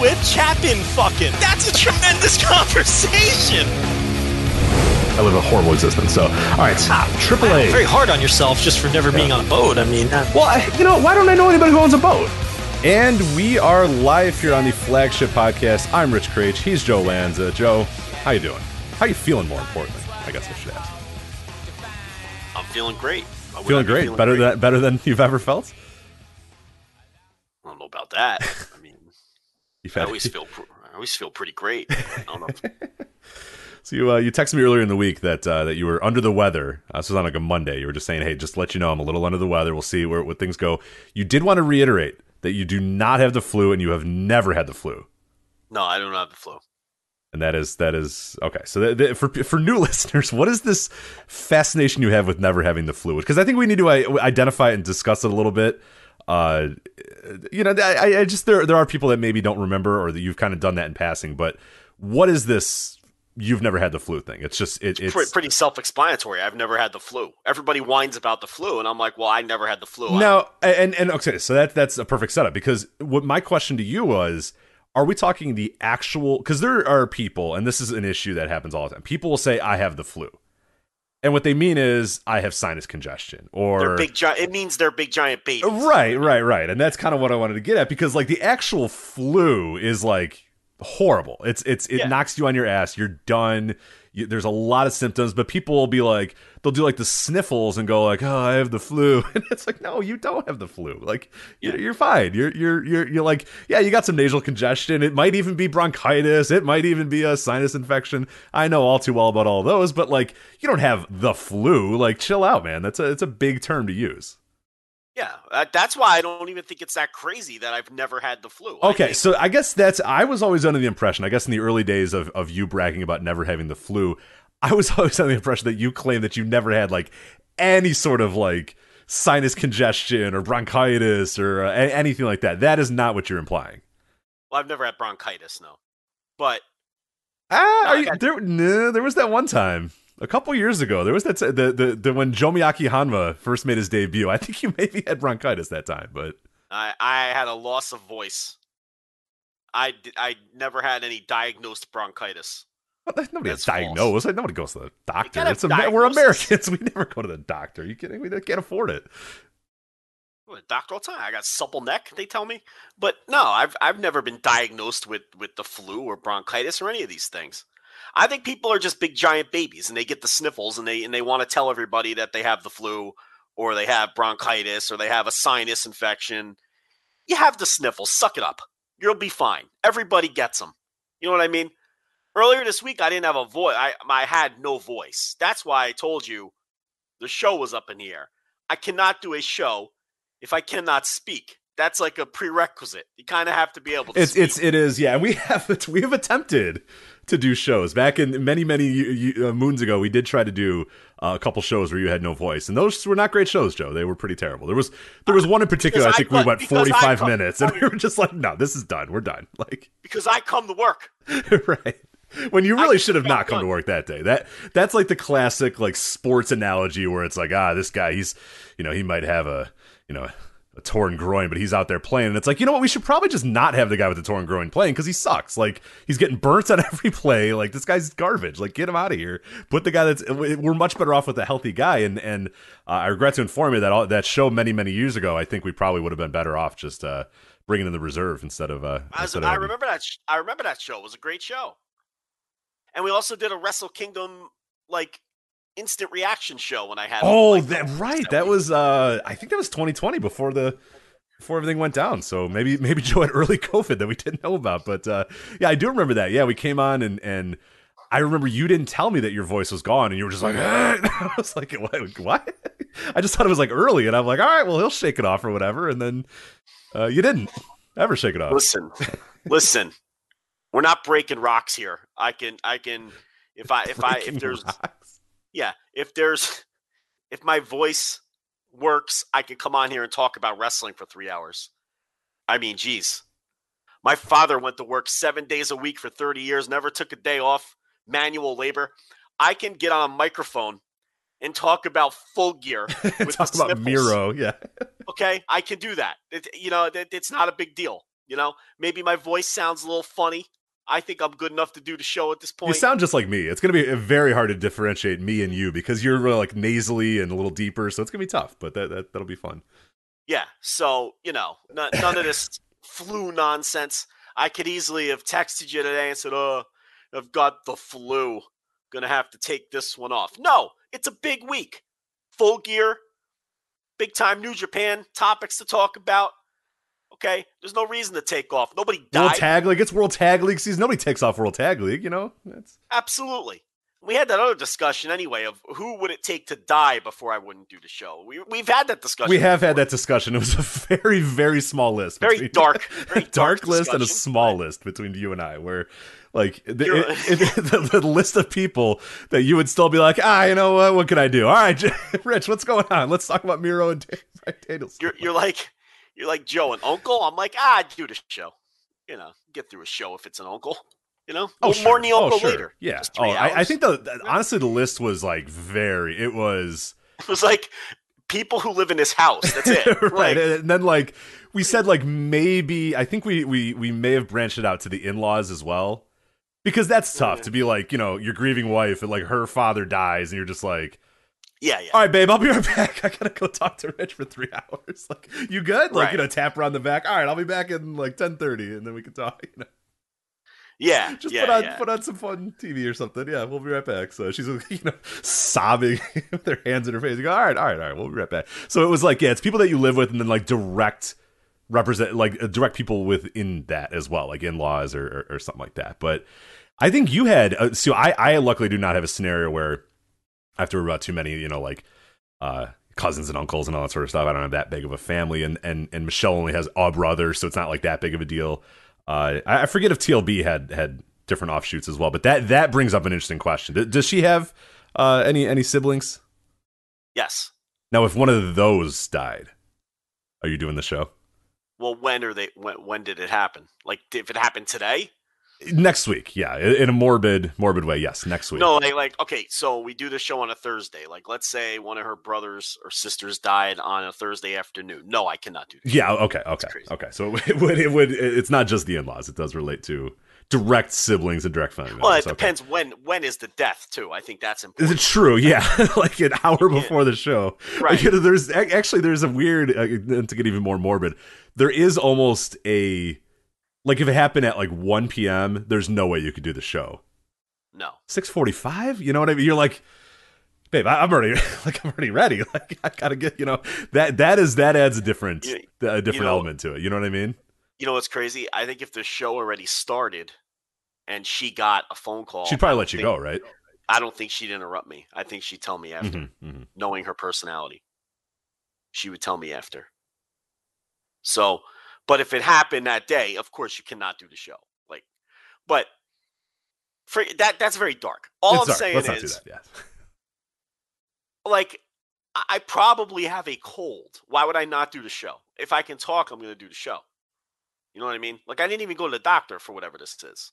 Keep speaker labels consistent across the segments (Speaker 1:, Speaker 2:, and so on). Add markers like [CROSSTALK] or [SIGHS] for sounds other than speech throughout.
Speaker 1: with Chapin fucking. That's a tremendous [LAUGHS] conversation.
Speaker 2: I live a horrible existence. So, all right, ah, Triple A.
Speaker 1: Very hard on yourself just for never being on a boat. I mean,
Speaker 2: Well, I, you know, why don't I know anybody who owns a boat?
Speaker 3: And we are live here on the flagship podcast. I'm Rich Kraetsch. He's Joe Lanza. Joe, how you doing? How you feeling? More importantly, I guess I should ask.
Speaker 1: I'm feeling great. I
Speaker 3: Feeling great. better
Speaker 1: great.
Speaker 3: than better than you've ever felt.
Speaker 1: I don't know about that. [LAUGHS] I
Speaker 3: You've
Speaker 1: I
Speaker 3: had,
Speaker 1: always feel. I always feel pretty great. I don't know. [LAUGHS]
Speaker 3: So you uh, you texted me earlier in the week that uh, that you were under the weather. Uh, this was on like a Monday. You were just saying, "Hey, just let you know, I'm a little under the weather. We'll see where, where things go." You did want to reiterate that you do not have the flu and you have never had the flu.
Speaker 1: no, I don't have the flu.
Speaker 3: And that is that is okay. So that, that- for for new [LAUGHS] listeners, what is this fascination you have with never having the flu? Because I think we need to uh, identify and discuss it a little bit. Uh, you know, I, I just there there are people that maybe don't remember or that you've kind of done that in passing. But what is this? You've never had the flu thing. It's just it, it's
Speaker 1: Pretty, pretty self-explanatory. I've never had the flu. Everybody whines about the flu, and I'm like, well, I never had the flu.
Speaker 3: No, and and okay, so that that's a perfect setup because what my question to you was, are we talking the actual? Because there are people, and this is an issue that happens all the time. People will say, "I have the flu," and what they mean is, "I have sinus congestion," or
Speaker 1: They're big giant. It means they're big giant babies.
Speaker 3: right, right, right, and that's kind of what I wanted to get at because like the actual flu is like horrible. It's it's it
Speaker 1: Yeah.
Speaker 3: knocks you on your ass. You're done. You, there's a lot of symptoms, but people will be like, they'll do like the sniffles and go like, "Oh, I have the flu," [LAUGHS] and it's like, no, you don't have the flu. Like, you're, you're fine. You're you're you're you're like, yeah, you got some nasal congestion. It might even be bronchitis. It might even be a sinus infection. I know all too well about all those, but like, you don't have the flu. Like, chill out, man. That's a it's a big term to use.
Speaker 1: Yeah, that, that's why I don't even think it's that crazy that I've never had the flu. I
Speaker 3: Okay,
Speaker 1: think-
Speaker 3: so I guess that's I was always under the impression, I guess in the early days of, of you bragging about never having the flu, I was [LAUGHS] always under the impression that you claimed that you never had like any sort of like sinus congestion or bronchitis or uh, anything like that. That is not what you're implying.
Speaker 1: well, I've never had bronchitis, no. But
Speaker 3: Ah,
Speaker 1: No,
Speaker 3: you,
Speaker 1: got-
Speaker 3: there, no, there was that one time a couple years ago. There was that the, the the when Tomoaki Honma first made his debut. I think you [LAUGHS] maybe had bronchitis that time, but
Speaker 1: I, I had a loss of voice. I I never had any diagnosed bronchitis. [LAUGHS]
Speaker 3: Nobody
Speaker 1: That's
Speaker 3: gets diagnosed. Like, nobody goes to the doctor. It's a, we're Americans. [LAUGHS] We never go to the doctor. you kidding? We can't afford it.
Speaker 1: Doctor all the time. I got supple neck, they tell me. But no, I've I've never been diagnosed with with the flu or bronchitis or any of these things. I think people are just big giant babies and they get the sniffles and they and they want to tell everybody that they have the flu or they have bronchitis or they have a sinus infection. You have the sniffles, suck it up. You'll be fine. Everybody gets them. You know what I mean? Earlier this week I didn't have a voice. I I had no voice. That's why I told you the show was up in the air. I cannot do a show if I cannot speak. That's like a prerequisite. You kind of have to be able to
Speaker 3: It's
Speaker 1: speak.
Speaker 3: it's it is yeah. And we [LAUGHS] have we have attempted to do shows back in many many uh, moons ago. We did try to do uh, a couple shows where you had no voice, and those were not great shows, Joe. They were pretty terrible. There was there was one in particular. I
Speaker 1: Because I
Speaker 3: think we went forty five minutes, and we were just like, no, this is done. We're done. Like
Speaker 1: because I come to work. [LAUGHS]
Speaker 3: right. When you really should have not come to work that day. That that's like the classic like sports analogy where it's like, ah, this guy, he's you know, he might have a you know a torn groin, but he's out there playing. And it's like, you know what, we should probably just not have the guy with the torn groin playing because he sucks. Like he's getting burnt on [LAUGHS] every play. Like this guy's garbage. Like get him out of here. Put the guy that's we're much better off with a healthy guy. And and uh, I regret to inform you that all, that show many many years ago, I think we probably would have been better off just uh bringing in the reserve instead of uh
Speaker 1: As,
Speaker 3: instead of
Speaker 1: I
Speaker 3: having-
Speaker 1: remember that. Sh- I remember that show. It was a great show. And we also did a Wrestle Kingdom like instant reaction show when I had.
Speaker 3: Oh,
Speaker 1: like,
Speaker 3: that right. That was uh I think that was 2020 before the before everything went down. So maybe maybe [LAUGHS] Joe had early COVID that we didn't know about. But uh yeah, I do remember that. Yeah, we came on and and I remember you didn't tell me that your voice was gone, and you were just like, [LAUGHS] I was like, what? what? [LAUGHS] I just thought it was like early, and I'm like, all right, well, he'll shake it off or whatever, and then uh, you didn't ever shake it off.
Speaker 1: Listen, listen. We're not breaking rocks here. I can I can [LAUGHS] if I if I if there's
Speaker 3: rocks.
Speaker 1: yeah, if there's [LAUGHS] if my voice works, I can come on here and talk about wrestling for 3 hours. I mean, geez. My father went to work 7 days a week for 30 years, never took a day off, manual labor. I can get on a microphone and talk about full gear [LAUGHS] with
Speaker 3: Talk about
Speaker 1: sniffles.
Speaker 3: Miro, yeah.
Speaker 1: Okay, I can do that. It, you know, it, it's not a big deal. You know, maybe my voice sounds a little funny. I think I'm good enough to do the show at this point.
Speaker 3: You sound just like me. It's going to be uh, very hard to differentiate me and you because you're really, like nasally and a little deeper, so it's going to be tough. But that, that that'll be fun.
Speaker 1: yeah. So you know, n- none of this [LAUGHS] flu nonsense. I could easily have texted you today and said, "Oh, I've got the flu. Gonna have to take this one off." No, it's a big week. Full gear, big time New Japan topics to talk about. Okay, there's no reason to take off. Nobody
Speaker 3: World
Speaker 1: died.
Speaker 3: Tag League. It's World Tag League season. Nobody takes off World Tag League. You know, that's
Speaker 1: Absolutely. We had that other discussion anyway of who would it take to die before I wouldn't do the show. We we've had that discussion.
Speaker 3: we have had that discussion. It was a [LAUGHS] very very small list.
Speaker 1: Very
Speaker 3: between-
Speaker 1: dark- [LAUGHS] very dark
Speaker 3: list and a small list between you and I, where like the, it, it- [LAUGHS] the, the list of people that you would still be like, ah, you know what? What can I do? All right, Rich, what's going on? Let's talk about Miro and Dan- Bryan
Speaker 1: You're you're like you're like Joe and Uncle. I'm like ah, do the show. You know, get through a show if it's an Uncle. You know,
Speaker 3: Oh, sure.
Speaker 1: mourn the
Speaker 3: Oh, sure.
Speaker 1: later.
Speaker 3: Yeah. Oh, I, I think the, the honestly the list was like very. It was [LAUGHS]
Speaker 1: it was like people who live in this house. That's it. [LAUGHS]
Speaker 3: right,
Speaker 1: Like,
Speaker 3: and then like we said, like maybe I think we we we may have branched it out to the in laws as well, because that's tough
Speaker 1: Yeah.
Speaker 3: to be like you know your grieving wife and like her father dies and you're just like.
Speaker 1: Yeah, yeah.
Speaker 3: All right, babe, I'll be right back. [LAUGHS] I gotta go talk to Rich for three [LAUGHS] hours. Like, you good? Like,
Speaker 1: Right.
Speaker 3: you know, tap her on the back. All right, I'll be back in like ten thirty, and then we can talk. [LAUGHS] You know,
Speaker 1: Yeah,
Speaker 3: just
Speaker 1: yeah,
Speaker 3: put on
Speaker 1: yeah.
Speaker 3: put on some fun TV or something. Yeah, we'll be right back. So she's you know sobbing with her hands in her face. You go, all right, all right, all right, we'll be right back. So it was like, yeah, it's people that you live with, and then like direct represent like uh, direct people within that as well, like in laws or, or or something like that. But I think you had uh, so I I luckily do not have a scenario where I have to worry about too many, you know, like uh cousins and uncles and all that sort of stuff. I don't have that big of a family, and and and Michelle only has a brother, so it's not like that big of a deal. Uh, I, I forget if TLB had had different offshoots as well, but that that brings up an interesting question. Does she have uh, any any siblings?
Speaker 1: yes.
Speaker 3: Now, if one of those died, are you doing the show
Speaker 1: Well, when are they? When, when did it happen? Like, if it happened today?
Speaker 3: Next week? Yeah, in a morbid morbid way. Yes, next week.
Speaker 1: No, like, like okay, so we do the show on a Thursday. Like, let's say one of her brothers or sisters died on a Thursday afternoon. No, I cannot do that.
Speaker 3: Yeah. Okay. Okay. Okay. So it would. [LAUGHS] It would. It's not just the in-laws. It does relate to direct siblings and direct family.
Speaker 1: Well, it
Speaker 3: Okay.
Speaker 1: depends when when is the death too. I think that's important.
Speaker 3: Is it true? Yeah, [LAUGHS] like an hour before the show.
Speaker 1: Right.
Speaker 3: There's actually there's a weird uh, to get even more morbid. There is almost a like if it happened at like 1 p.m. There's no way you could do the show.
Speaker 1: No.
Speaker 3: 6:45. You know what I mean? You're like, babe, I, I'm already [LAUGHS] like I'm already ready. [LAUGHS] Like I gotta get you know that that is that adds a different
Speaker 1: You-
Speaker 3: a different
Speaker 1: know-
Speaker 3: element to it. You know what I mean?
Speaker 1: You know what's crazy? I think if the show already started and she got a phone call,
Speaker 3: She'd probably let you
Speaker 1: think-
Speaker 3: go, right?
Speaker 1: I don't think she'd interrupt me. I think she'd tell me after,
Speaker 3: Mhm, mhm.
Speaker 1: knowing her personality. She would tell me after. So, but if it happened that day, of course you cannot do the show. Like, but for that, that's very dark. All
Speaker 3: It's
Speaker 1: I'm
Speaker 3: dark.
Speaker 1: saying
Speaker 3: Let's not do
Speaker 1: is,
Speaker 3: that. Yeah.
Speaker 1: like, I I probably have a cold. Why would I not do the show? If I can talk, I'm going to do the show. You know what I mean? Like, I didn't even go to the doctor for whatever this is.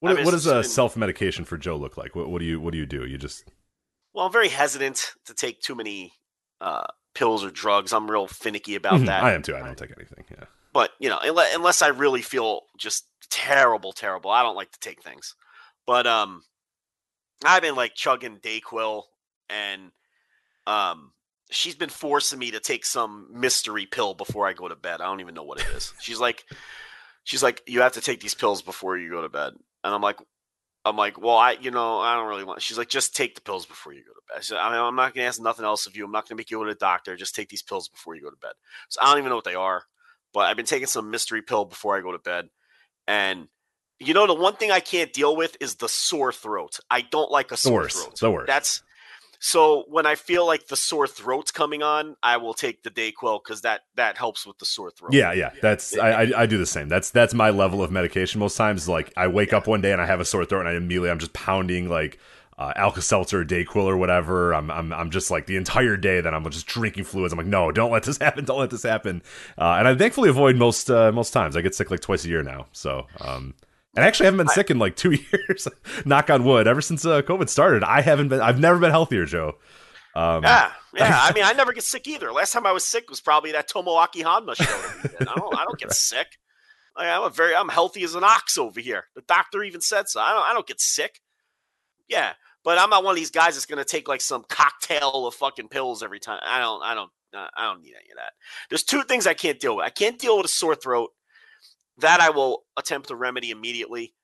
Speaker 3: What,
Speaker 1: I mean,
Speaker 3: what does a self medication for Joe look like? What, what do you what do you do? You just
Speaker 1: Well, I'm very hesitant to take too many uh, pills or drugs. I'm real finicky about
Speaker 3: Mhm,
Speaker 1: that.
Speaker 3: I am too. I don't take anything. Yeah.
Speaker 1: but you know, unless, unless I really feel just terrible, terrible, I don't like to take things. But um, I've been like chugging Dayquil, and um, she's been forcing me to take some mystery pill before I go to bed. I don't even know what it is. She's like, she's like, you have to take these pills before you go to bed, and I'm like. I'm like, well, I, you know, I don't really want. She's like, just take the pills before you go to bed. I said, I mean, I'm not going to ask nothing else of you. I'm not going to make you go to the doctor. Just take these pills before you go to bed. So I don't even know what they are but I've been taking some mystery pill before I go to bed. And you know, the one thing I can't deal with is the sore throat. I don't like a sore
Speaker 3: worst.
Speaker 1: throat.
Speaker 3: Worst.
Speaker 1: That's So when I feel like the sore throat's coming on, I will take the Dayquil because that that helps with the sore throat.
Speaker 3: Yeah, yeah. That's I, I I do the same. That's that's my level of medication most times. Like I wake up one day and I have a sore throat and I immediately I'm just pounding like uh, Alka Seltzer, Dayquil, or whatever. I'm, I'm, I'm just like the entire day that I'm just drinking fluids. I'm like, no, don't let this [LAUGHS] happen. Don't let this happen. Uh, and I thankfully avoid most, uh, most times. I get sick like twice a year now. So, um, and I actually haven't been sick in like two [LAUGHS] years. Knock on wood. Ever since uh, COVID started, I haven't been. I've never been healthier, Joe. Um,
Speaker 1: yeah, yeah. [LAUGHS] I mean, I never get sick either. Last time I was sick was probably that Tomoaki Honma show. That we did. I don't. I don't get sick. Like, I'm a very. I'm healthy as an ox over here. The doctor even said so. I don't. I don't get sick. Yeah, but I'm not one of these guys that's going to take like some cocktail of fucking pills every time. I don't. I don't. I don't need any of that. There's two things I can't deal with. I can't deal with a sore throat. That I will attempt to remedy immediately,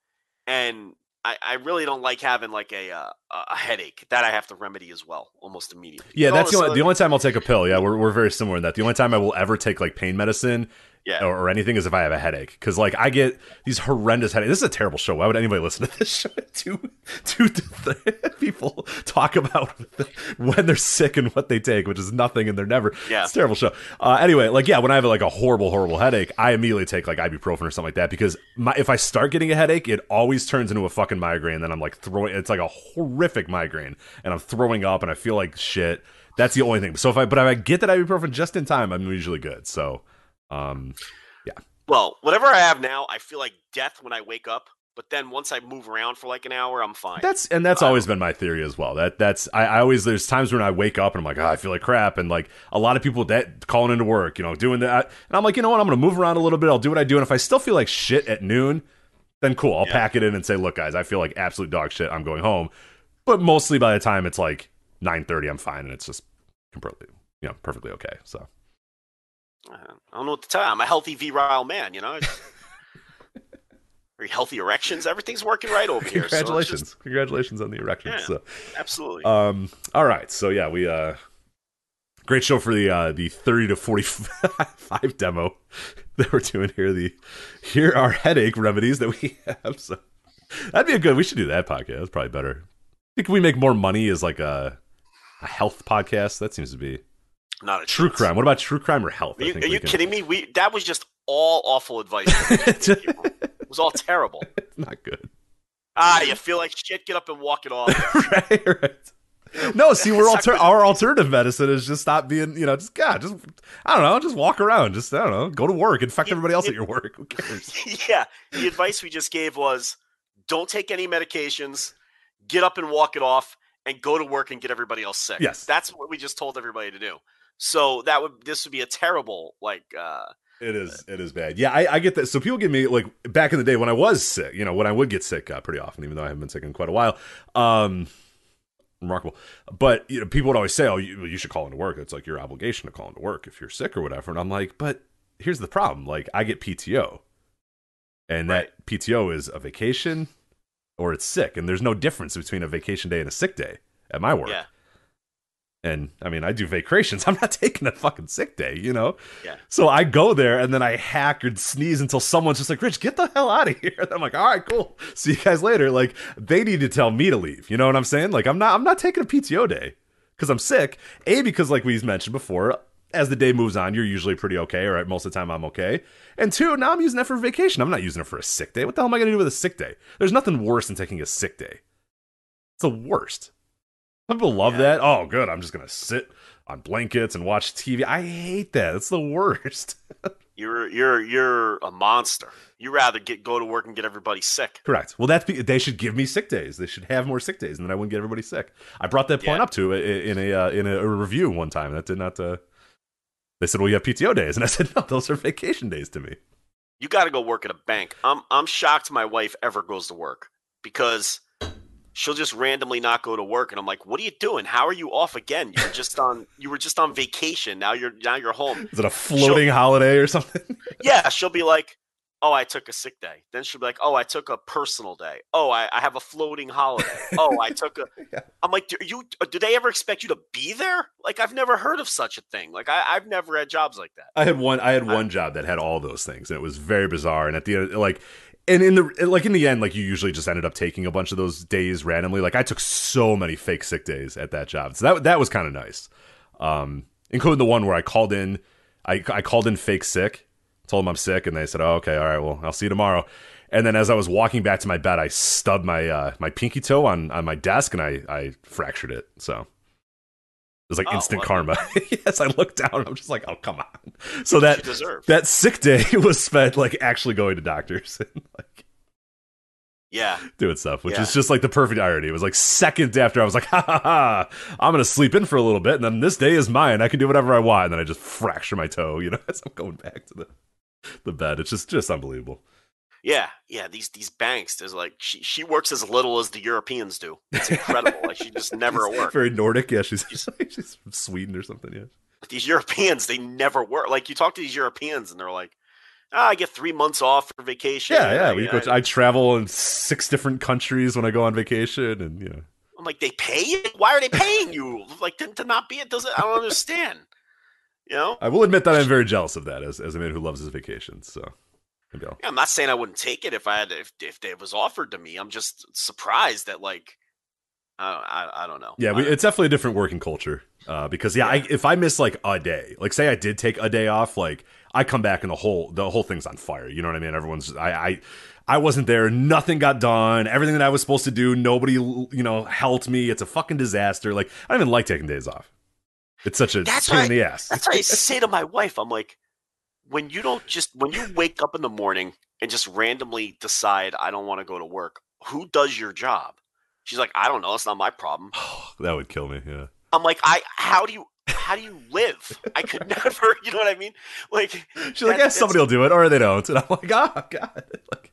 Speaker 1: and I, I really don't like having like a uh, a headache that I have to remedy as well, almost immediately.
Speaker 3: Yeah,
Speaker 1: All
Speaker 3: that's the only, the only time I'll take a pill. Yeah, we're, we're very similar in that. The only time I will ever take like pain medicine
Speaker 1: Yeah.
Speaker 3: or, or anything is if I have a headache. Because like I get these horrendous headaches. This is a terrible show. Why would anybody listen to this [LAUGHS] show? two two [LAUGHS] people talk about [LAUGHS] when they're sick and what they take, which is nothing, and they're never.
Speaker 1: Yeah.
Speaker 3: it's a terrible show. Uh, anyway, like yeah, when I have like a horrible, horrible headache, I immediately take like ibuprofen or something like that because my, if I start getting a headache, it always turns into a fucking migraine. Then I'm like throwing. It's like a horrific migraine, and I'm throwing up, and I feel like shit. That's the only thing. So if I but if I get that ibuprofen just in time, I'm usually good. So, um, yeah.
Speaker 1: Well, whatever I have now, I feel like death when I wake up. But then once I move around for like an hour, I'm fine.
Speaker 3: That's and that's always been my theory as well. That that's I, I always there's times when I wake up and I'm like, oh, I feel like crap, and like a lot of people that calling into work, you know, doing that, and I'm like, you know what, I'm gonna move around a little bit. I'll do what I do, and if I still feel like shit at noon, then cool, I'll
Speaker 1: Yeah.
Speaker 3: pack it in and say, look, guys, I feel like absolute dog shit. I'm going home. But mostly by the time it's like 9:30, I'm fine, and it's just completely, you know, perfectly okay. So
Speaker 1: I don't know what to tell you. I'm a healthy virile man, you know. Very [LAUGHS] healthy erections. Everything's working right over here. so just-
Speaker 3: congratulations, congratulations on the erection.
Speaker 1: Yeah.
Speaker 3: So.
Speaker 1: absolutely.
Speaker 3: Um. All right. So yeah, we uh, great show for the uh the thirty to forty five [LAUGHS] demo that we're doing here. The here are headache remedies that we have. So that'd be a good. We should do that podcast. That's probably better. I think we make more money as like a a health podcast. That seems to be
Speaker 1: Not a
Speaker 3: true
Speaker 1: chance.
Speaker 3: crime. What about true crime or health?
Speaker 1: Are you, are you kidding me? We that was just all awful advice. [LAUGHS] it was all terrible. [LAUGHS]
Speaker 3: Not good.
Speaker 1: Ah, you feel like shit? Get up and walk it off. [LAUGHS]
Speaker 3: right. Right. No, see, we're alter- our alternative medicine is just stop being, you know, just God, just I don't know, just walk around, just I don't know, go to work, infect
Speaker 1: You-
Speaker 3: everybody else
Speaker 1: you-
Speaker 3: at your work. Who cares?
Speaker 1: yeah, the advice we just gave was don't take any medications, get up and walk it off, and go to work and get everybody else sick.
Speaker 3: Yes.
Speaker 1: that's what we just told everybody to do. So that would this would be a terrible like uh
Speaker 3: It is. It is bad. Yeah, I, I get that. So people give me like back in the day when I was sick. You know, when I would get sick uh, pretty often, even though I haven't been sick in quite a while. Um, remarkable. But you know, people would always say, "Oh, you, you should call into work. It's like your obligation to call into work if you're sick or whatever." And I'm like, but here's the problem. Like, I get PTO, and that PTO is a vacation or it's sick, and there's no difference between a vacation day and a sick day at my work.
Speaker 1: yeah
Speaker 3: And I mean, I do vacations. [LAUGHS] I'm not taking a fucking sick day, you know?
Speaker 1: Yeah.
Speaker 3: So I go there and then I hack or sneeze until someone's just like, Rich, get the hell out of here. [LAUGHS] And I'm like, all right, cool. See you guys later. Like, they need to tell me to leave. You know what I'm saying? Like, I'm not I'm not taking a PTO day because I'm sick. A, because like we've mentioned before, as the day moves on, you're usually pretty okay, or most of the time I'm okay. And two, now I'm using that for vacation. I'm not using it for a sick day. What the hell am I gonna do with a sick day? There's nothing worse than taking a sick day. It's the worst. Some people love
Speaker 1: Yeah.
Speaker 3: that. Oh, good. I'm just gonna sit on blankets and watch TV. I hate that. It's the worst. [LAUGHS]
Speaker 1: you're you're you're a monster. You rather get go to work and get everybody sick.
Speaker 3: Correct. Well, that's be, they should give me sick days. They should have more sick days, and then I wouldn't get everybody sick. I brought that point
Speaker 1: Yeah.
Speaker 3: up to in a uh, in a, review one time. That did not. Uh, they said, "Well, you have PTO days," [LAUGHS] and I said, "No, those are vacation days to me."
Speaker 1: You got to go work at a bank. I'm I'm shocked my wife ever goes to work because she'll just randomly not go to work and I'm like, "What are you doing? How are you off again? You were just on you were just on vacation. Now you're now you're home."
Speaker 3: Is it a floating holiday or something? [LAUGHS]
Speaker 1: Yeah, she'll be like, "Oh, I took a sick day." Then she'll be like, "Oh, I took a personal day. Oh, I, I have a floating holiday. Oh, I took a." [LAUGHS]
Speaker 3: Yeah.
Speaker 1: I'm like, "Do you? Uh, do they ever expect you to be there? Like, I've never heard of such a thing. Like, I, I've never had jobs like that."
Speaker 3: I had one. I had one job that had all those things, and it was very bizarre. And at the end, like, and in the like in the end, like you usually just ended up taking a bunch of those days randomly. Like I took so many fake sick days at that job, so that that was kind of nice. Um, including the one where I called in, I I called in fake sick, told them I'm sick, and they said, "Oh, okay, all right, well, I'll see you tomorrow." And then as I was walking back to my bed, I stubbed my uh, my pinky toe on on my desk, and I I fractured it. So it was like
Speaker 1: Oh,
Speaker 3: instant
Speaker 1: well-
Speaker 3: karma. [LAUGHS] yes, I looked down. I'm just like, oh come on. So that that sick day [LAUGHS] was spent like actually going to doctors [LAUGHS] and like
Speaker 1: Yeah.
Speaker 3: doing stuff, which
Speaker 1: Yeah.
Speaker 3: is just like the perfect irony. It was like seconds after I was like, ha ha ha, I'm gonna sleep in for a little bit, and then this day is mine. I can do whatever I want, and then I just fracture my toe, you know, as I'm going back to the the bed. It's just just unbelievable.
Speaker 1: Yeah, yeah. These these banks, there's like she she works as little as the Europeans do. It's incredible. like she just [LAUGHS] never at work.
Speaker 3: Very Nordic, yeah. She's [LAUGHS] she's from Sweden or something, yeah.
Speaker 1: These Europeans, they never work. Like you talk to these Europeans, and they're like, ah, I get three months off for vacation.
Speaker 3: Yeah, yeah.
Speaker 1: I-
Speaker 3: We go.
Speaker 1: I,
Speaker 3: I travel in six different countries when I go on vacation, and you know,
Speaker 1: I'm like, they pay you? Why are they paying you? Like to, to not be it doesn't. I don't understand. You know.
Speaker 3: I will admit that I'm very jealous of that as as a man who loves his vacations. So.
Speaker 1: Yeah, I'm not saying I wouldn't take it if I had if if it was offered to me. I'm just surprised that like I I, I don't know.
Speaker 3: Yeah, we,
Speaker 1: I-
Speaker 3: it's definitely a different working culture. Uh, because yeah, I, if I miss like a day, like say I did take a day off, like I come back and the whole the whole thing's on fire. You know what I mean? Everyone's I I I wasn't there. Nothing got done. Everything that I was supposed to do, nobody you know helped me. It's a fucking disaster. Like I don't even like taking days off. It's such a
Speaker 1: That's
Speaker 3: pain
Speaker 1: why-
Speaker 3: in the ass.
Speaker 1: That's why I say to my wife, I'm like, when you don't just when you wake up in the morning and just randomly decide I don't want to go to work, who does your job? She's like, I don't know. It's not my problem. [SIGHS]
Speaker 3: that would kill me. Yeah.
Speaker 1: I'm like, I how do you how do you live? I could [LAUGHS] never. You know what I mean? Like
Speaker 3: She's like, yeah, somebody will do it, or they don't. And I'm like, oh god. [LAUGHS] Like,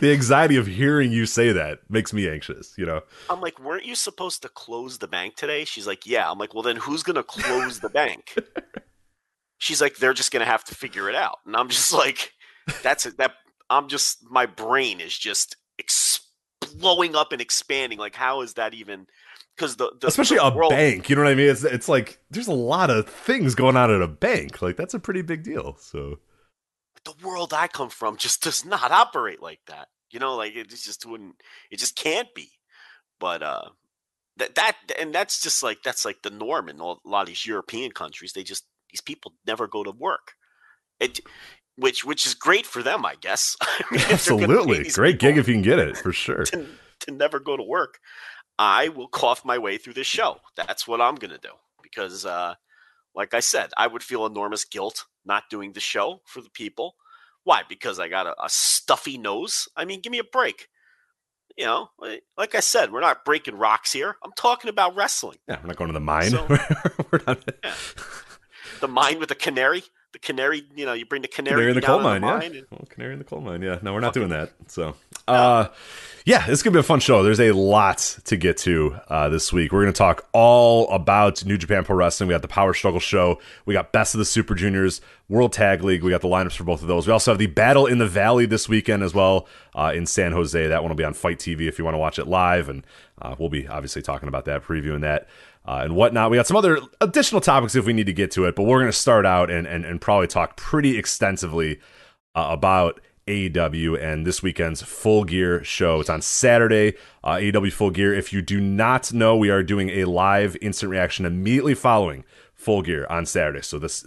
Speaker 3: the anxiety of hearing you say that makes me anxious. You know.
Speaker 1: I'm like, weren't you supposed to close the bank today? She's like, yeah. I'm like, well, then who's gonna close the bank? [LAUGHS] She's like, they're just gonna have to figure it out. And I'm just [LAUGHS] like, that's it. That I'm just my brain is just exploding up and expanding. Like, how is that even? Because the, the
Speaker 3: especially
Speaker 1: the
Speaker 3: a
Speaker 1: world,
Speaker 3: bank. You know what I mean? It's it's like there's a lot of things going on at a bank. Like that's a pretty big deal. So
Speaker 1: the world I come from just [LAUGHS] does not operate like that. You know, like it just wouldn't. It just can't be. But uh, that that and that's just like that's like the norm in all- a lot of these European countries. They just these people never go to work. It, which which is great for them, I guess. [LAUGHS] I mean, if they're gonna pay
Speaker 3: absolutely great gig if you can get it for sure.
Speaker 1: to, to never go to work. I will cough my way through this show. That's what I'm going to do because, uh, like I said, I would feel enormous guilt not doing the show for the people. Why? Because I got a, a stuffy nose. I mean, give me a break. You know, like- like I said, we're not breaking rocks here. I'm talking about wrestling.
Speaker 3: Yeah, we're not going to the mine.
Speaker 1: So- [LAUGHS]
Speaker 3: we're not
Speaker 1: Yeah. The mine with the canary. The canary. You know, you bring the canary,
Speaker 3: canary in the coal mine. Yeah,
Speaker 1: mine and-
Speaker 3: well, canary in the coal mine. Yeah, no, we're not doing that. So, uh, yeah, this is gonna be a fun show. There's a lot to get to uh, this week. We're gonna talk all about New Japan Pro Wrestling. We got the Power Struggle show. We got Best of the Super Juniors, World Tag League. We got the lineups for both of those. We also have the Battle in the Valley this weekend as well uh, in San Jose. That one will be on FITE TV if you want to watch it live, and uh, we'll be obviously talking about that, previewing that. Uh, and whatnot. We got some other additional topics if we need to get to it, but we're going to start out and, and, and probably talk pretty extensively uh, about AEW and this weekend's Full Gear show. It's on Saturday, uh, AEW Full Gear. If you do not know, we are doing a live instant reaction immediately following Full Gear on Saturday. So this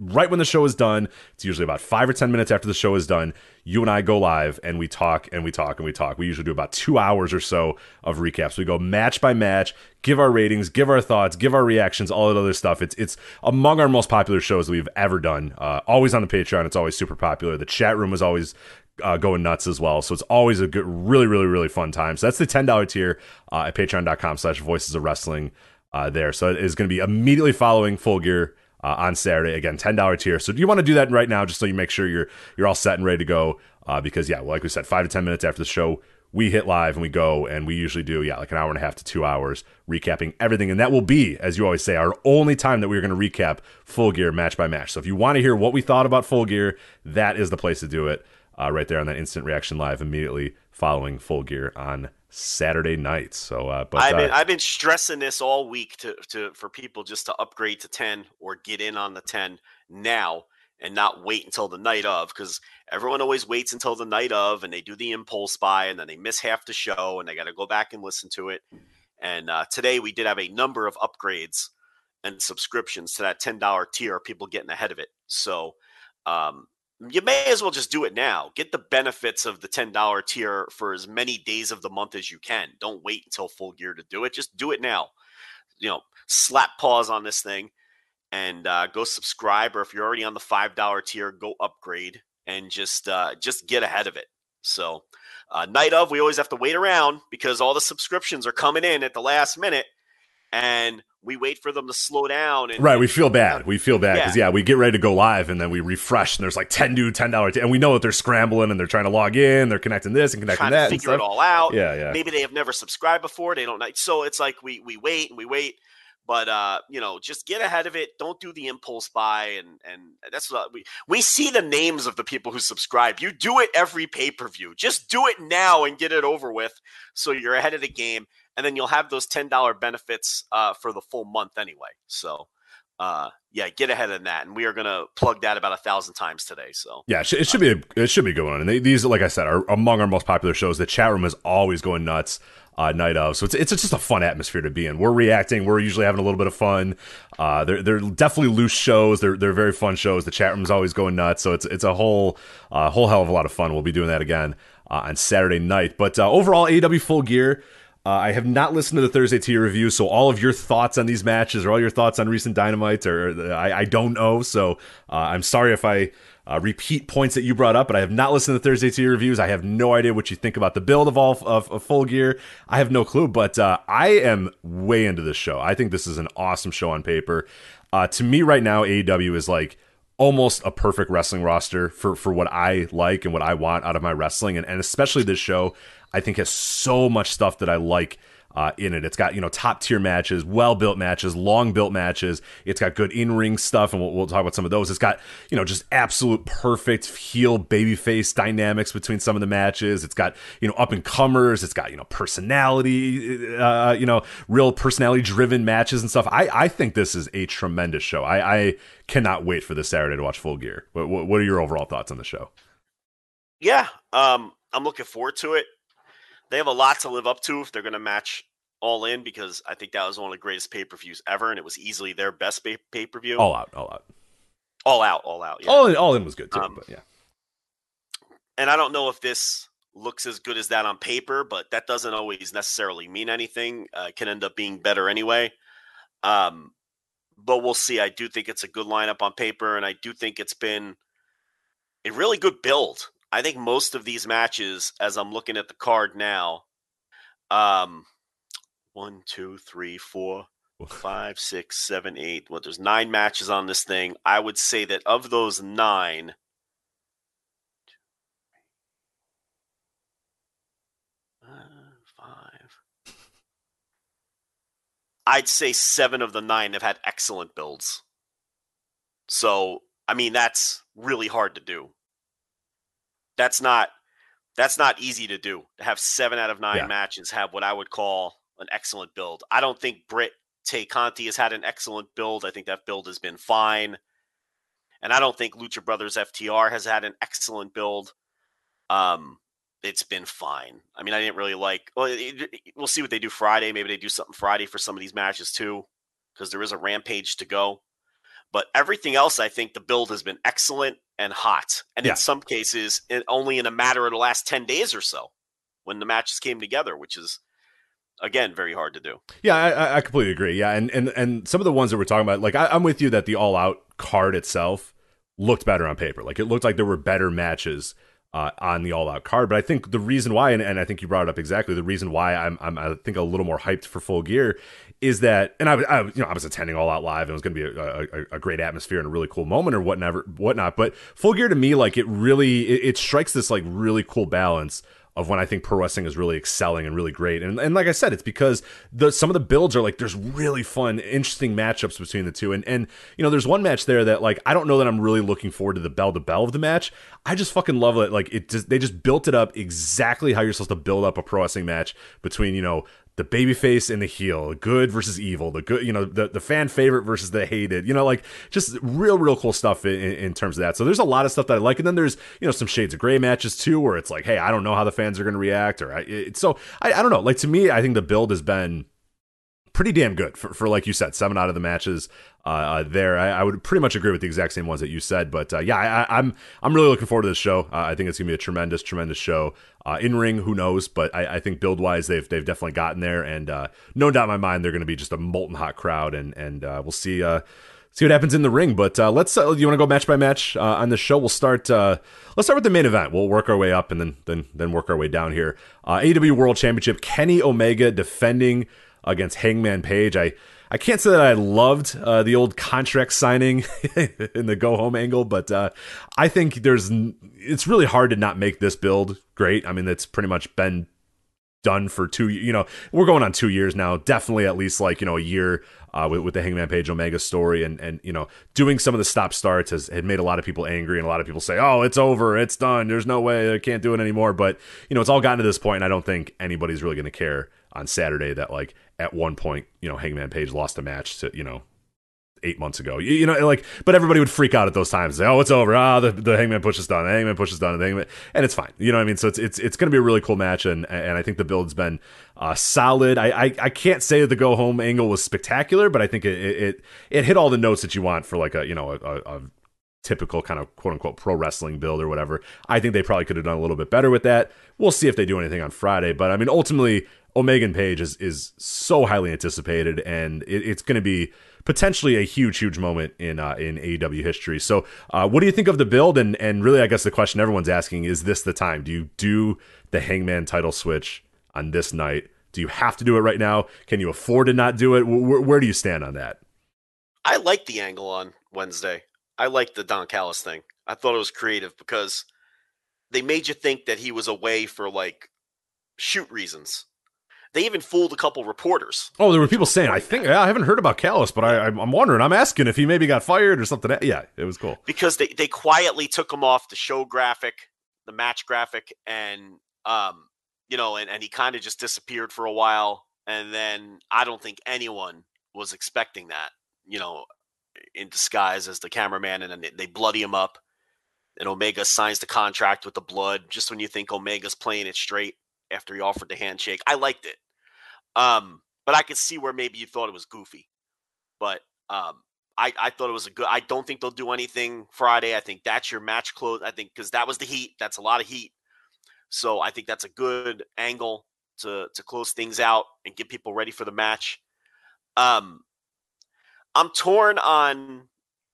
Speaker 3: right when the show is done, it's usually about five or ten minutes after the show is done. You and I go live and we talk and we talk and we talk. We usually do about two hours or so of recaps. We go match by match, give our ratings, give our thoughts, give our reactions, all that other stuff. It's it's among our most popular shows that we've ever done. Uh, always on the Patreon. It's always super popular. The chat room is always uh, going nuts as well. So it's always a good, really, really, really fun time. So that's the ten dollar tier uh, at patreon.com slash voices of wrestling uh, there. So it is going to be immediately following Full Gear uh, on Saturday. Again, ten dollar tier. So do you want to do that right now, just so you make sure you're you're all set and ready to go. Uh, because yeah, like we said, five to ten minutes after the show, we hit live and we go, and we usually do yeah like an hour and a half to two hours recapping everything, and that will be, as you always say, our only time that we're going to recap Full Gear match by match. So if you want to hear what we thought about Full Gear, that is the place to do it. Uh, right there on that instant reaction live immediately following Full Gear on Saturday night. So, uh, but
Speaker 1: I've
Speaker 3: uh,
Speaker 1: been I've been stressing this all week to to for people just to upgrade to ten or get in on the ten now. and not wait until the night of because everyone always waits until the night of and they do the impulse buy and then they miss half the show and they got to go back and listen to it. And uh, today we did have a number of upgrades and subscriptions to that $10 tier, people getting ahead of it. So um, you may as well just do it now. Get the benefits of the $10 tier for as many days of the month as you can. Don't wait until full gear to do it. Just do it now. You know, slap pause on this thing and uh, go subscribe. Or if you're already on the $5 tier, go upgrade and just uh, just get ahead of it. So, uh, night of, we always have to wait around because all the subscriptions are coming in at the last minute. And we wait for them to slow down. And,
Speaker 3: right, we feel bad. We feel bad because
Speaker 1: Yeah.
Speaker 3: yeah. we get ready to go live and then we refresh and there's like ten new ten dollar, and we know that they're scrambling and they're trying to log in, they're connecting this and connecting
Speaker 1: trying
Speaker 3: that
Speaker 1: figure it all out.
Speaker 3: Yeah, yeah.
Speaker 1: Maybe they have never subscribed before. They don't. So it's like we we wait and we wait. But uh, you know, just get ahead of it. Don't do the impulse buy, and and that's what we we see the names of the people who subscribe. You do it every pay per view. Just do it now and get it over with, so you're ahead of the game, and then you'll have those ten dollar benefits uh, for the full month anyway. So, uh, yeah, get ahead of that, and we are gonna plug that about a thousand times today. So
Speaker 3: Yeah, it should, it should be a, it should be going on. And they, these, like I said, are among our most popular shows. The chat room is always going nuts. Uh, night of, so it's it's just a fun atmosphere to be in. We're reacting. We're usually having a little bit of fun. Uh, they're they're definitely loose shows. They're they're very fun shows. The chat room's always going nuts. So it's it's a whole uh, whole hell of a lot of fun. We'll be doing that again uh, on Saturday night. But uh, overall, AEW Full Gear. Uh, I have not listened to the Thursday tier review, so all of your thoughts on these matches or all your thoughts on recent dynamites, or I, I don't know. So uh, I'm sorry if I uh, repeat points that you brought up, but I have not listened to the Thursday tier reviews. I have no idea what you think about the build of all of, of Full Gear. I have no clue, but uh, I am way into this show. I think this is an awesome show on paper. Uh, to me, right now, AEW is like almost a perfect wrestling roster for for what I like and what I want out of my wrestling, and, and especially this show. I think has so much stuff that I like uh, in it. It's got you know top tier matches, well built matches, long built matches. It's got good in ring stuff, and we'll, we'll talk about some of those. It's got you know just absolute perfect heel babyface dynamics between some of the matches. It's got you know up and comers. It's got you know personality, uh, you know real personality driven matches and stuff. I I think this is a tremendous show. I, I cannot wait for this Saturday to watch Full Gear. What, what what are your overall thoughts on the show?
Speaker 1: yeah, um, I'm looking forward to it. They have a lot to live up to if they're going to match all in because I think that was one of the greatest pay per views ever, and it was easily their best pay per view.
Speaker 3: All out, all out.
Speaker 1: all out, all out. Yeah.
Speaker 3: All in, all in was good too.
Speaker 1: Um,
Speaker 3: but yeah,
Speaker 1: and I don't know if this looks as good as that on paper, but that doesn't always necessarily mean anything. Uh, it can end up being better anyway. Um, but we'll see. I do think it's a good lineup on paper, and I do think it's been a really good build. I think most of these matches, as I'm looking at the card now, um, one, two, three, four, five, six, seven, eight. Well, there's nine matches on this thing. I would say that of those nine, five. I'd say seven of the nine have had excellent builds. So, I mean, that's really hard to do. That's not that's not easy to do. To have seven out of nine
Speaker 3: Yeah.
Speaker 1: matches have what I would call an excellent build. I don't think Britt Tay Conti has had an excellent build. I think that build has been fine. And I don't think Lucha Brothers FTR has had an excellent build. Um, it's been fine. I mean, I didn't really like. Well, it, it- we'll see what they do Friday. Maybe they do something Friday for some of these matches too, because there is a rampage to go. But everything else, I think the build has been excellent and hot, and
Speaker 3: Yeah.
Speaker 1: in some cases, in, only in a matter of the last ten days or so, when the matches came together, which is again very hard to do.
Speaker 3: Yeah, I- I, I completely agree. Yeah, and and and some of the ones that we're talking about, like I, I'm with you that the all out card itself looked better on paper. Like it looked like there were better matches uh, on the all out card. But I think the reason why, and, and I think you brought it up exactly, the reason why I'm I'm I think a little more hyped for Full Gear is that, and I, I you know I was attending all out live, and it was going to be a, a, a great atmosphere and a really cool moment or whatever whatnot. But Full Gear to me, like it really it, it strikes this like really cool balance of when I think pro wrestling is really excelling and really great. And and like I said, it's because the some of the builds are like there's really fun, interesting matchups between the two. And and you know, there's one match there that like I don't know that I'm really looking forward to the bell to bell of the match. I just fucking love it. Like it just they just built it up exactly how you're supposed to build up a pro wrestling match between, you know, the babyface and the heel, good versus evil, the good, you know, the, the fan favorite versus the hated, you know, like just real, real cool stuff in, in, terms of that. So there's a lot of stuff that I like. And then there's, you know, some shades of gray matches too, where it's like, hey, I don't know how the fans are going to react. Or I, it, so I, I don't know. Like to me, I think the build has been pretty damn good for, for like you said, seven out of the matches uh, uh, there. I, I, would pretty much agree with the exact same ones that you said. But uh, yeah, I, am I'm, I'm really looking forward to this show. Uh, I think it's gonna be a tremendous, tremendous show. In ring, who knows? But I, I, think build wise, they've they've definitely gotten there, and no doubt in my mind, they're to be just a molten hot crowd, and and we'll see see what happens in the ring. But uh, let's uh, you want to go match by match uh, on the show. We'll start. Let's start with the main event. We'll work our way up and then then then work our way down here. AEW World Championship. Kenny Omega defending against Hangman Page. I I can't say that I loved uh, the old contract signing [LAUGHS] in the go home angle, but uh, I think there's it's really hard to not make this build great. I mean, it's pretty much been done for two. You know, we're going on two years now. Definitely at least like you know a year uh, with, with the Hangman Page Omega story, and and you know doing some of the stop starts has had made a lot of people angry, and a lot of people say, oh, it's over, it's done, there's no way I can't do it anymore. But you know, it's all gotten to this point, and I don't think anybody's really going to care on Saturday that like at one point, you know, Hangman Page lost a match to, you know, eight months ago. You, you, know, like, but everybody would freak out at those times. Say, oh, it's over. Ah, the, the Hangman push is done. The Hangman push is done. The Hangman, and it's fine. You know what I mean? So it's it's it's going to be a really cool match, and and I think the build's been uh, solid. I, I, I can't say that the go home angle was spectacular, but I think it, it it hit all the notes that you want for like a you know a, a, a typical kind of quote unquote pro wrestling build or whatever. I think they probably could have done a little bit better with that. We'll see if they do anything on Friday, but I mean ultimately Omega Page is is so highly anticipated, and it, it's going to be potentially a huge, huge moment in uh, in AEW history. So, uh, what do you think of the build? And and really, I guess the question everyone's asking is: This the time? Do you do the Hangman title switch on this night? Do you have to do it right now? Can you afford to not do it? Where, where do you stand on that?
Speaker 1: I like the angle on Wednesday. I like the Don Callis thing. I thought it was creative because they made you think that he was away for like shoot reasons they even fooled a couple reporters.
Speaker 3: Oh, there were people saying, "I think yeah, I haven't heard about Callis, but I, I'm wondering. I'm asking if he maybe got fired or something." Yeah, it was cool
Speaker 1: because they they quietly took him off the show graphic, the match graphic, and um, you know, and and he kind of just disappeared for a while, and then I don't think anyone was expecting that, you know, in disguise as the cameraman, and then they bloody him up. And Omega signs the contract with the blood just when you think Omega's playing it straight after he offered the handshake. I liked it. Um, but I could see where maybe you thought it was goofy. But um, I, I thought it was a good. I don't think they'll do anything Friday. I think that's your match close. I think because that was the heat. That's a lot of heat. So I think that's a good angle to to close things out and get people ready for the match. Um, I'm torn on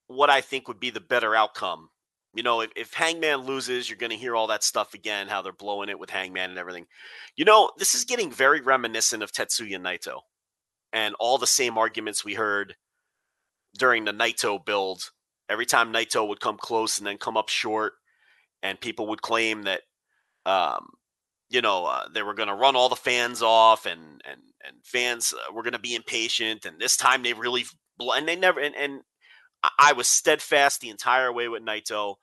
Speaker 1: what I think would be the better outcome you know, if, if Hangman loses, you're going to hear all that stuff again, how they're blowing it with Hangman and everything. You know, this is getting very reminiscent of Tetsuya Naito and all the same arguments we heard during the Naito build. Every time Naito would come close and then come up short, and people would claim that, um, you know, uh, they were going to run all the fans off, and and and fans uh, were going to be impatient, and this time they really bl- and they never and and I was steadfast the entire way with Naito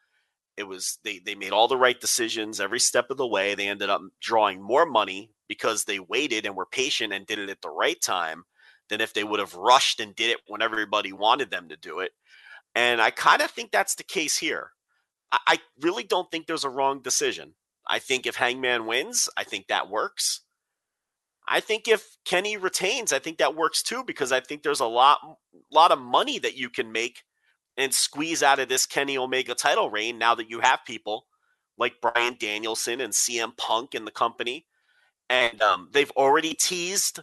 Speaker 1: it was they they made all the right decisions every step of the way. They ended up drawing more money because they waited and were patient and did it at the right time than if they would have rushed and did it when everybody wanted them to do it. And I kind of think that's the case here. I, I really don't think there's a wrong decision. I think if Hangman wins, I think that works. I think if Kenny retains, I think that works too because I think there's a lot lot of money that you can make and squeeze out of this Kenny Omega title reign now that you have people like Bryan Danielson and CM Punk in the company. And um, they've already teased,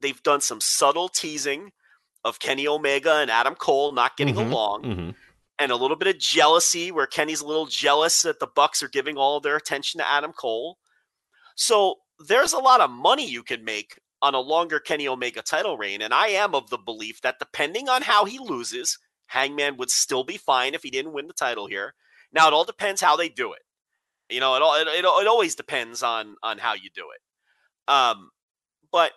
Speaker 1: they've done some subtle teasing of Kenny Omega and Adam Cole not getting mm-hmm, along. Mm-hmm. And a little bit of jealousy where Kenny's a little jealous that the Bucks are giving all their attention to Adam Cole. So there's a lot of money you can make on a longer Kenny Omega title reign. And I am of the belief that depending on how he loses, Hangman would still be fine if he didn't win the title here. Now it all depends how they do it. You know, it all it, it, it always depends on on how you do it. Um, but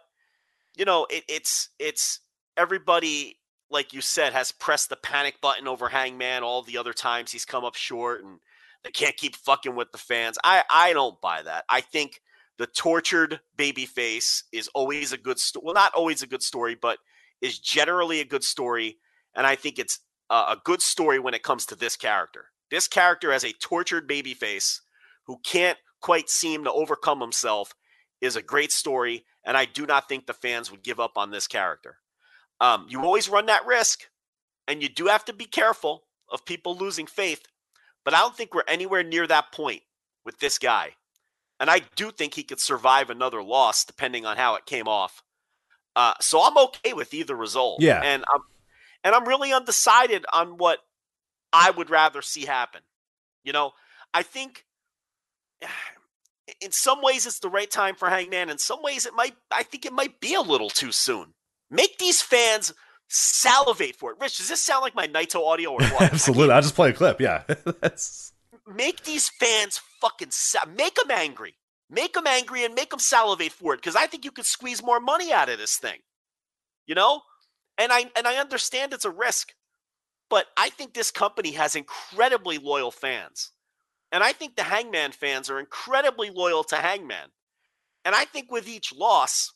Speaker 1: you know, it, it's it's everybody like you said has pressed the panic button over Hangman all the other times he's come up short and they can't keep fucking with the fans. I I don't buy that. I think the tortured babyface is always a good story. Well, not always a good story, but is generally a good story. And I think it's a good story when it comes to this character. This character as a tortured baby face who can't quite seem to overcome himself is a great story. And I do not think the fans would give up on this character. Um, you always run that risk, and you do have to be careful of people losing faith. But I don't think we're anywhere near that point with this guy. And I do think he could survive another loss depending on how it came off. Uh, so I'm okay with either result.
Speaker 3: Yeah.
Speaker 1: And I'm and I'm really undecided on what I would rather see happen. You know, I think [SIGHS] in some ways it's the right time for Hangman. In some ways it might I think it might be a little too soon. Make these fans salivate for it. Rich, does this sound like my Naito audio or [LAUGHS] what?
Speaker 3: Absolutely. I'll just play a clip. Yeah. [LAUGHS]
Speaker 1: Make these fans fucking sa- make them angry. Make them angry and make them salivate for it because I think you could squeeze more money out of this thing. You know? And I and I understand it's a risk, but I think this company has incredibly loyal fans. And I think the Hangman fans are incredibly loyal to Hangman. And I think with each loss,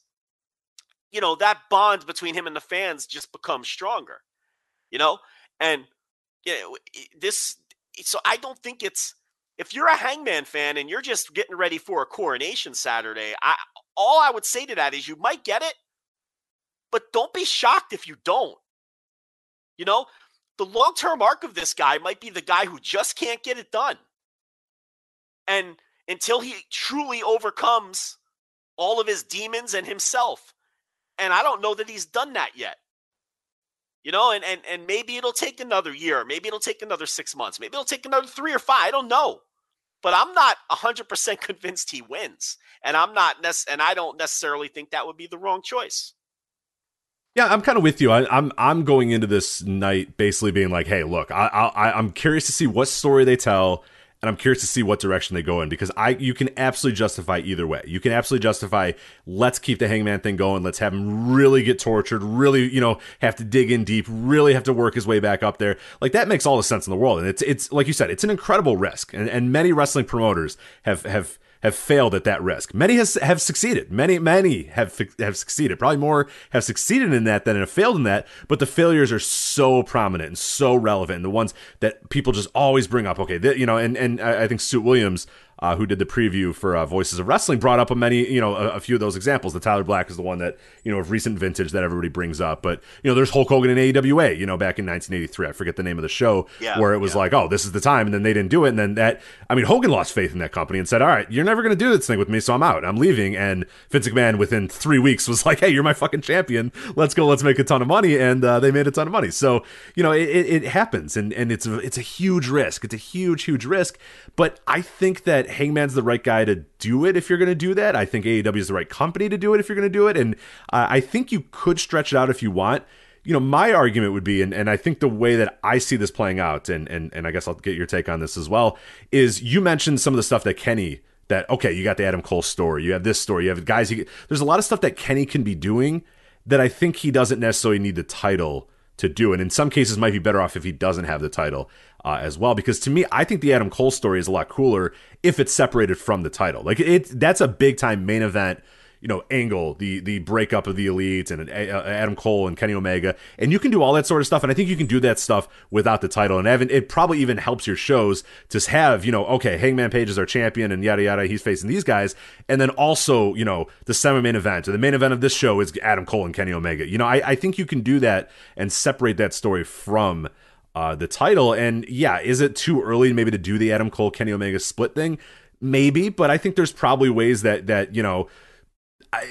Speaker 1: you know, that bond between him and the fans just becomes stronger. You know? And you know, this so I don't think it's if you're a Hangman fan and you're just getting ready for a coronation Saturday, I all I would say to that is you might get it, but don't be shocked if you don't. You know, the long-term arc of this guy might be the guy who just can't get it done. And until he truly overcomes all of his demons and himself. And I don't know that he's done that yet. You know, and and and maybe it'll take another year, maybe it'll take another 6 months, maybe it'll take another 3 or 5, I don't know. But I'm not 100% [LAUGHS] convinced he wins. And I'm not nec- and I don't necessarily think that would be the wrong choice.
Speaker 3: Yeah, I'm kind of with you. I, am I'm, I'm going into this night basically being like, hey, look, I, I I'm curious to see what story they tell, and I'm curious to see what direction they go in because I you can absolutely justify either way. You can absolutely justify let's keep the Hangman thing going, let's have him really get tortured, really you know have to dig in deep, really have to work his way back up there. Like that makes all the sense in the world, and it's it's like you said, it's an incredible risk, and and many wrestling promoters have have have failed at that risk. Many has, have succeeded. Many, many have have succeeded. Probably more have succeeded in that than have failed in that. But the failures are so prominent and so relevant, and the ones that people just always bring up. Okay, you know, and and I think Suit Williams uh, who did the preview for uh, Voices of Wrestling, brought up a many, you know, a, a, few of those examples. The Tyler Black is the one that you know of recent vintage that everybody brings up. But you know, there's Hulk Hogan in AWA, you know, back in 1983. I forget the name of the show
Speaker 1: yeah,
Speaker 3: where it was
Speaker 1: yeah.
Speaker 3: like, oh, this is the time, and then they didn't do it, and then that, I mean, Hogan lost faith in that company and said, all right, you're never going to do this thing with me, so I'm out, I'm leaving. And Vince McMahon within three weeks was [LAUGHS] like, hey, you're my fucking champion. Let's go, let's make a ton of money, and uh, they made a ton of money. So you know, it, it, it happens, and and it's a, it's a huge risk. It's a huge, huge risk. But I think that Hangman's the right guy to do it if you're going to do that. I think AEW is the right company to do it if you're going to do it. And uh, I think you could stretch it out if you want. You know, my argument would be, and, and I think the way that I see this playing out, and, and, and I guess I'll get your take on this as well, is you mentioned some of the stuff that Kenny that okay, you got the Adam Cole story, you have this story, you have guys. You, there's a lot of stuff that Kenny can be doing that I think he doesn't necessarily need the title to do, and in some cases might be better off if he doesn't have the title uh, as well. Because to me, I think the Adam Cole story is a lot cooler if it's separated from the title. Like it, that's a big time main event. You know, angle the the breakup of the elite and uh, Adam Cole and Kenny Omega, and you can do all that sort of stuff. And I think you can do that stuff without the title. And Evan, it probably even helps your shows to have you know, okay, Hangman Page is our champion, and yada yada. He's facing these guys, and then also you know the semi main event or the main event of this show is Adam Cole and Kenny Omega. You know, I, I think you can do that and separate that story from uh, the title. And yeah, is it too early maybe to do the Adam Cole Kenny Omega split thing? Maybe, but I think there's probably ways that that you know.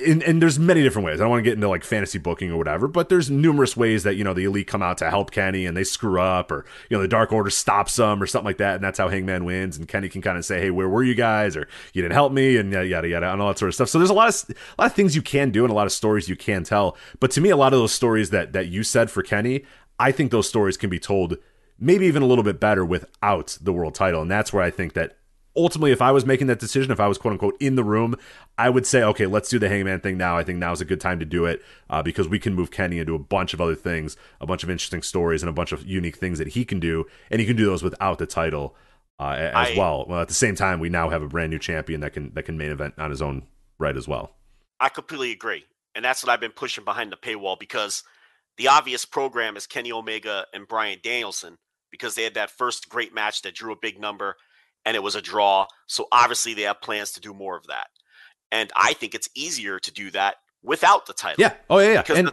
Speaker 3: And, and, there's many different ways. I don't want to get into like fantasy booking or whatever, but there's numerous ways that you know the elite come out to help Kenny and they screw up, or you know the Dark Order stops them or something like that, and that's how Hangman wins. And Kenny can kind of say, "Hey, where were you guys?" or "You didn't help me," and yada yada yada, and all that sort of stuff. So there's a lot of a lot of things you can do and a lot of stories you can tell. But to me, a lot of those stories that that you said for Kenny, I think those stories can be told maybe even a little bit better without the world title. And that's where I think that ultimately, if I was making that decision, if I was quote unquote in the room, I would say, okay, let's do the Hangman thing now. I think now is a good time to do it uh, because we can move Kenny into a bunch of other things, a bunch of interesting stories, and a bunch of unique things that he can do. And he can do those without the title. Uh, as
Speaker 1: I,
Speaker 3: well. Well, at the same time, we now have a brand new champion that can that can main event on his own right as well.
Speaker 1: I completely agree. And that's what I've been pushing behind the paywall because the obvious program is Kenny Omega and Bryan Danielson because they had that first great match that drew a big number and it was a draw. So obviously they have plans to do more of that. And I think it's easier to do that without the title.
Speaker 3: Yeah. Oh yeah. yeah.
Speaker 1: Because
Speaker 3: and,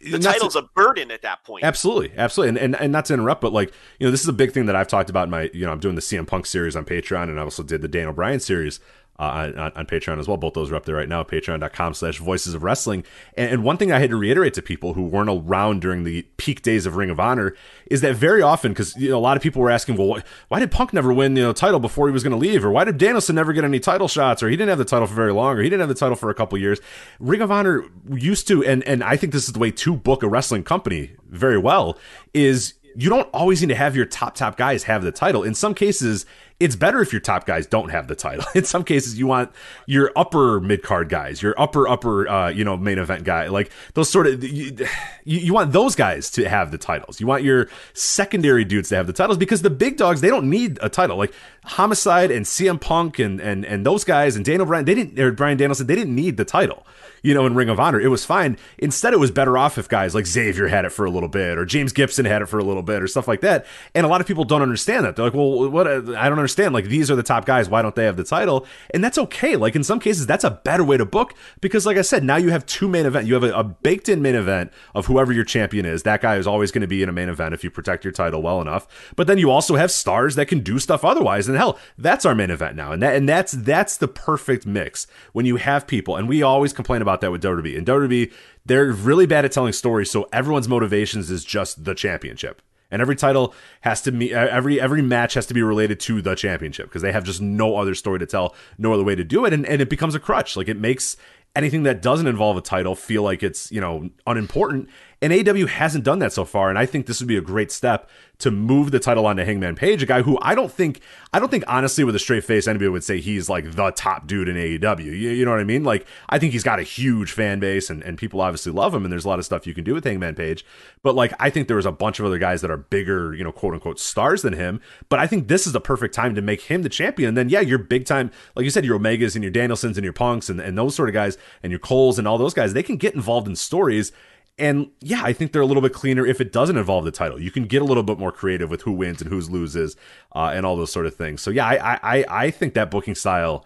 Speaker 1: the, the title's a, a burden at that point.
Speaker 3: Absolutely, absolutely, and, and and not to interrupt, but like you know, this is a big thing that I've talked about in my you know I'm doing the CM Punk series on Patreon, and I also did the Daniel Bryan series uh, on, on, Patreon as well. Both those are up there right now, patreon.com slash voices of wrestling. And, and, one thing I had to reiterate to people who weren't around during the peak days of Ring of Honor is that very often, because you know, a lot of people were asking, well, why, did Punk never win you know title before he was going to leave? Or why did Danielson never get any title shots? Or he didn't have the title for very long, or he didn't have the title for a couple years. Ring of Honor used to, and, and I think this is the way to book a wrestling company very well, is you don't always need to have your top top guys have the title. In some cases, it's better if your top guys don't have the title. [LAUGHS] In some cases, you want your upper mid card guys, your upper upper uh, you know main event guy, like those sort of you, you want those guys to have the titles. You want your secondary dudes to have the titles because the big dogs they don't need a title. Like Homicide and CM Punk and and and those guys and Daniel Bryan they didn't or Bryan Danielson they didn't need the title you know, in Ring of Honor. It was fine. Instead, it was better off if guys like Xavier had it for a little bit or James Gibson had it for a little bit or stuff like that. And a lot of people don't understand that. They're like, well, what? Uh, I don't understand. Like, these are the top guys. Why don't they have the title? And that's okay. Like, in some cases, that's a better way to book because, like I said, now you have two main event. You have a, a baked in main event of whoever your champion is. That guy is always going to be in a main event if you protect your title well enough. But then you also have stars that can do stuff otherwise. And hell, that's our main event now. And that, and that's, that's the perfect mix when you have people. And we always complain about that with WWE. And WWE, they're really bad at telling stories, so everyone's motivations is just the championship. And every title has to be every every match has to be related to the championship because they have just no other story to tell, no other way to do it, and, and it becomes a crutch. Like it makes anything that doesn't involve a title feel like it's you know unimportant. And AEW hasn't done that so far, and I think this would be a great step to move the title onto Hangman Page, a guy who I don't think, I don't think honestly with a straight face anybody would say he's like the top dude in AEW. You, you know what I mean? Like I think he's got a huge fan base, and, and people obviously love him, and there's a lot of stuff you can do with Hangman Page. But like I think there was a bunch of other guys that are bigger, you know, quote unquote stars than him. But I think this is the perfect time to make him the champion. And then yeah, you're big time, like you said, your Omegas and your Danielsons and your Punks and, and those sort of guys, and your Coles and all those guys, they can get involved in stories and yeah, I think they're a little bit cleaner if it doesn't involve the title. You can get a little bit more creative with who wins and who loses, uh, and all those sort of things. So yeah, I I I think that booking style,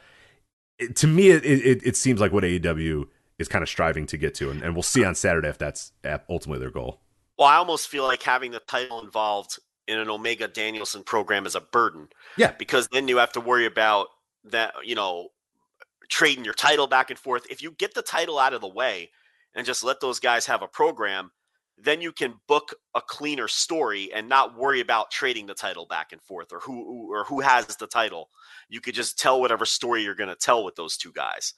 Speaker 3: it, to me, it, it, it seems like what AEW is kind of striving to get to, and, and we'll see on Saturday if that's ultimately their goal.
Speaker 1: Well, I almost feel like having the title involved in an Omega Danielson program is a burden.
Speaker 3: Yeah,
Speaker 1: because then you have to worry about that. You know, trading your title back and forth. If you get the title out of the way and just let those guys have a program, then you can book a cleaner story and not worry about trading the title back and forth or who or who has the title. You could just tell whatever story you're going to tell with those two guys.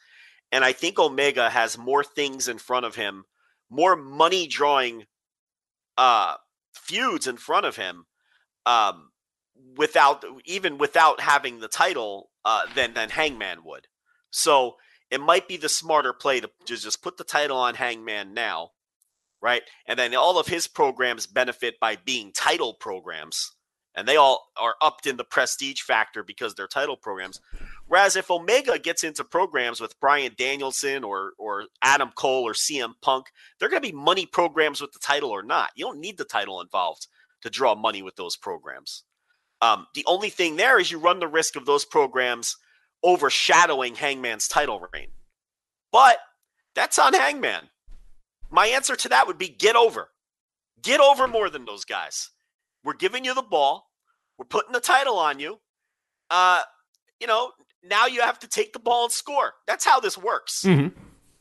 Speaker 1: And I think Omega has more things in front of him, more money drawing uh feuds in front of him um without even without having the title uh than than Hangman would. So it might be the smarter play to, just put the title on Hangman now, right? And then all of his programs benefit by being title programs, and they all are upped in the prestige factor because they're title programs. Whereas if Omega gets into programs with Bryan Danielson or or Adam Cole or CM Punk, they're going to be money programs with the title or not. You don't need the title involved to draw money with those programs. Um, the only thing there is you run the risk of those programs overshadowing Hangman's title reign. But that's on Hangman. My answer to that would be get over. Get over more than those guys. We're giving you the ball. We're putting the title on you. Uh, you know, now you have to take the ball and score. That's how this works.
Speaker 3: Mm-hmm.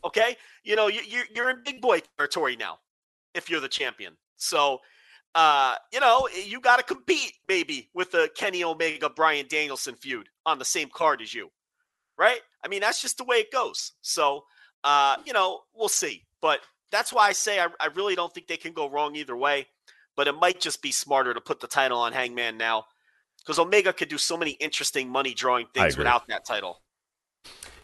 Speaker 1: Okay, you know, you, you're in big boy territory now if you're the champion. So, uh, you know, you got to compete, maybe, with the Kenny Omega Bryan Danielson feud on the same card as you, right? I mean, that's just the way it goes. So, uh, you know, we'll see. But that's why I say I, I really don't think they can go wrong either way. But it might just be smarter to put the title on Hangman now because Omega could do so many interesting money drawing things without that title.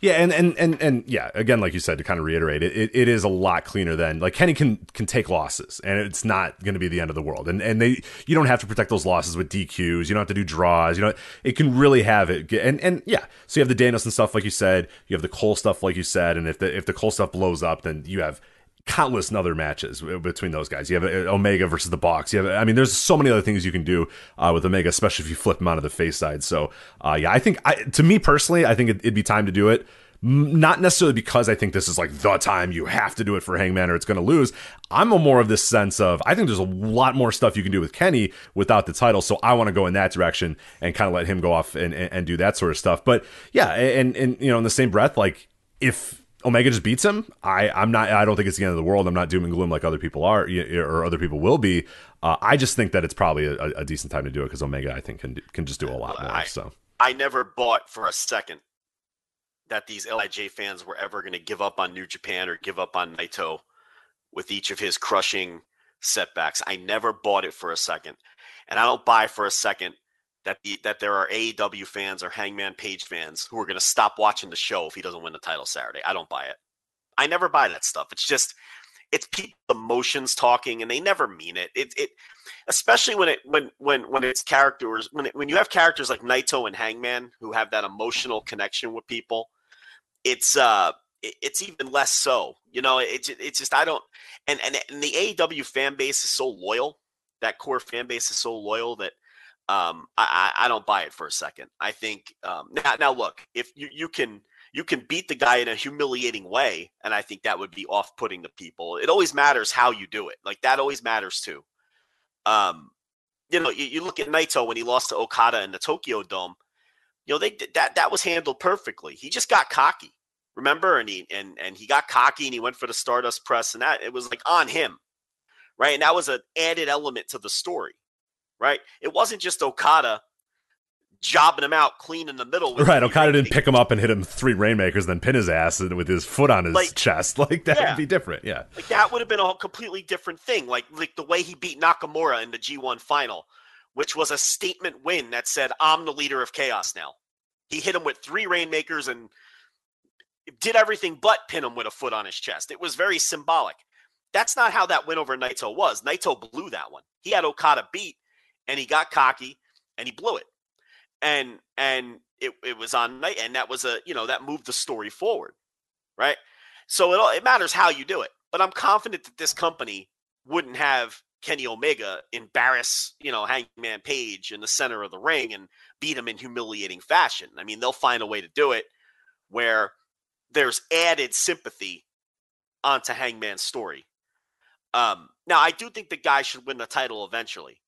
Speaker 3: Yeah, and and and and yeah, again, like you said, to kind of reiterate, it, it, it is a lot cleaner than like Kenny can can take losses, and it's not going to be the end of the world. And and they you don't have to protect those losses with DQs. You don't have to do draws. You know, it can really have it. And and yeah, so you have the Danielson stuff, like you said. You have the Cole stuff, like you said. And if the if the Cole stuff blows up, then you have countless other matches between those guys. You have uh, Omega versus the Bucks. You have, I mean, there's so many other things you can do uh, with Omega, especially if you flip him onto the face side. So, uh, yeah, I think, I, to me personally, I think it, would be time to do it. Not necessarily because I think this is like the time you have to do it for Hangman or it's going to lose. I'm a more of this sense of I think there's a lot more stuff you can do with Kenny without the title, so I want to go in that direction and kind of let him go off and, and, and do that sort of stuff. But yeah, and and you know, in the same breath, like if Omega just beats him. I I'm not. I don't think it's the end of the world. I'm not doom and gloom like other people are or other people will be. Uh, I just think that it's probably a, a decent time to do it because Omega I think can can just do a lot more.
Speaker 1: I,
Speaker 3: so
Speaker 1: I never bought for a second that these LIJ fans were ever going to give up on New Japan or give up on Naito with each of his crushing setbacks. I never bought it for a second, and I don't buy for a second that the, that there are AEW fans or Hangman Page fans who are going to stop watching the show if he doesn't win the title Saturday. I don't buy it. I never buy that stuff. It's just it's people emotions talking and they never mean it. It it especially when it when when when it's characters when it, when you have characters like Naito and Hangman who have that emotional connection with people. It's uh it, it's even less so. You know, it's it's just I don't and and and the AEW fan base is so loyal. That core fan base is so loyal that um, I, I don't buy it for a second. I think um, [LAUGHS] now, now look, if you, you can you can beat the guy in a humiliating way, and I think that would be off-putting to people. It always matters how you do it. Like that always matters too. Um, you know, you, you look at Naito when he lost to Okada in the Tokyo Dome. You know, they that that was handled perfectly. He just got cocky, remember, and he and and he got cocky and he went for the Stardust press, and that it was like on him, right? And that was an added element to the story right? It wasn't just Okada jobbing him out clean in the middle.
Speaker 3: Right. Okada didn't pick him up and hit him three rainmakers, then pin his ass with his foot on his like, chest. [LAUGHS] Like that yeah. would be different. Yeah.
Speaker 1: Like that would have been a completely different thing. Like like the way he beat Nakamura in the G1 final, which was a statement win that said, I'm the leader of chaos now. He hit him with three rainmakers and did everything but pin him with a foot on his chest. It was very symbolic. That's not how that win over Naito was. Naito blew that one. He had Okada beat and he got cocky and he blew it. And and it, it was on Naito and that was a you know that moved the story forward. Right? So it all it matters how you do it. But I'm confident that this company wouldn't have Kenny Omega embarrass, you know, Hangman Page in the center of the ring and beat him in humiliating fashion. I mean, they'll find a way to do it where there's added sympathy onto Hangman's story. Um, now, I do think the guy should win the title eventually.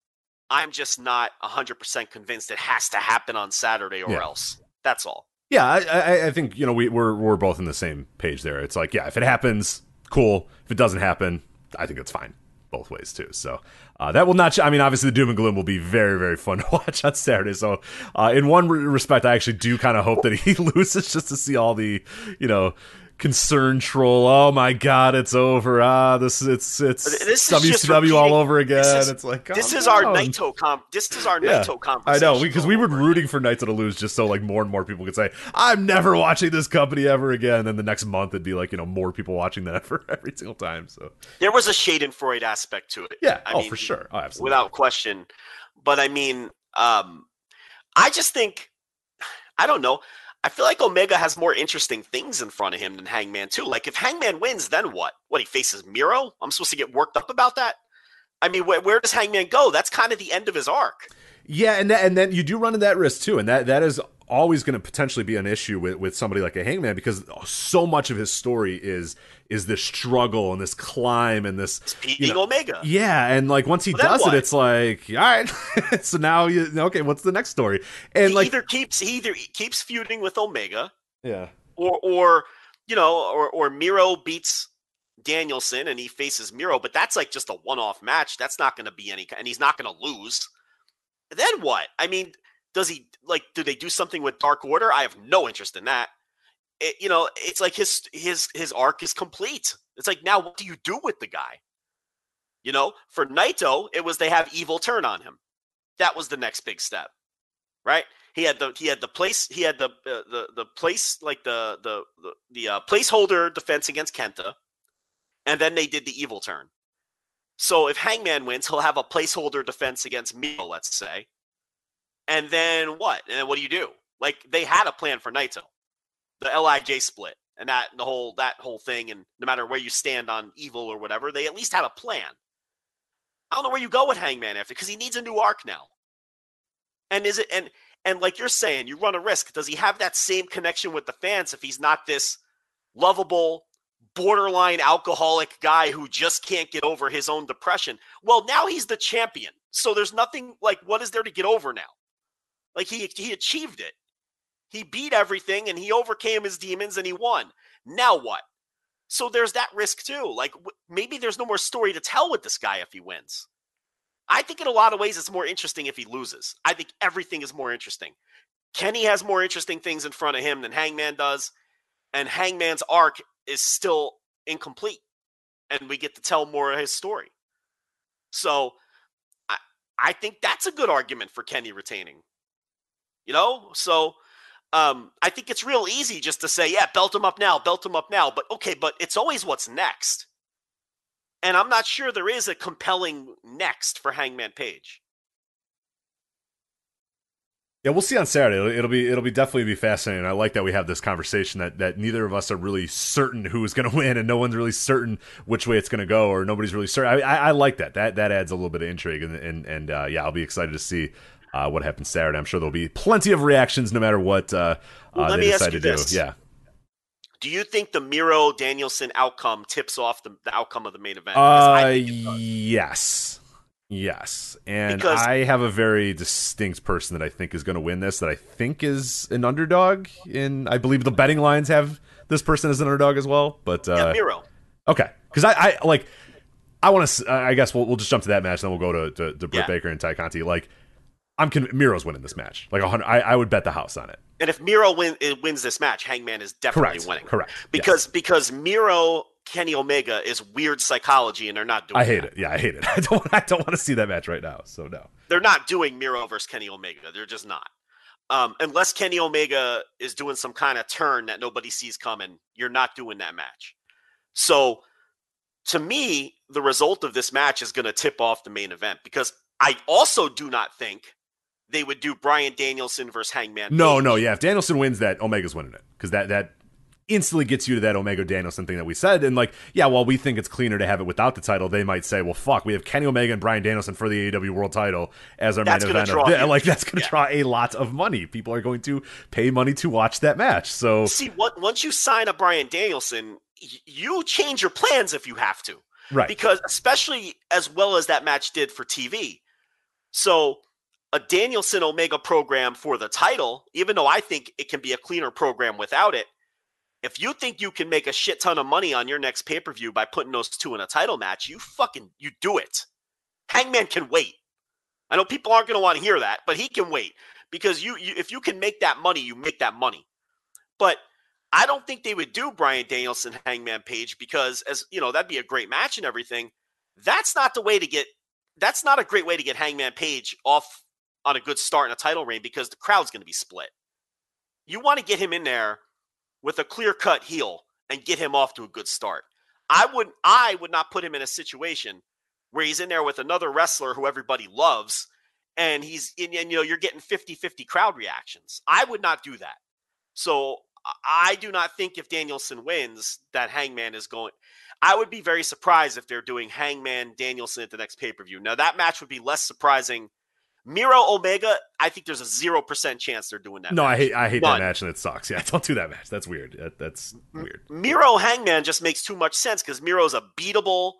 Speaker 1: I'm just not 100% convinced it has to happen on Saturday or yeah. else. That's all.
Speaker 3: Yeah, I, I, think you know we, we're we're both in the same page there. It's like, yeah, if it happens, cool. If it doesn't happen, I think it's fine both ways too. So uh, that will not. I mean, obviously, the doom and gloom will be very, very fun [LAUGHS] to watch on Saturday. So, uh, in one respect, I actually do kind of hope that he [LAUGHS] loses just to see all the, you know, concern troll. Oh my god, it's over. Ah, this it's it's this WCW all over again. Is, it's like
Speaker 1: this is our Naito com. This is our yeah, Naito conversation.
Speaker 3: I know because we were rooting for Naito to lose just so like more and more people could say, "I'm never watching this company ever again." And then the next month it'd be like you know more people watching that [LAUGHS] ever every single time. So
Speaker 1: there was a Schadenfreude aspect to it.
Speaker 3: Yeah, I oh mean, for sure, oh, absolutely,
Speaker 1: without question. But I mean, um, I just think I don't know. I feel like Omega has more interesting things in front of him than Hangman too. Like if Hangman wins, then what? What he faces Miro? I'm supposed to get worked up about that? I mean, where, where does Hangman go? That's kind of the end of his arc.
Speaker 3: Yeah, and and then you do run into that risk too, and that that is always going to potentially be an issue with, with somebody like a Hangman because so much of his story is is this struggle and this climb and this
Speaker 1: you know, Omega.
Speaker 3: Yeah, and like once he well, does it, it's like all right. [LAUGHS] so now you okay? What's the next story? And
Speaker 1: he
Speaker 3: like
Speaker 1: either keeps he either keeps feuding with Omega.
Speaker 3: Yeah.
Speaker 1: Or or you know or or Miro beats Danielson and he faces Miro, but that's like just a one off match. That's not going to be any, and he's not going to lose. Then what? I mean, does he like? Do they do something with Dark Order? I have no interest in that. It, you know, it's like his his his arc is complete. It's like now, what do you do with the guy? You know, for Naito, it was they have EVIL turn on him. That was the next big step, right? He had the he had the place he had the uh, the the place like the the the, the uh, placeholder defense against Kenta, and then they did the EVIL turn. So if Hangman wins, he'll have a placeholder defense against Miro, let's say. And then what? And then what do you do? Like they had a plan for Naito, the LIJ split, and that the whole that whole thing. And no matter where you stand on EVIL or whatever, they at least had a plan. I don't know where you go with Hangman after because he needs a new arc now. And is it and and like you're saying, you run a risk. Does he have that same connection with the fans if he's not this lovable, borderline alcoholic guy who just can't get over his own depression? Well, now he's the champion. So there's nothing like what is there to get over now? Like he he achieved it. He beat everything and he overcame his demons and he won. Now what? So there's that risk too. Like w- maybe there's no more story to tell with this guy if he wins. I think in a lot of ways it's more interesting if he loses. I think everything is more interesting. Kenny has more interesting things in front of him than Hangman does, and Hangman's arc is still incomplete, and we get to tell more of his story. So I, I think that's a good argument for Kenny retaining. You know, so um, I think it's real easy just to say, yeah, belt him up now, belt him up now. But okay, but it's always what's next. And I'm not sure there is a compelling next for Hangman Page.
Speaker 3: Yeah, we'll see on Saturday. It'll, it'll, be it'll be definitely be fascinating. I like that we have this conversation that that neither of us are really certain who is going [LAUGHS] to win, and no one's really certain which way it's going to go, or nobody's really certain. I, I, I, like that. That that adds a little bit of intrigue, and and, and uh, yeah, I'll be excited to see uh, what happens Saturday. I'm sure there'll be plenty of reactions no matter what uh, well, uh, they decide to this. do. Yeah.
Speaker 1: Do you think the Miro Danielson outcome tips off the, the outcome of the main event?
Speaker 3: Uh, yes. Yes. And because, I have a very distinct person that I think is going to win this that I think is an underdog. In I believe the betting lines have this person as an underdog as well. But uh,
Speaker 1: yeah, Miro.
Speaker 3: Okay. Because I, I like. I want to. I guess we'll, we'll just jump to that match, and then we'll go to to, to Britt yeah. Baker and Tay Conti. Like, I'm con- Miro's winning this match. Like, I, I would bet the house on it.
Speaker 1: And if Miro win, wins this match, Hangman is definitely
Speaker 3: Correct.
Speaker 1: winning.
Speaker 3: Correct.
Speaker 1: Because yes. because Miro Kenny Omega is weird psychology, and they're not doing.
Speaker 3: I hate
Speaker 1: that.
Speaker 3: it. Yeah, I hate it. [LAUGHS] I don't. I don't want to see that match right now. So no,
Speaker 1: they're not doing Miro versus Kenny Omega. They're just not. Um, unless Kenny Omega is doing some kind of turn that nobody sees coming, you're not doing that match. So, to me, the result of this match is going to tip off the main event because I also do not think they would do Bryan Danielson versus Hangman.
Speaker 3: No, Page. no, yeah. If Danielson wins that, Omega's winning it because that that instantly gets you to that Omega Danielson thing that we said. And like, yeah, while we think it's cleaner to have it without the title, they might say, well, fuck, we have Kenny Omega and Bryan Danielson for the AEW World Title as our that's main event. Of the, like, that's going to yeah. draw a lot of money. People are going to pay money to watch that match. So,
Speaker 1: see, what, once you sign up Bryan Danielson, you change your plans if you have to.
Speaker 3: Right.
Speaker 1: Because especially as well as that match did for TV. So a Danielson Omega program for the title, even though I think it can be a cleaner program without it. If you think you can make a shit ton of money on your next pay per view by putting those two in a title match, you fucking you do it. Hangman can wait. I know people aren't going to want to hear that, but he can wait because you, you if you can make that money, you make that money. But I don't think they would do Bryan Danielson Hangman Page because as you know that'd be a great match and everything. That's not the way to get. That's not a great way to get Hangman Page off on a good start in a title reign because the crowd's going to be split. You want to get him in there with a clear cut heel and get him off to a good start. I would I would not put him in a situation where he's in there with another wrestler who everybody loves and he's in and you know you're getting 50-50 crowd reactions. I would not do that. So I do not think if Danielson wins that Hangman is going I would be very surprised if they're doing Hangman Danielson at the next pay-per-view. Now that match would be less surprising Miro Omega, I think there's a zero percent chance they're doing that.
Speaker 3: No,
Speaker 1: match.
Speaker 3: I hate I hate None. that match and it sucks. Yeah, [LAUGHS] don't do that match. That's weird. That, that's weird.
Speaker 1: Miro Hangman just makes too much sense because Miro's a beatable,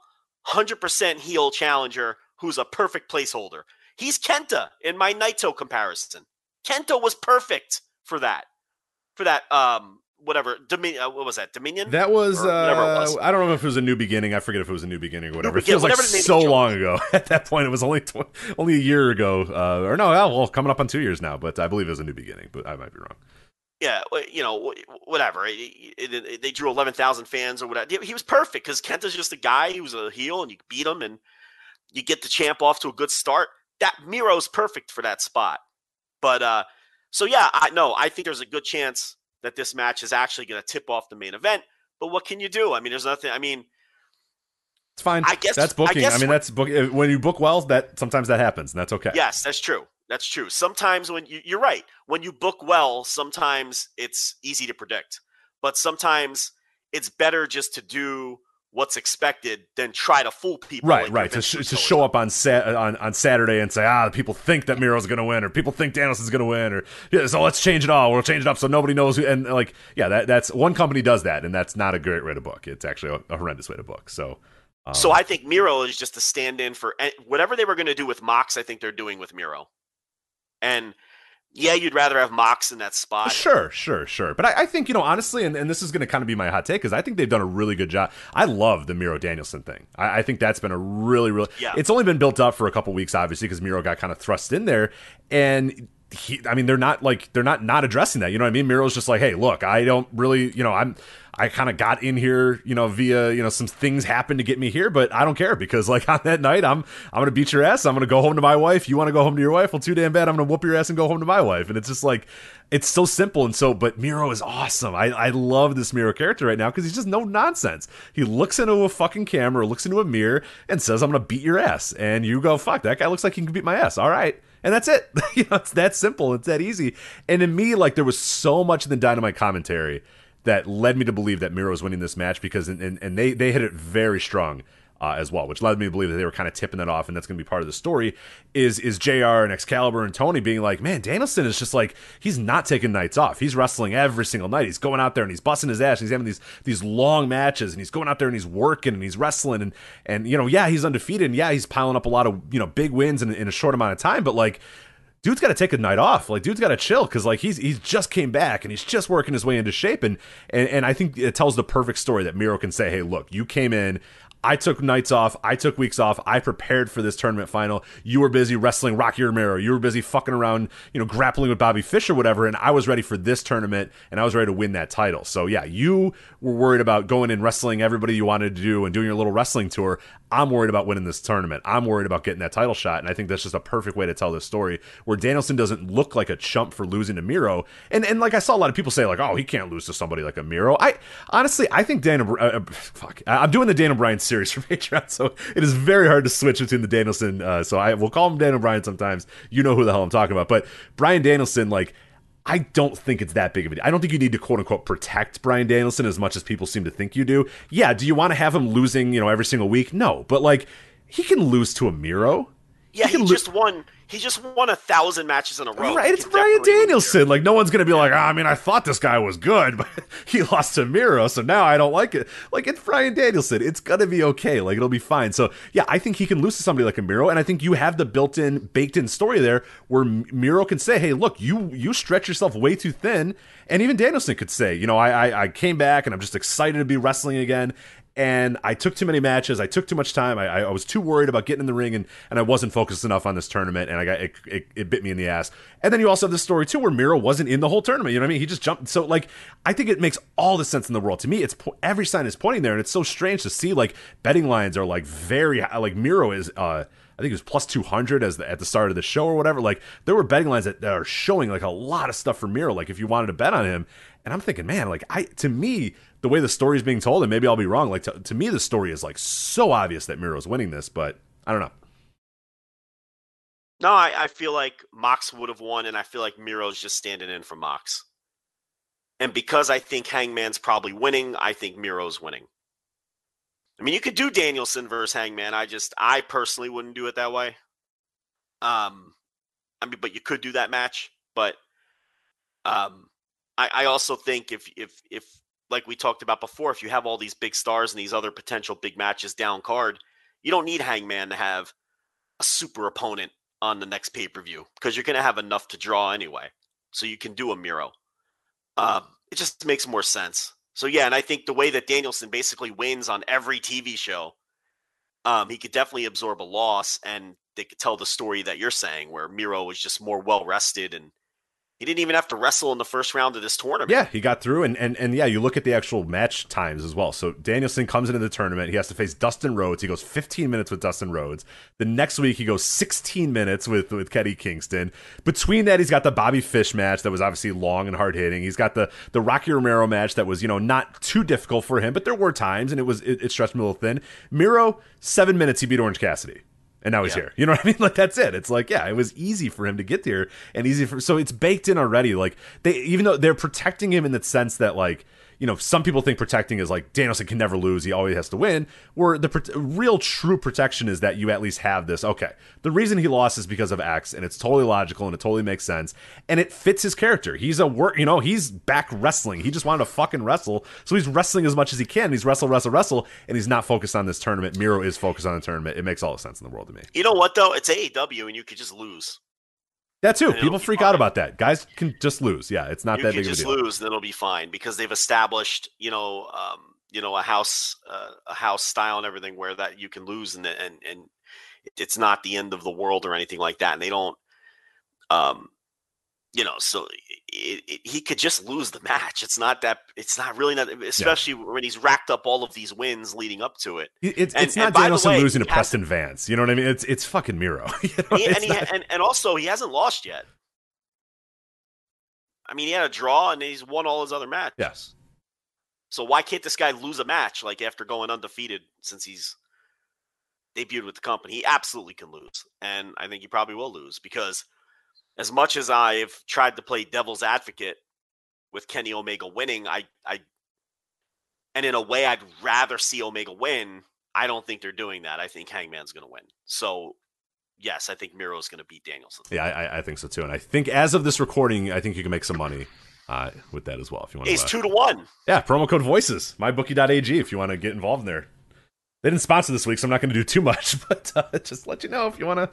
Speaker 1: hundred percent heel challenger who's a perfect placeholder. He's Kenta in my Naito comparison. Kenta was perfect for that. For that um whatever Dominion. Uh, what was that? Dominion.
Speaker 3: That was, uh, was, I don't know if it was a new beginning. I forget if it was a new beginning or whatever. it feels like so long ago. [LAUGHS] At that point, it was only tw- only a year ago, uh, or no, well, coming up on two years now. But I believe it was a new beginning. But I might be wrong.
Speaker 1: Yeah, you know, whatever. They drew eleven thousand fans or whatever. He was perfect because Kent is just a guy. He was a heel, and you beat him, and you get the champ off to a good start. That Miro's perfect for that spot. But uh So yeah, I no, I think there's a good chance that this match is actually going to tip off the main event. But what can you do? I mean, there's nothing. I mean,
Speaker 3: it's fine.
Speaker 1: I guess
Speaker 3: that's booking. I,
Speaker 1: guess
Speaker 3: I mean, that's book. Eh, when you book well, that sometimes that happens, and that's okay.
Speaker 1: Yes, that's true. That's true. Sometimes when you, you're right, when you book well, sometimes it's easy to predict, but sometimes it's better just to do what's expected than try to fool people.
Speaker 3: Right,
Speaker 1: like
Speaker 3: right. To, sh- to show up on, sa- on on Saturday and say, ah, people think that Miro's going to win, or people think Danielson's going to win, or yeah, so let's change it all. We'll change it up so nobody knows. Who, and like, yeah, that that's one company does that, and that's not a great way to book. It's actually a, a horrendous way to book. So.
Speaker 1: Um, so I think Miro is just a stand-in for whatever they were going to do with Mox. I think they're doing with Miro, and yeah, you'd rather have Mox in that spot.
Speaker 3: Sure, sure, sure. But I, I think, you know, honestly, and, and this is going to kind of be my hot take, because I think they've done a really good job. I love the Miro Danielson thing. I, I think that's been a really, really.
Speaker 1: Yeah.
Speaker 3: It's only been built up for a couple weeks, obviously, because Miro got kind of thrust in there. And he, I mean, they're not like, they're not not addressing that. You know what I mean? Miro's just like, hey, look, I don't really, you know, I'm. I kind of got in here, you know, via you know some things happened to get me here, but I don't care because like [LAUGHS] on that night, I'm I'm gonna beat your ass. I'm gonna go home to my wife. You want to go home to your wife? Well, too damn bad. I'm gonna whoop your ass and go home to my wife. And it's just like it's so simple and so. But Miro is awesome. I I love this Miro character right now because he's just no nonsense. He looks into a fucking camera, looks into a mirror, and says, "I'm gonna beat your ass." And you go, "Fuck, that guy looks like he can beat my ass." All right and that's it. [LAUGHS] you know, it's that simple. It's that easy. And to me, like there was so much in the Dynamite commentary that led me to believe that Miro was winning this match because and, and they they hit it very strong. Uh, as well, which led me to believe that they were kind of tipping that off, and that's going to be part of the story. Is is Jr. and Excalibur and Tony being like, man, Danielson is just like he's not taking nights off. He's wrestling every single night. He's going out there and he's busting his ass. And he's having these these long matches, and he's going out there and he's working and he's wrestling, and and you know, yeah, he's undefeated, and yeah, he's piling up a lot of you know big wins in, in a short amount of time, but like dude's got to take a night off. Like, dude's got to chill because like he's he's just came back and he's just working his way into shape. And, and and I think it tells the perfect story that Miro can say, "Hey, look, you came in. I took nights off. I took weeks off. I prepared for this tournament final. You were busy wrestling Rocky Romero. You were busy fucking around, you know, grappling with Bobby Fish or whatever. And I was ready for this tournament and I was ready to win that title. So yeah, you were worried about going and wrestling everybody you wanted to do and doing your little wrestling tour. I'm worried about winning this tournament. I'm worried about getting that title shot. And I think that's just a perfect way to tell this story where Danielson doesn't look like a chump for losing to Miro. And and like I saw a lot of people say like, oh, he can't lose to somebody like a Miro. I honestly, I think Dana, uh, uh fuck, I'm doing the Daniel Bryan series for [LAUGHS] Patreon, so it is very hard to switch between the Danielson. Uh, so I will call him Daniel Bryan sometimes. You know who the hell I'm talking about. But Bryan Danielson, like, I don't think it's that big of a deal. I don't think you need to quote unquote protect Bryan Danielson as much as people seem to think you do. Yeah, do you want to have him losing, you know, every single week? No, but like he can lose to a Miro.
Speaker 1: Yeah, he, he just lo- won he just won a thousand matches in a row.
Speaker 3: Right, it's Bryan Danielson. Like no one's gonna be like, oh, I mean, I thought this guy was good, [LAUGHS] but he lost to Miro, so now I don't like it. Like it's Bryan Danielson. It's gonna be okay. Like it'll be fine. So yeah, I think he can lose to somebody like a Miro, and I think you have the built-in, baked-in story there where Miro can say, hey, look, you you stretch yourself way too thin, and even Danielson could say, you know, I, I, I came back and I'm just excited to be wrestling again, and I took too many matches. I took too much time. I, I, was too worried about getting in the ring, and, and I wasn't focused enough on this tournament, and I got it, it, it, bit me in the ass. And then you also have this story too, where Miro wasn't in the whole tournament. You know what I mean? He just jumped. So like, I think it makes all the sense in the world to me. It's every sign is pointing there, and it's so strange to see like betting lines are like very like Miro is. uh I think it was plus 200 as the, at the start of the show or whatever. Like there were betting lines that, that are showing like a lot of stuff for Miro. Like if you wanted to bet on him, and I'm thinking, man, like I to me the way the story is being told, and maybe I'll be wrong. Like to, to me, the story is like so obvious that Miro's winning this, but I don't know.
Speaker 1: No, I, I feel like Mox would have won, and I feel like Miro's just standing in for Mox. And because I think Hangman's probably winning, I think Miro's winning. I mean, you could do Danielson versus Hangman. I just, I personally wouldn't do it that way. Um, I mean, but you could do that match. But um, I, I also think if if if like we talked about before, if you have all these big stars and these other potential big matches down card, you don't need Hangman to have a super opponent on the next pay per view because you're going to have enough to draw anyway. So you can do a Miro. Um, it just makes more sense. So yeah, and I think the way that Danielson basically wins on every TV show, um, he could definitely absorb a loss, and they could tell the story that you're saying, where Miro was just more well rested and He didn't even have to wrestle in the first round of this tournament.
Speaker 3: Yeah, he got through, and, and and yeah, you look at the actual match times as well. So Danielson comes into the tournament. He has to face Dustin Rhodes. He goes 15 minutes with Dustin Rhodes. The next week, he goes 16 minutes with with Eddie Kingston. Between that, he's got the Bobby Fish match that was obviously long and hard hitting. He's got the the Rocky Romero match that was you know not too difficult for him, but there were times, and it was it, it stretched him a little thin. Miro, seven minutes, he beat Orange Cassidy and now he's
Speaker 1: Yeah.
Speaker 3: here. You know what I mean? [LAUGHS] Like that's it. It's like yeah, it was easy for him to get there, and easy for so it's baked in already. Like they even though they're protecting him in the sense that like you know some people think protecting is like Danielson can never lose, he always has to win. Where the pro- real true protection is that you at least have this. Okay, the reason he lost is because of X, and it's totally logical and it totally makes sense, and it fits his character. He's a work, you know, he's back wrestling. He just wanted to fucking wrestle, so he's wrestling as much as he can. He's wrestle, wrestle, wrestle, and he's not focused on this tournament. Miro is focused on the tournament. It makes all the sense in the world to me.
Speaker 1: You know what though? It's AEW, and you could just lose.
Speaker 3: That too. People freak
Speaker 1: fine.
Speaker 3: out about that. Guys can just lose. Yeah, it's not
Speaker 1: you
Speaker 3: that big of a deal.
Speaker 1: just lose, and it'll be fine because they've established, you know, um, you know, a house, uh, a house style and everything where that you can lose, and and and it's not the end of the world or anything like that. And they don't, um, you know, so it, it, he could just lose the match. It's not that. It's not really not, especially when he's racked up all of these wins leading up to it.
Speaker 3: It- It's,
Speaker 1: And-
Speaker 3: it's not Danielson
Speaker 1: way,
Speaker 3: losing to Preston Vance. You know what I mean? It's it's fucking Miro. [LAUGHS] You know,
Speaker 1: He-
Speaker 3: it's
Speaker 1: and, he,
Speaker 3: not-
Speaker 1: and and also he hasn't lost yet. I mean, he had a draw and he's won all his other matches.
Speaker 3: yes.
Speaker 1: So why can't this guy lose a match like after going undefeated since he's debuted with the company? He absolutely can lose, and I think he probably will lose because as much as I've tried to play devil's advocate with Kenny Omega winning, I I and in a way I'd rather see Omega win. I don't think they're doing that. I think Hangman's going to win. So yes, I think Miro's going to beat Danielson.
Speaker 3: Yeah, I, I think so too. And I think as of this recording, I think you can make some money uh, with that as well if you want
Speaker 1: He's
Speaker 3: to.
Speaker 1: two to one.
Speaker 3: yeah, promo code voices, mybookie.ag if you want to get involved in there. They didn't sponsor this week, so I'm not going to do too much, [LAUGHS] but uh, just let you know if you want to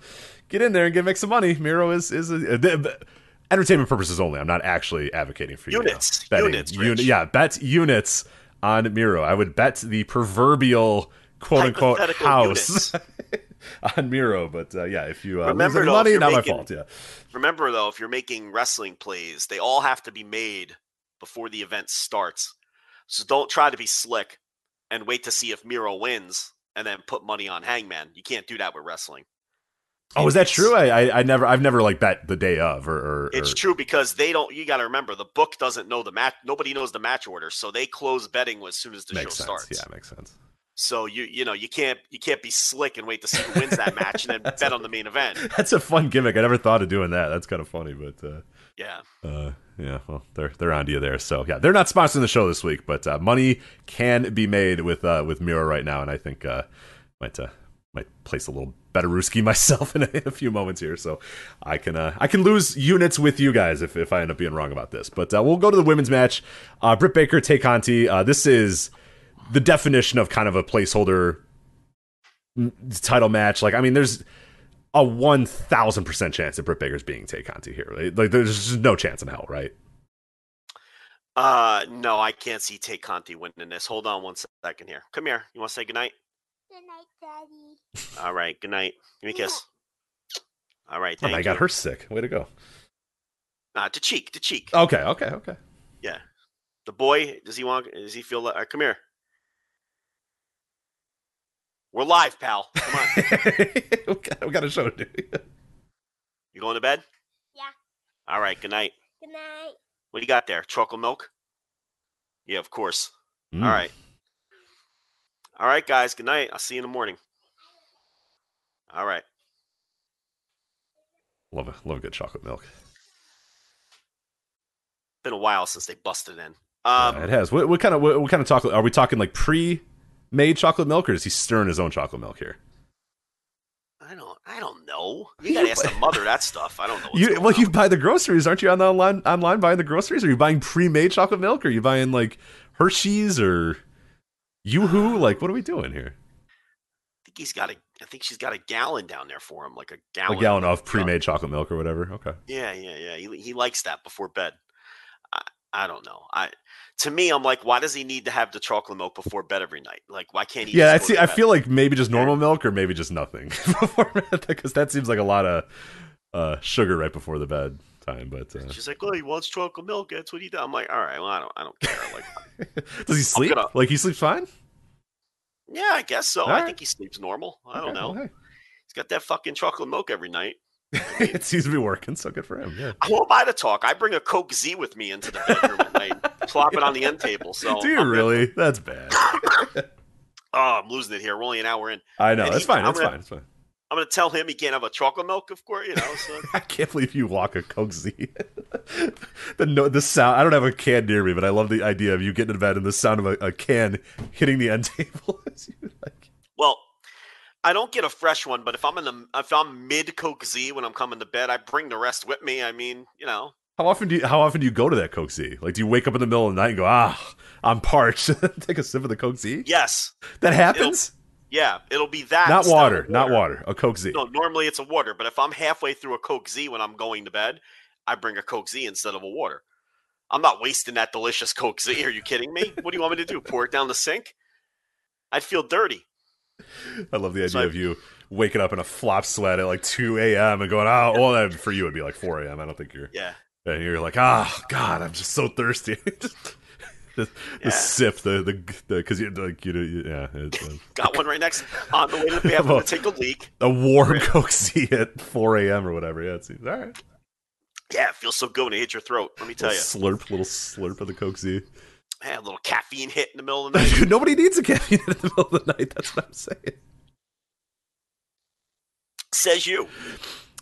Speaker 3: get in there and get make some money. Miro is is a, uh, entertainment purposes only. I'm not actually advocating for you.
Speaker 1: Units. Units,
Speaker 3: Uni- yeah, bet units on Miro. I would bet the proverbial quote unquote house [LAUGHS] on Miro. But uh, yeah, if you uh,
Speaker 1: Remember, though,
Speaker 3: money, not
Speaker 1: making-
Speaker 3: my fault. Yeah,
Speaker 1: Remember though, if you're making wrestling plays, they all have to be made before the event starts. So don't try to be slick and wait to see if Miro wins and then put money on Hangman. You can't do that with wrestling.
Speaker 3: Oh, is that true? I, I I never I've never like bet the day of or, or,
Speaker 1: It's
Speaker 3: or-
Speaker 1: true because they don't. You got to remember the book doesn't know the match. Nobody knows the match order, so they close betting as soon as the
Speaker 3: makes
Speaker 1: show
Speaker 3: sense.
Speaker 1: starts.
Speaker 3: Yeah, makes sense.
Speaker 1: So you you know you can't you can't be slick and wait to see who wins that match and then [LAUGHS] bet on the main event. [LAUGHS]
Speaker 3: That's a fun gimmick. I never thought of doing that. That's kind of funny, but uh,
Speaker 1: Yeah.
Speaker 3: uh, yeah, well, they're they're on to you there. So yeah, they're not sponsoring the show this week, but uh, money can be made with uh, with Miro right now, and I think uh, might uh, might place a little better Ruski [LAUGHS] myself in a, in a few moments here, so I can uh, I can lose units with you guys if if I end up being wrong about this. But uh, we'll go to the women's match. Uh, Britt Baker, Tay Conti. Uh, this is the definition of kind of a placeholder title match. Like, I mean, there's a one thousand percent chance that Britt Baker's being Tay Conti here. Like, like, there's just no chance in hell, right?
Speaker 1: Uh no, I can't see Tay Conti winning this. Hold on one second here. Come here. You want to say goodnight?
Speaker 4: Good night, Daddy.
Speaker 1: All right. Good night. Give me a kiss. All right.
Speaker 3: Oh,
Speaker 1: Thank
Speaker 3: I
Speaker 1: you.
Speaker 3: got her sick. Way to go.
Speaker 1: Uh, to cheek. To cheek.
Speaker 3: Okay, okay, okay.
Speaker 1: Yeah. The boy. Does he want? Does he feel? Like, uh, come here. We're live, pal. Come on. [LAUGHS]
Speaker 3: we, got, we got a show to do. [LAUGHS]
Speaker 1: You going to bed?
Speaker 4: Yeah.
Speaker 1: All right. Good night.
Speaker 4: Good night.
Speaker 1: What do you got there? Chocolate milk? Yeah, of course.
Speaker 3: Mm.
Speaker 1: All right. All right, guys. Good night. I'll see you in the morning. All right.
Speaker 3: Love a love a good chocolate milk.
Speaker 1: Been a while since they busted in.
Speaker 3: Yeah,
Speaker 1: Um,
Speaker 3: it has. What, what kind of what, what kind of chocolate are we talking? Like pre-made chocolate milk, or is he stirring his own chocolate milk here?
Speaker 1: I don't. I don't know. You gotta ask the mother that stuff. I don't know. What's
Speaker 3: You
Speaker 1: going
Speaker 3: well,
Speaker 1: on.
Speaker 3: you buy the groceries, aren't you? On the online online buying the groceries? Are you buying pre-made chocolate milk? Or are you buying like Hershey's or YooHoo? Uh, like, what are we doing here?
Speaker 1: I think he's got a. I think she's got a gallon down there for him, like a gallon.
Speaker 3: A gallon of pre-made chocolate milk or whatever. Okay.
Speaker 1: Yeah, yeah, yeah. He he likes that before bed. I don't know. I to me, I'm like, why does he need to have the chocolate milk before bed every night? Like, why can't he?
Speaker 3: Yeah, I see. I feel like maybe just normal milk or maybe just nothing [LAUGHS] before bed because that seems like a lot of uh, sugar right before the bed time. But uh,
Speaker 1: She's like, well, he wants chocolate milk. That's what he does." I'm like, "All right, well, I don't, I don't care." Like, [LAUGHS]
Speaker 3: does he sleep?
Speaker 1: gonna-
Speaker 3: Like he sleeps fine?
Speaker 1: yeah, I guess so.
Speaker 3: All
Speaker 1: I
Speaker 3: right.
Speaker 1: think he sleeps normal. I don't
Speaker 3: Okay,
Speaker 1: know.
Speaker 3: hey.
Speaker 1: He's got that fucking chocolate milk every night. [LAUGHS]
Speaker 3: it seems to be working, so good for him. Yeah.
Speaker 1: Who am I to talk? I bring a Coke Z with me into the bedroom at night, [LAUGHS] plop it on the end table. So
Speaker 3: Do you
Speaker 1: I'm
Speaker 3: really? That's bad. [LAUGHS]
Speaker 1: Oh, I'm losing it here. We're only an hour in.
Speaker 3: I know.
Speaker 1: And
Speaker 3: That's
Speaker 1: he-
Speaker 3: fine.
Speaker 1: I'm
Speaker 3: That's
Speaker 1: gonna-
Speaker 3: fine. It's fine.
Speaker 1: I'm gonna tell him he can't have a chocolate milk, of course. You know, so
Speaker 3: I can't believe you walk a Coke Z. the no, the sound. I don't have a can near me, but I love the idea of you getting to bed and the sound of a, a can hitting the end table. as you, like,
Speaker 1: I don't get a fresh one, but if I'm in the if I'm mid Coke Z when I'm coming to bed, I bring the rest with me. I mean, you know,
Speaker 3: how often do you how often do you go to that Coke Z? Like, do you wake up in the middle of the night and go, ah, I'm parched, [LAUGHS] take a sip of the Coke Z?
Speaker 1: yes,
Speaker 3: That happens.
Speaker 1: yeah, it'll be that.
Speaker 3: Not
Speaker 1: of
Speaker 3: water, not water. A Coke Z.
Speaker 1: No, normally it's a water, but if I'm halfway through a Coke Z when I'm going to bed, I bring a Coke Z instead of a water. I'm not wasting that delicious Coke Z. Are you kidding me? What do you want me to do? Pour it down the sink? I'd feel dirty. [LAUGHS]
Speaker 3: I love the idea
Speaker 1: So
Speaker 3: of you waking up in a flop sweat at like 2 a.m. and going, oh, well, that, for you it'd be like 4 a.m. I don't think you're.
Speaker 1: Yeah.
Speaker 3: And you're like, ah, God, I'm just so thirsty. [LAUGHS] just, [LAUGHS] the, the
Speaker 1: Yeah.
Speaker 3: sip, the the because you like you know, yeah, it's uh,
Speaker 1: Got one right next on the way to the bathroom to take a leak.
Speaker 3: a warm Coke Z at 4 a.m. or whatever. Yeah, it seems all right.
Speaker 1: Yeah, it feels so good when it hits your throat. Let me tell you.
Speaker 3: slurp, little slurp of the Coke Z.
Speaker 1: Man, a little caffeine hit in the middle of the [LAUGHS] night.
Speaker 3: Nobody needs a caffeine hit in the middle of the night. That's what I'm saying.
Speaker 1: Says you.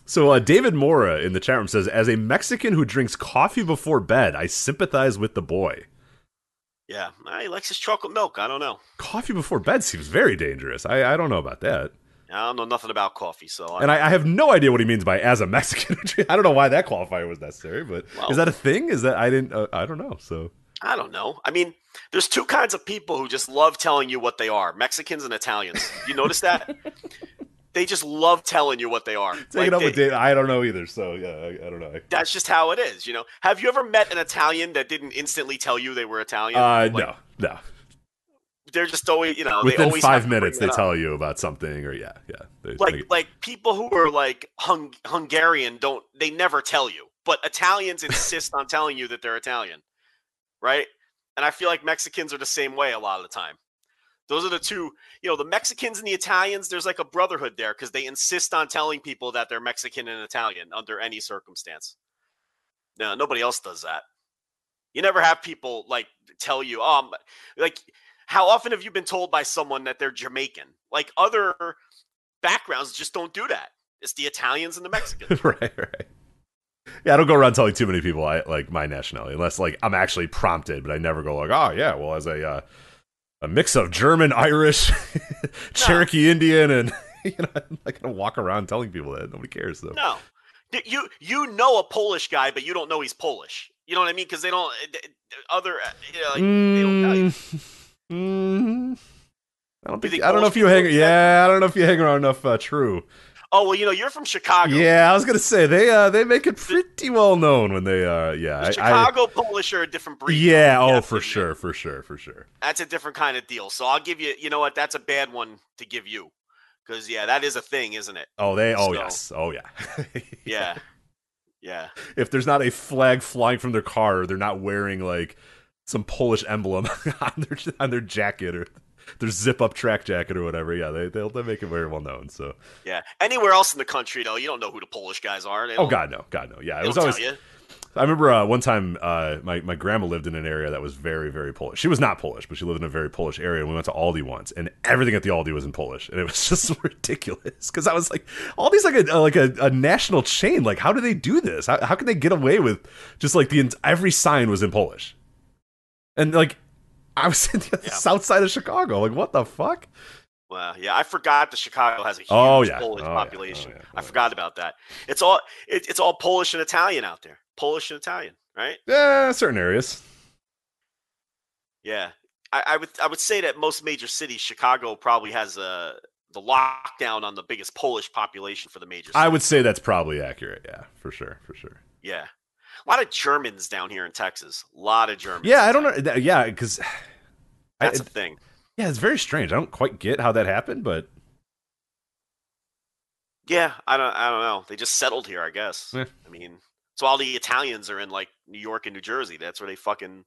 Speaker 3: So uh, David Mora in the chat room says, as a Mexican who drinks coffee before bed, I sympathize with the boy.
Speaker 1: Yeah, ah, he likes his chocolate milk. I don't know.
Speaker 3: Coffee before bed seems very dangerous. I, I don't know about that.
Speaker 1: I don't know nothing about coffee, so I,
Speaker 3: And I, I have no idea what he means by as a Mexican. [LAUGHS] I don't know why that qualifier was necessary, but
Speaker 1: Well-
Speaker 3: is that a thing? Is that I didn't? Uh, I don't know. So
Speaker 1: I don't know. I mean, there's two kinds of people who just love telling you what they are: Mexicans and Italians. You notice that? [LAUGHS] they just love telling you what they are.
Speaker 3: take
Speaker 1: Like,
Speaker 3: it up
Speaker 1: they-
Speaker 3: with Dave. I don't know either. So yeah, I, I don't know.
Speaker 1: That's just how it is, you know. Have you ever met an Italian that didn't instantly tell you they were Italian?
Speaker 3: Uh,
Speaker 1: Like,
Speaker 3: no, no.
Speaker 1: They're just always, you know, they
Speaker 3: Within
Speaker 1: always
Speaker 3: five minutes, they tell you about something, or yeah, yeah. They,
Speaker 1: like
Speaker 3: they-
Speaker 1: like people who are like hung, Hungarian don't they never tell you, but Italians insist on telling you that they're Italian, right? And I feel like Mexicans are the same way a lot of the time. Those are the two, you know, the Mexicans and the Italians. There's like a brotherhood there because they insist on telling people that they're Mexican and Italian under any circumstance. No, nobody else does that. You never have people like tell you, um, like how often have you been told by someone that they're Jamaican? Like other backgrounds just don't do that. It's the Italians and the Mexicans. [LAUGHS]
Speaker 3: right, right. Yeah, I don't go around telling too many people I like my nationality unless like I'm actually prompted, but I never go like, oh yeah, well as a uh, a mix of German, Irish, [LAUGHS] Cherokee Indian, and [LAUGHS] you know, I'm not gonna walk around telling people that nobody cares though.
Speaker 1: no, you you know a Polish guy, but you don't know he's Polish. You know what I mean? Because they don't eh, eh, other uh, you know, like, they don't.
Speaker 3: Mm, mm, I don't think,
Speaker 1: think
Speaker 3: I don't know if you hang. Yeah, I don't know if you hang around enough. Uh, true.
Speaker 1: Oh well, you know you're from Chicago.
Speaker 3: Yeah, I was gonna say they uh they make it pretty well known when they uh yeah
Speaker 1: The
Speaker 3: I- I-
Speaker 1: Chicago Polish are a different breed.
Speaker 3: yeah oh for sure for sure for sure
Speaker 1: That's a different kind of deal. So I'll give you. You know what? That's a bad one to give you, because yeah, that is a thing, isn't it?
Speaker 3: oh they oh
Speaker 1: So-
Speaker 3: yes oh yeah [LAUGHS]
Speaker 1: Yeah, yeah.
Speaker 3: if there's not a flag flying from their car or they're not wearing like some Polish emblem [LAUGHS] on their on their jacket or [LAUGHS] their zip up track jacket or whatever yeah they they'll they make it very well known so
Speaker 1: Yeah. Anywhere else in the country, though, you don't know who the Polish guys are.
Speaker 3: Oh god no god no yeah it was always. I remember uh, one time uh, my my grandma lived in an area that was very very Polish. She was not Polish, but she lived in a very Polish area. And we went to Aldi once, and everything at the Aldi was in Polish, and it was [LAUGHS] just ridiculous. Because I was like, Aldi's like a like a, a national chain. Like, how do they do this? How how can they get away with just like the every sign was in Polish, and like I was in the
Speaker 1: Yeah.
Speaker 3: south side of Chicago. Like, what the fuck?
Speaker 1: Well, yeah, I forgot that Chicago has a huge
Speaker 3: Oh, yeah.
Speaker 1: Polish
Speaker 3: Oh, yeah.
Speaker 1: population.
Speaker 3: Oh, yeah.
Speaker 1: I
Speaker 3: Oh,
Speaker 1: forgot about that. It's all it, it's all Polish and Italian out there. Polish and Italian, right?
Speaker 3: Yeah, certain areas.
Speaker 1: Yeah, I, I would I would say that most major cities, Chicago probably has uh, the lockdown on the biggest Polish population for the major. Cities.
Speaker 3: I would say that's probably accurate. Yeah, for sure, for sure.
Speaker 1: yeah, a lot of Germans down here in Texas. A lot of Germans.
Speaker 3: Yeah, I don't know. th- Yeah, because [SIGHS]
Speaker 1: That's a thing.
Speaker 3: Yeah, it's very strange. I don't quite get how that happened, but
Speaker 1: Yeah, I don't I don't know. They just settled here, I guess.
Speaker 3: Yeah.
Speaker 1: I mean, So all the Italians are in like New York and New Jersey. That's where they fucking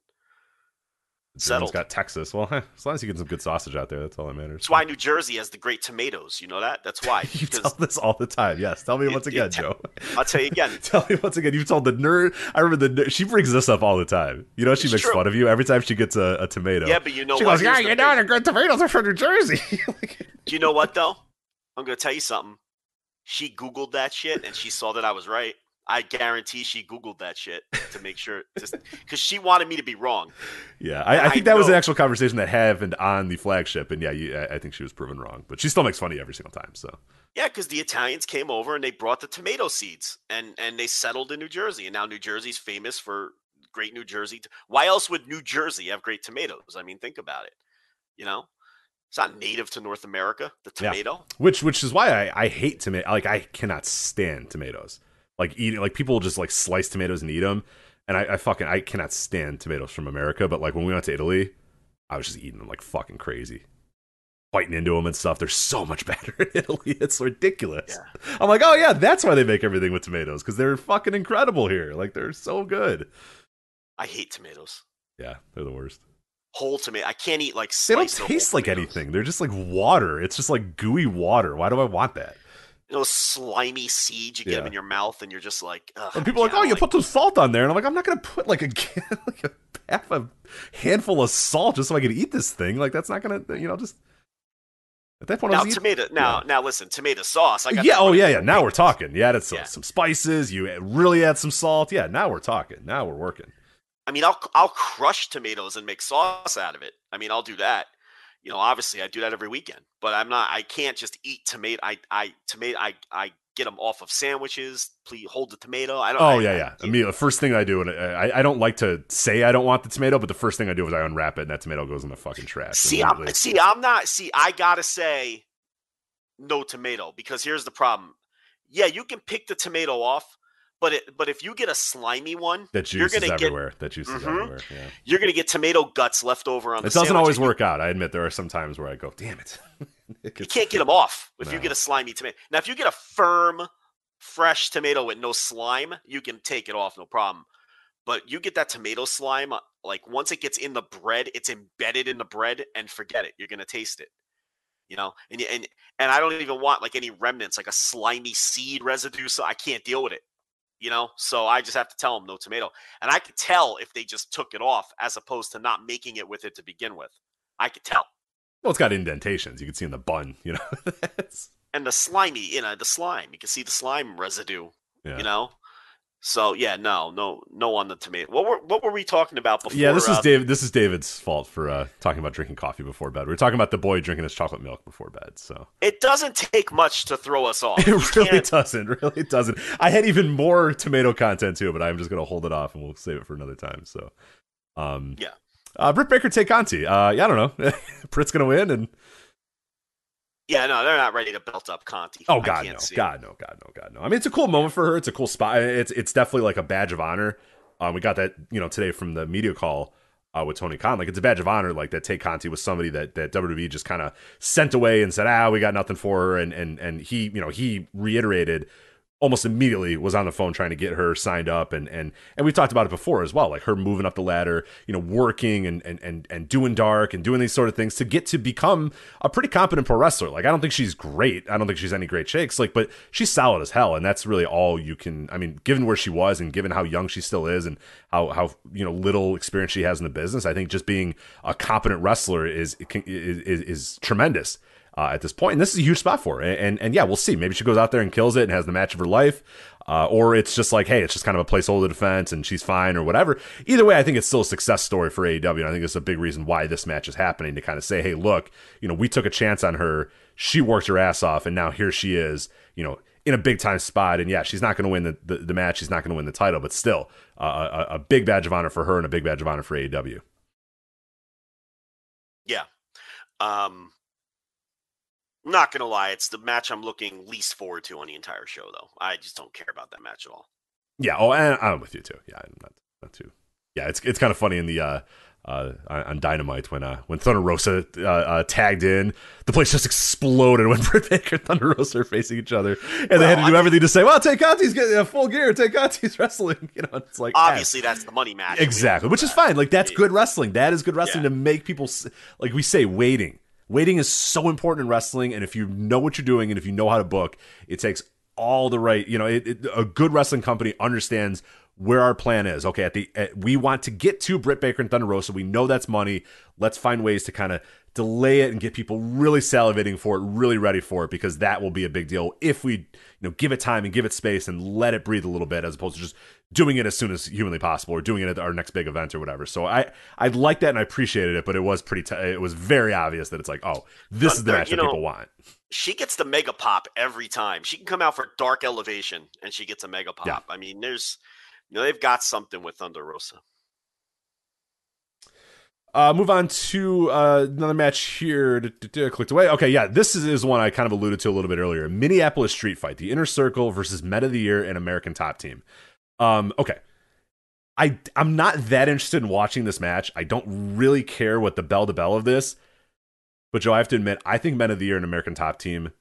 Speaker 1: Settled.
Speaker 3: got Texas. Well, [LAUGHS] as long as you get some good sausage out there, that's all that matters.
Speaker 1: That's why New Jersey has the great tomatoes. You know that? That's why. [LAUGHS]
Speaker 3: you tell this all the time. Yes, tell me
Speaker 1: It-
Speaker 3: once again,
Speaker 1: te-
Speaker 3: Joe. [LAUGHS]
Speaker 1: I'll tell you again.
Speaker 3: Tell me once again. You've told the nerd. I remember the nerd, she brings this up all the time. You know she
Speaker 1: It's
Speaker 3: makes
Speaker 1: true.
Speaker 3: fun of you every time she gets a, a tomato.
Speaker 1: Yeah, but you know
Speaker 3: she
Speaker 1: what?
Speaker 3: goes, "Yeah, you know the good tomatoes are from New Jersey." Like,
Speaker 1: Do you know what though? I'm gonna tell you something. She Googled that shit and she saw that I was right. I guarantee she Googled that shit to make sure, just because she wanted me to be wrong.
Speaker 3: yeah, I, I
Speaker 1: I
Speaker 3: think that was an actual conversation that happened on the flagship, and yeah, you, I I think she was proven wrong, but she still makes fun of you every single time. So
Speaker 1: Yeah, because the Italians came over and they brought the tomato seeds and and they settled in New Jersey, and now New Jersey's famous for great New Jersey. Why else would New Jersey have great tomatoes? I mean, think about it. You know, it's not native to North America. The
Speaker 3: Yeah.
Speaker 1: tomato.
Speaker 3: which which is why I, I hate tomato. Like I cannot stand tomatoes. Like eating like people just like slice tomatoes and eat them, and I, I fucking I cannot stand tomatoes from America. But like when we went to Italy, I was just eating them like fucking crazy, biting into them and stuff. They're so much [LAUGHS] better in Italy. It's ridiculous. I'm like, oh yeah, that's why they make everything with tomatoes because they're fucking incredible here. Like they're so good.
Speaker 1: I hate tomatoes.
Speaker 3: Yeah, they're the worst.
Speaker 1: Whole tomato. I can't eat like
Speaker 3: They don't
Speaker 1: sliced or whole
Speaker 3: taste like
Speaker 1: tomatoes.
Speaker 3: anything. They're just like water. It's just like gooey water. Why do I want that?
Speaker 1: You know, slimy seeds you get
Speaker 3: Yeah.
Speaker 1: them in your mouth, and you're just like,
Speaker 3: And people are like, "Oh, you put some salt on there," and I'm like, "I'm not gonna put like a [LAUGHS] like a half a handful of salt just so I can eat this thing. Like that's not gonna, you know, just at that point." I
Speaker 1: now
Speaker 3: was eating-
Speaker 1: tomato. Now, now listen, tomato sauce. I got
Speaker 3: yeah, oh yeah, yeah. Now we're talking. You added some,
Speaker 1: Yeah.
Speaker 3: some spices. You really add some salt. Yeah, now we're talking. Now we're working.
Speaker 1: I mean, I'll I'll crush tomatoes and make sauce out of it. I mean, I'll do that. You know, obviously, I do that every weekend. But I'm not. I can't just eat tomato. I I tomato. I I get them off of sandwiches. Please hold the tomato. I don't.
Speaker 3: Oh
Speaker 1: I-
Speaker 3: yeah, yeah. I mean, the first thing I do, and I, I don't like to say I don't want the tomato, but the first thing I do is I unwrap it, and that tomato goes in the fucking trash.
Speaker 1: See, I'm see, I'm not. See, I gotta say, no tomato because here's the problem. Yeah, you can pick the tomato off, but it but if you get a slimy one,
Speaker 3: that
Speaker 1: you're gonna get
Speaker 3: everywhere. That juice is
Speaker 1: Mhm.
Speaker 3: everywhere. Yeah.
Speaker 1: you're gonna get tomato guts left over on the.
Speaker 3: It doesn't always work out. I admit there are some times where I go, "Damn it." [LAUGHS] It
Speaker 1: You can't get them off if you get a slimy tomato. Now, if you get a firm, fresh tomato with no slime, you can take it off, no problem. But you get that tomato slime, like once it gets in the bread, it's embedded in the bread, and forget it. You're gonna taste it. You know, and and and I don't even want like any remnants, like a slimy seed residue. So I can't deal with it. You know, so I just have to tell them no tomato, and I could tell if they just took it off as opposed to not making it with it to begin with. I could tell.
Speaker 3: Well, it's got indentations. You can see in the bun, you know. [LAUGHS]
Speaker 1: And the slimy, you know, the slime. You can see the slime residue,
Speaker 3: yeah.
Speaker 1: you know. So yeah, no, no, no on the tomato. What were what were we talking about before?
Speaker 3: yeah, this is
Speaker 1: uh,
Speaker 3: David. This is David's fault for uh, talking about drinking coffee before bed. We are talking about the boy drinking his chocolate milk before bed. So
Speaker 1: It doesn't Tay much to throw us off. [LAUGHS]
Speaker 3: it really
Speaker 1: can't-
Speaker 3: doesn't. Really doesn't. I had even more tomato content too, but I'm just gonna hold it off and we'll save it for another time. So, um,
Speaker 1: Yeah.
Speaker 3: Uh, Britt Baker take Conti. Uh, yeah, I don't know. [LAUGHS] Britt's gonna win, and
Speaker 1: Yeah, no, they're not ready to belt up Conti.
Speaker 3: Oh God no. God no, God no, God no. I mean, it's a cool moment for her. It's a cool spot. It's it's definitely like a badge of honor. Um, we got that you know today from the media call uh, with Tony Khan. Like it's a badge of honor. Like that Tay Conti was somebody that that WWE just kind of sent away and said, ah, we got nothing for her. And and and he you know he reiterated almost immediately was on the phone trying to get her signed up. And and and we talked about it before as well like her moving up the ladder you know working and and and, and doing dark and doing these sort of things to get to become a pretty competent pro wrestler. Like i don't think she's great. I don't think she's any great shakes. Like but she's solid as hell. And that's really all you can i mean given where she was and given how young she still is and how how you know little experience she has in the business i think just being a competent wrestler is is is, is tremendous uh, at this point, and this is a huge spot for her. And, and and yeah, we'll see. Maybe she goes out there and kills it and has the match of her life, uh, or it's just like, hey, it's just kind of a placeholder defense and she's fine or whatever. Either way, I think it's still a success story for AEW, and I think it's a big reason why this match is happening to kind of say, hey, look, you know, we took a chance on her, she worked her ass off, and now here she is, you know. In a big time spot, and yeah, she's not going to win the, the, the match. She's not going to win the title, but still, uh, a, a big badge of honor for her and a big badge of honor for AEW.
Speaker 1: Yeah. Um, I'm not gonna lie, it's the match I'm looking least forward to on the entire show, though. I just don't care about that match at all.
Speaker 3: Yeah. Oh, and I'm with you too. Yeah, I'm not not too Yeah, it's it's kind of funny in the uh, uh, on Dynamite when uh, when Thunder Rosa uh, uh, tagged in, the place just exploded when [LAUGHS] Britt Baker and Thunder Rosa are facing each other, and well, they had to do I mean, everything to say, "Well, Tay Conti's getting a full gear. Tay Conti's [LAUGHS] wrestling." You know, it's like
Speaker 1: obviously that's the money match,
Speaker 3: exactly, which is fine. Like that's good wrestling. That is good wrestling yeah. to make people like we say waiting. Waiting is so important in wrestling, and if you know what you're doing and if you know how to book, it takes all the right. You know, it, it, a good wrestling company understands where our plan is. Okay, at the at, we want to get to Britt Baker and Thunder Rosa. We know that's money. Let's find ways to kind of delay it and get people really salivating for it, really ready for it, because that will be a big deal if we, you know, give it time and give it space and let it breathe a little bit, as opposed to just doing it as soon as humanly possible or doing it at our next big event or whatever. So I I like that and I appreciated it, but it was pretty. T- it was very obvious that it's like, oh, this is the match that know, people want.
Speaker 1: She gets the mega pop every time. She can come out for dark elevation and she gets a mega pop. Yeah. I mean, there's you know, they've got something with Thunder Rosa.
Speaker 3: Uh, move on to uh, another match here. Clicked away. Okay, yeah, this is, is one I kind of alluded to a little bit earlier. Minneapolis Street Fight, the Inner Circle versus Men of the Year and American Top Team. Um, okay, I I'm not that interested in watching this match. I don't really care what the bell to bell of this. But Joe, I have to admit, I think Men of the Year and American Top Team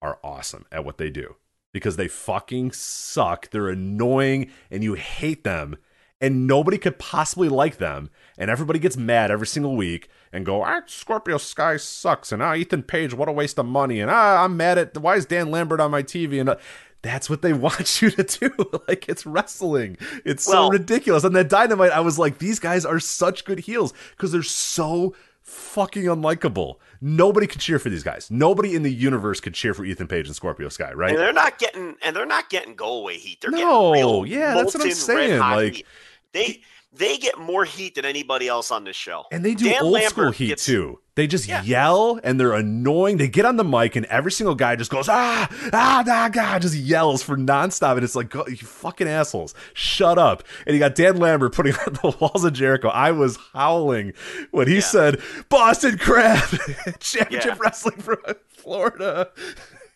Speaker 3: are awesome at what they do because they fucking suck. They're annoying and you hate them. And nobody could possibly like them. And everybody gets mad every single week and go, ah, Scorpio Sky sucks. And ah, Ethan Page, what a waste of money. And ah, I'm mad at, why is Dan Lambert on my TV? And uh, that's what they [LAUGHS] want you to do. [LAUGHS] like it's wrestling. It's well, so ridiculous. And that Dynamite, I was like, these guys are such good heels because they're so fucking unlikable. Nobody could cheer for these guys. Nobody in the universe could cheer for Ethan Page and Scorpio Sky, right?
Speaker 1: And they're not getting and they're not getting go away heat. They're no, getting real yeah, that's what I'm saying. Like heat. they they get more heat than anybody else on this show.
Speaker 3: And they do Dan old Lambert school heat gets, too. They just yeah. yell and they're annoying. They get on the mic and every single guy just goes, ah, ah, ah, God, just yells for nonstop. And it's like, you fucking assholes, shut up. And you got Dan Lambert putting on the walls of Jericho. I was howling when he yeah. said, Boston Crab, [LAUGHS] championship yeah. wrestling from Florida.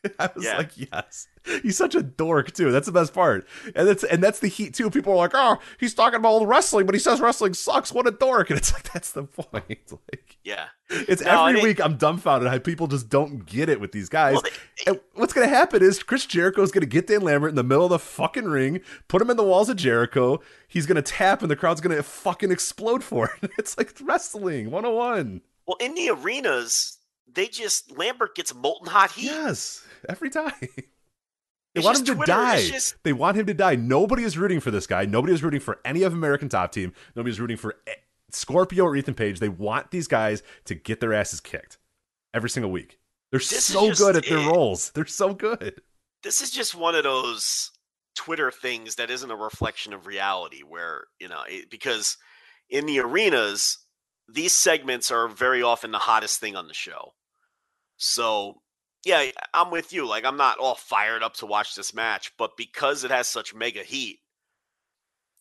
Speaker 3: [LAUGHS] I was yeah. like, yes. He's such a dork too. That's the best part. And that's and that's the heat too. People are like, oh, he's talking about all the wrestling, but he says wrestling sucks. What a dork. And it's like that's the point. [LAUGHS] Like
Speaker 1: Yeah.
Speaker 3: It's no, every week I'm dumbfounded how people just don't get it with these guys. Well, they, and what's gonna happen is Chris Jericho is gonna get Dan Lambert in the middle of the fucking ring, put him in the walls of Jericho, he's gonna tap and the crowd's gonna fucking explode for it. [LAUGHS] It's like wrestling 101.
Speaker 1: Well, in the arenas, they just Lambert gets molten hot heat.
Speaker 3: Yes [LAUGHS] every time. They it's want him to Twitter. die. Just... They want him to die. Nobody is rooting for this guy. Nobody is rooting for any of American Top Team. Nobody's rooting for eh, Scorpio or Ethan Page. They want these guys to get their asses kicked every single week. They're this so good at their roles. They're so good.
Speaker 1: This is just one of those Twitter things that isn't a reflection of reality, where you know it, because in the arenas, these segments are very often the hottest thing on the show. So yeah, I'm with you. Like I'm not all fired up to watch this match, but because it has such mega heat,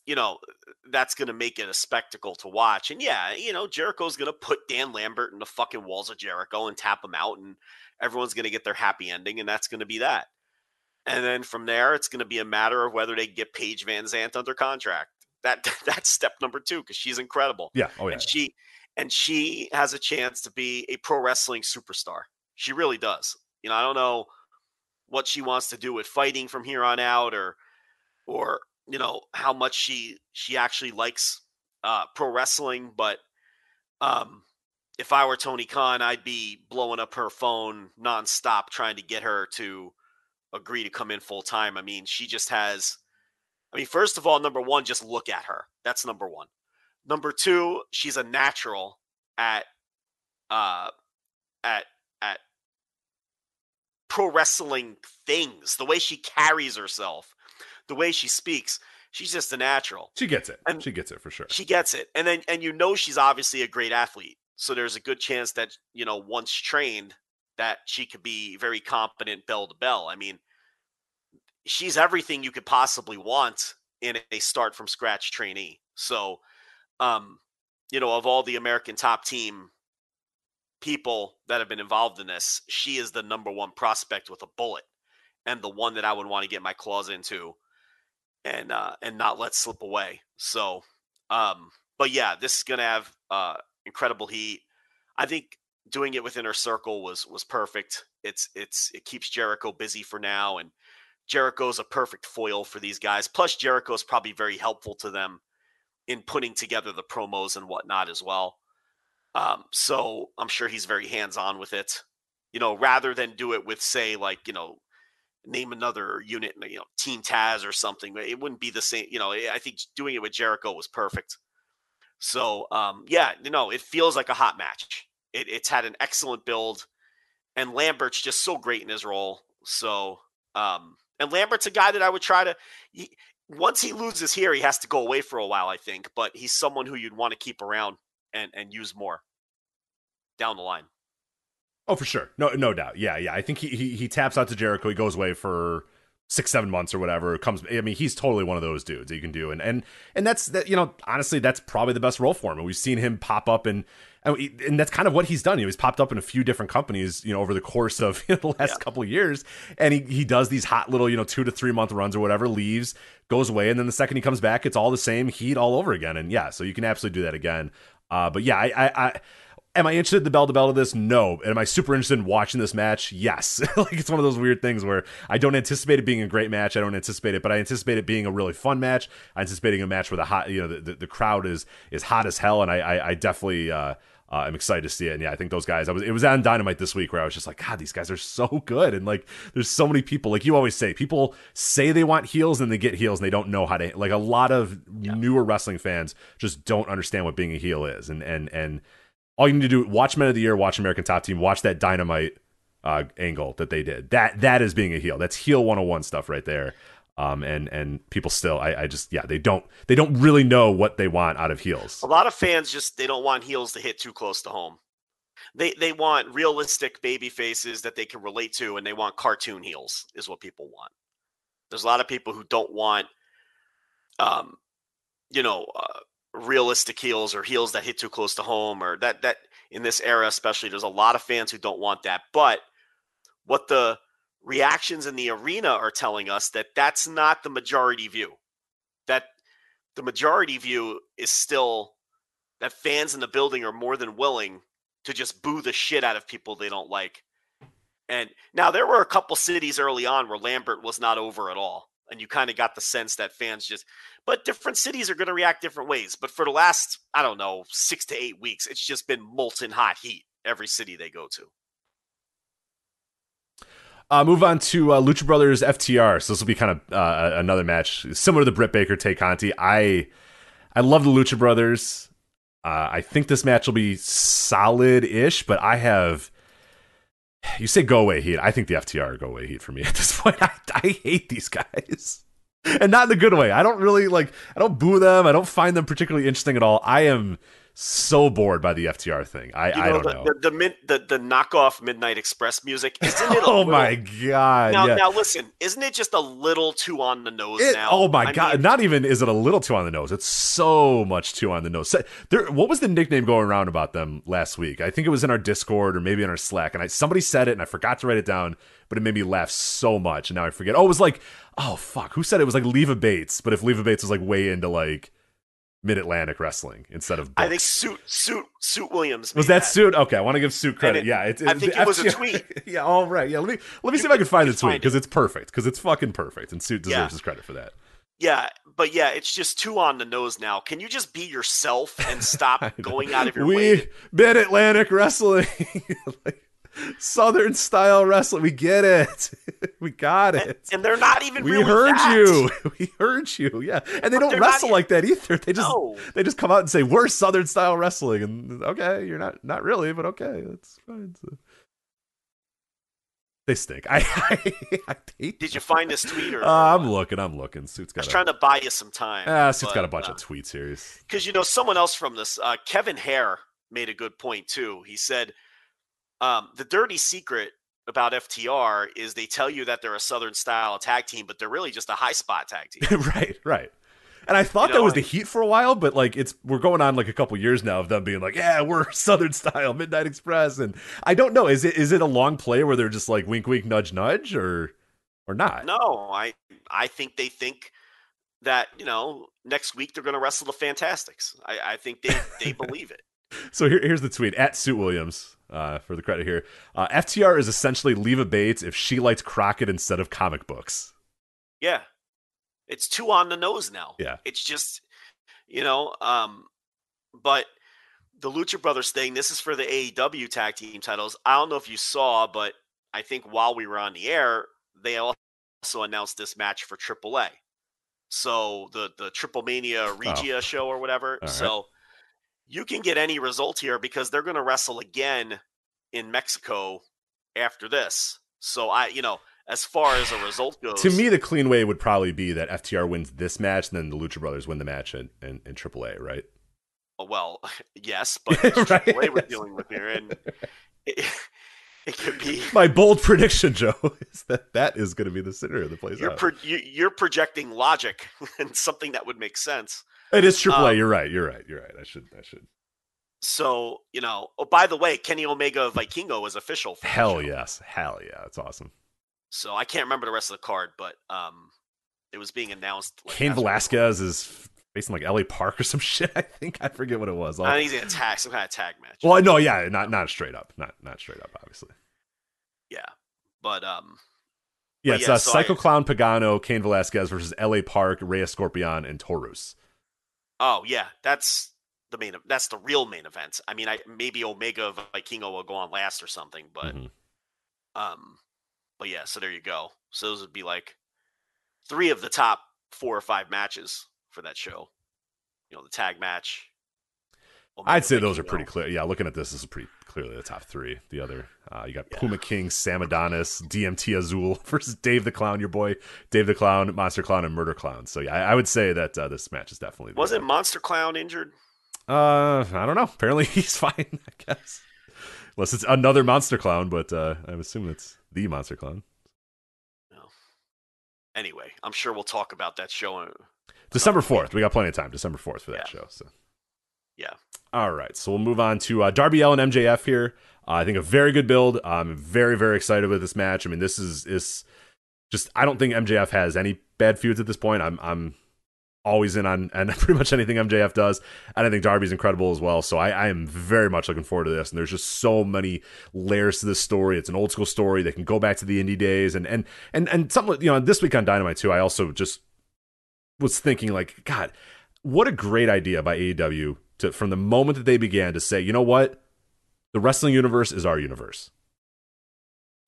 Speaker 1: you know, that's going to make it a spectacle to watch. And yeah, you know, Jericho's going to put Dan Lambert in the fucking walls of Jericho and tap him out and everyone's going to get their happy ending and that's going to be that. And then from there, it's going to be a matter of whether they get Paige VanZant under contract. That [LAUGHS] that's step number two because she's incredible.
Speaker 3: Yeah. Oh yeah.
Speaker 1: And she and she has a chance to be a pro wrestling superstar. She really does. You know, I don't know what she wants to do with fighting from here on out, or or you know how much she she actually likes uh, pro wrestling. But um, if I were Tony Khan, I'd be blowing up her phone nonstop trying to get her to agree to come in full time. I mean, she just has. I mean, first of all, number one, just look at her. That's number one. Number two, she's a natural at uh, at pro wrestling things, the way she carries herself, the way she speaks. She's just a natural.
Speaker 3: She gets it. And she gets it for sure.
Speaker 1: She gets it. And then and you know she's obviously a great athlete. So there's a good chance that, you know, once trained that she could be very competent bell to bell. I mean, she's everything you could possibly want in a start from scratch trainee. So um, you know, of all the American top team people that have been involved in this, she is the number one prospect with a bullet, and the one that I would want to get my claws into, and uh, and not let slip away. So, Um, but yeah, this is gonna have uh, incredible heat. I think doing it within inner circle was was perfect. It's it's it keeps Jericho busy for now, and Jericho's a perfect foil for these guys. Plus, Jericho's probably very helpful to them in putting together the promos and whatnot as well. Um, so I'm sure he's very hands on with it. You know, rather than do it with say like you know name another unit, you know, Team Taz or something. It wouldn't be the same. You know, I think doing it with Jericho was perfect. So, um, yeah, you know, it feels like a hot match. It, it's had an excellent build, and Lambert's just so great in his role. So, um, and Lambert's a guy that I would try to. He, once he loses here, he has to go away for a while, I think. But he's someone who you'd want to keep around and and use more down the line.
Speaker 3: Oh, for sure. No, no doubt. Yeah, yeah. I think he he, he taps out to Jericho. He goes away for six, seven months or whatever. Comes. I mean, he's totally one of those dudes that you can do, and and and that's that. You know, honestly, that's probably the best role for him. And we've seen him pop up and. And that's kind of what he's done. You know, he's popped up in a few different companies, you know, over the course of [LAUGHS] you know, the last yeah. couple of years. And he, he does these hot little, you know, two to three month runs or whatever, leaves, goes away. And then the second he comes back, it's all the same heat all over again. And yeah, so you can absolutely do that again. Uh, but yeah, I, I, I Am I interested in the bell to bell of this? No. Am I super interested in watching this match? Yes. [LAUGHS] like it's one of those weird things where I don't anticipate it being a great match. I don't anticipate it, but I anticipate it being a really fun match. I'm anticipating a match where the hot, you know, the, the, the crowd is is hot as hell, and I I, I definitely. Uh, uh, I'm excited to see it, and yeah, I think those guys. I was. It was on Dynamite this week where I was just like, God, these guys are so [LAUGHS] good, and like, there's so many people. Like you always say, people say they want heels and they get heels, and they don't know how to. Like a lot of yeah. newer wrestling fans just don't understand what being a heel is, and and and all you need to do watch Men of the Year, watch American Top Team, watch that Dynamite uh, angle that they did. That that is being a heel. That's heel 101 stuff right there. Um, and and people still, I, I just yeah, they don't they don't really know what they want out of heels.
Speaker 1: A lot of fans just they don't want heels to hit too close to home. They they want realistic baby faces that they can relate to, and they want cartoon heels is what people want. There's a lot of people who don't want, um, you know, uh, realistic heels or heels that hit too close to home or that that in this era especially there's a lot of fans who don't want that but what the reactions in the arena are telling us that that's not the majority view. That the majority view is still that fans in the building are more than willing to just boo the shit out of people they don't like. And now there were a couple cities early on where Lambert was not over at all and you kind of got the sense that fans just but different cities are going to react different ways. But for the last i don't know six to eight weeks it's just been molten hot heat every city they go to
Speaker 3: uh, move on to uh, Lucha Brothers FTR. So this will be kind of uh, another match similar to the Britt Baker Tay Conti. I I love the Lucha Brothers. Uh, I think this match will be solid-ish, but I have you say go away heat. I think the FTR go away heat for me [LAUGHS] at this point. I, I hate these guys. And not in a good way. I don't really like I don't boo them. I don't find them particularly interesting at all. I am so bored by the FTR thing. I, you know, I don't
Speaker 1: the,
Speaker 3: know.
Speaker 1: The, the, the, the, the knockoff Midnight Express music, isn't it? [LAUGHS]
Speaker 3: oh little, my god!
Speaker 1: Now,
Speaker 3: yeah.
Speaker 1: now listen, isn't it just a little too on the nose it, now?
Speaker 3: Oh my I god! Mean, not even is it a little too on the nose. It's so much too on the nose. There, what was the nickname going around about them last week? I think it was in our Discord or maybe in our Slack, and I somebody said it and I forgot to write it down, but it made me laugh so much, and now I forget. Oh, it was like, oh fuck, who said it, it was like Leva Bates? But if Leva Bates was like way into like Mid Atlantic Wrestling instead of. Books.
Speaker 1: I think Suit Suit Suit Williams
Speaker 3: was that, that, Suit. Okay, I want to give Suit credit. It, yeah,
Speaker 1: it, I think it was a tweet. [LAUGHS]
Speaker 3: yeah, all right. Yeah, let me let me see if I can find the tweet because it's perfect because it's fucking perfect and Suit deserves yeah. his credit for that.
Speaker 1: Yeah, but yeah, it's just too on the nose now. Can you just be yourself and [LAUGHS] stop going out of your
Speaker 3: we
Speaker 1: way?
Speaker 3: We Mid Atlantic Wrestling. [LAUGHS] like, Southern style wrestling. We get it. [LAUGHS] we got it.
Speaker 1: And, and they're not even.
Speaker 3: We
Speaker 1: really
Speaker 3: heard
Speaker 1: that.
Speaker 3: you. [LAUGHS] We heard you. Yeah, and they but don't wrestle like that either. They just no. they just come out and say we're Southern style wrestling, and okay, you're not not really, but okay, that's fine. So. They stink. [LAUGHS] I, I,
Speaker 1: I hate Did you find this tweet? Or,
Speaker 3: uh, I'm looking. I'm looking. Suit's got.
Speaker 1: I was a, trying to buy you some time.
Speaker 3: Ah, Suit's but, got a bunch uh, of tweets here.
Speaker 1: Because you know someone else from this, uh, Kevin Hare made a good point too. He said um, the dirty secret about FTR is they tell you that they're a Southern style tag team, but they're really just a high spot tag team. [LAUGHS]
Speaker 3: right, right. And I thought you know, that was the Heat for a while, but like it's we're going on like a couple years now of them being like, yeah, we're [LAUGHS] Southern style Midnight Express, and I don't know, is it is it a long play where they're just like wink, wink, nudge, nudge, or or not?
Speaker 1: No, I I think they think that you know next week they're going to wrestle the Fantastics. I, I think they they [LAUGHS] believe it.
Speaker 3: So here, here's the tweet at Suit Williams uh, for the credit here. Uh, FTR is essentially Leva Bates if she likes Crockett instead of comic books.
Speaker 1: Yeah, it's too on the nose now.
Speaker 3: Yeah,
Speaker 1: it's just you know, um, but the Lucha Brothers thing. This is for the AEW tag team titles. I don't know if you saw, but I think while we were on the air, they also announced this match for AAA. So the the TripleMania oh. Regia oh. show or whatever. so you can get any result here because they're going to wrestle again in Mexico after this. So I, you know, as far as a result [SIGHS] goes,
Speaker 3: to me, the clean way would probably be that FTR wins this match, and then the Lucha Brothers win the match in in, in AAA, right?
Speaker 1: Oh, well, [LAUGHS] yes, [LAUGHS] but right? AAA we're dealing with here, and it, [LAUGHS] it could be
Speaker 3: my bold prediction, Joe, is that that is going to be the scenario that plays
Speaker 1: you're
Speaker 3: out.
Speaker 1: Pro- you, are projecting logic and something that would make sense.
Speaker 3: It is AAA. Um, you're right. You're right. You're right. I should. I should.
Speaker 1: So you know. Oh, by the way, Kenny Omega Vikingo is official.
Speaker 3: Hell yes. Hell yeah. It's awesome.
Speaker 1: So I can't remember the rest of the card, but um, it was being announced.
Speaker 3: Like, Cain Velasquez is facing like LA Park or some [LAUGHS] shit. I think I forget what it was.
Speaker 1: I think he's in a tag, some kind of tag match.
Speaker 3: Well, no, yeah, not not straight up, not not straight up, obviously.
Speaker 1: Yeah, but um,
Speaker 3: yeah, it's yeah, uh, so Psycho I, Clown Pagano, Cain Velasquez versus LA Park, Rey Scorpion, and Taurus.
Speaker 1: Oh yeah, that's the main. That's the real main event. I mean, I maybe Omega Vikingo will go on last or something, but mm-hmm. um, but yeah. So there you go. So those would be like three of the top four or five matches for that show. You know, the tag match.
Speaker 3: I'd say those are pretty clear. Yeah, looking at this, this is pretty clearly the top three. The other, uh, you got yeah. Puma King, Sam Adonis, DMT Azul [LAUGHS] versus Dave the Clown, your boy Dave the Clown, Monster Clown, and Murder Clown. So yeah, I, I would say that uh, this match is definitely.
Speaker 1: Wasn't Monster Clown injured?
Speaker 3: Uh, I don't know. Apparently [LAUGHS] he's fine. I guess, unless it's another Monster Clown, but uh, I'm assuming it's the Monster Clown.
Speaker 1: No. Anyway, I'm sure we'll talk about that show.
Speaker 3: December fourth. We got plenty of time. December fourth for that yeah. show. So.
Speaker 1: Yeah.
Speaker 3: All right, so we'll move on to uh, Darby and MJF here. Uh, I think a very good build. I'm very very excited with this match. I mean, this is is just I don't think MJF has any bad feuds at this point. I'm I'm always in on and [LAUGHS] pretty much anything MJF does, and I think Darby's incredible as well. So I, I am very much looking forward to this. And there's just so many layers to this story. It's an old school story. They can go back to the indie days and and and and something you know this week on Dynamite too. I also just was thinking like God, what a great idea by AEW to from the moment that they began to say, you know what, the wrestling universe is our universe.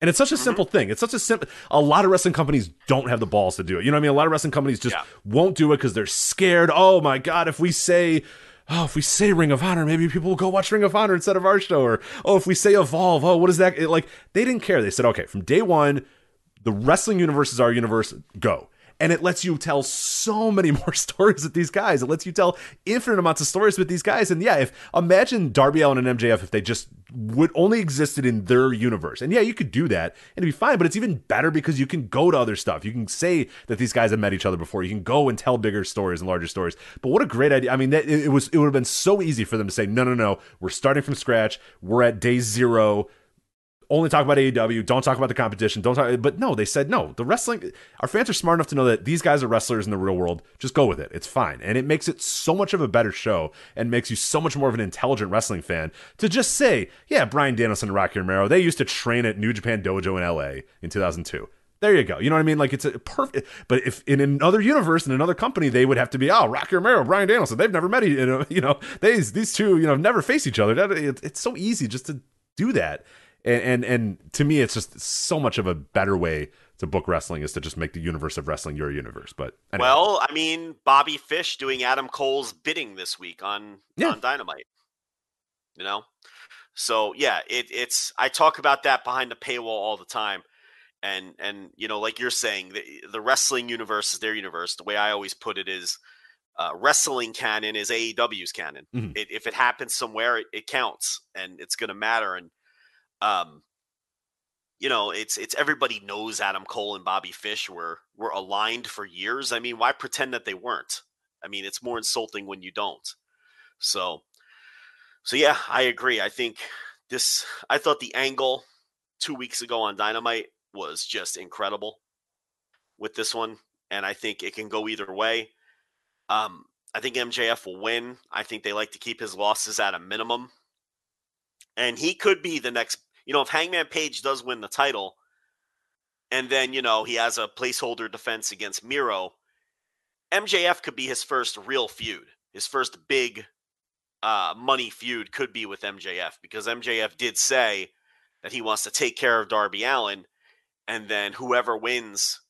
Speaker 3: And it's such a mm-hmm. simple thing. It's such a simple. A lot of wrestling companies don't have the balls to do it. You know what I mean? A lot of wrestling companies just yeah. won't do it because they're scared. Oh my god, if we say, oh, if we say Ring of Honor, maybe people will go watch Ring of Honor instead of our show. Or oh, if we say Evolve, oh, what is that? It, like they didn't care. They said, okay, from day one, the wrestling universe is our universe. Go and it lets you tell so many [LAUGHS] more stories with these guys. It lets you tell infinite amounts of stories with these guys. And yeah, if imagine Darby Allin and MJF if they just would only existed in their universe. And yeah, you could do that and it'd be fine, but it's even better because you can go to other stuff. You can say that these guys have met each other before. You can go and tell bigger stories and larger stories. But what a great idea. I mean, it, it was it would have been so easy for them to say, "No, no, no. We're starting from scratch. We're at day 0 only talk about AEW, don't talk about the competition, don't talk. But no, they said no. The wrestling, our fans are smart enough to know that these guys are wrestlers in the real world. Just go with it. It's fine. And it makes it so much of a better show and makes you so much more of an intelligent wrestling fan to just say, yeah, Bryan Danielson and Rocky Romero, they used to train at New Japan Dojo in LA in 2002. There you go. You know what I mean? Like it's a perfect. But if in another universe in another company, they would have to be oh Rocky Romero, Bryan Danielson. They've never met. You know, [LAUGHS] you know, these these two you know never face each other. It's so easy just to do that and, and and to me it's just so much of a better way to book wrestling is to just make the universe of wrestling your universe but
Speaker 1: anyway. well i mean bobby fish doing adam cole's bidding this week on yeah. on dynamite you know so yeah it, it's i talk about that behind the paywall all the time and and you know like you're saying the, the wrestling universe is their universe the way i always put it is uh, wrestling canon is aew's canon mm-hmm. it, if it happens somewhere it, it counts and it's going to matter and um, you know, it's it's everybody knows Adam Cole and Bobby Fish were were aligned for years. I mean, why pretend that they weren't? I mean, it's more insulting when you don't. So, so yeah, I agree. I think this. I thought the angle two weeks ago on Dynamite was just incredible with this one, and I think it can go either way. Um, I think MJF will win. I think they like to keep his losses at a minimum. And he could be the next, you know, if Hangman Page does win the title, and then, you know, he has a placeholder defense against Miro, MJF could be his first real feud. His first big uh, money feud could be with MJF because MJF did say that he wants to take care of Darby Allin, and then whoever wins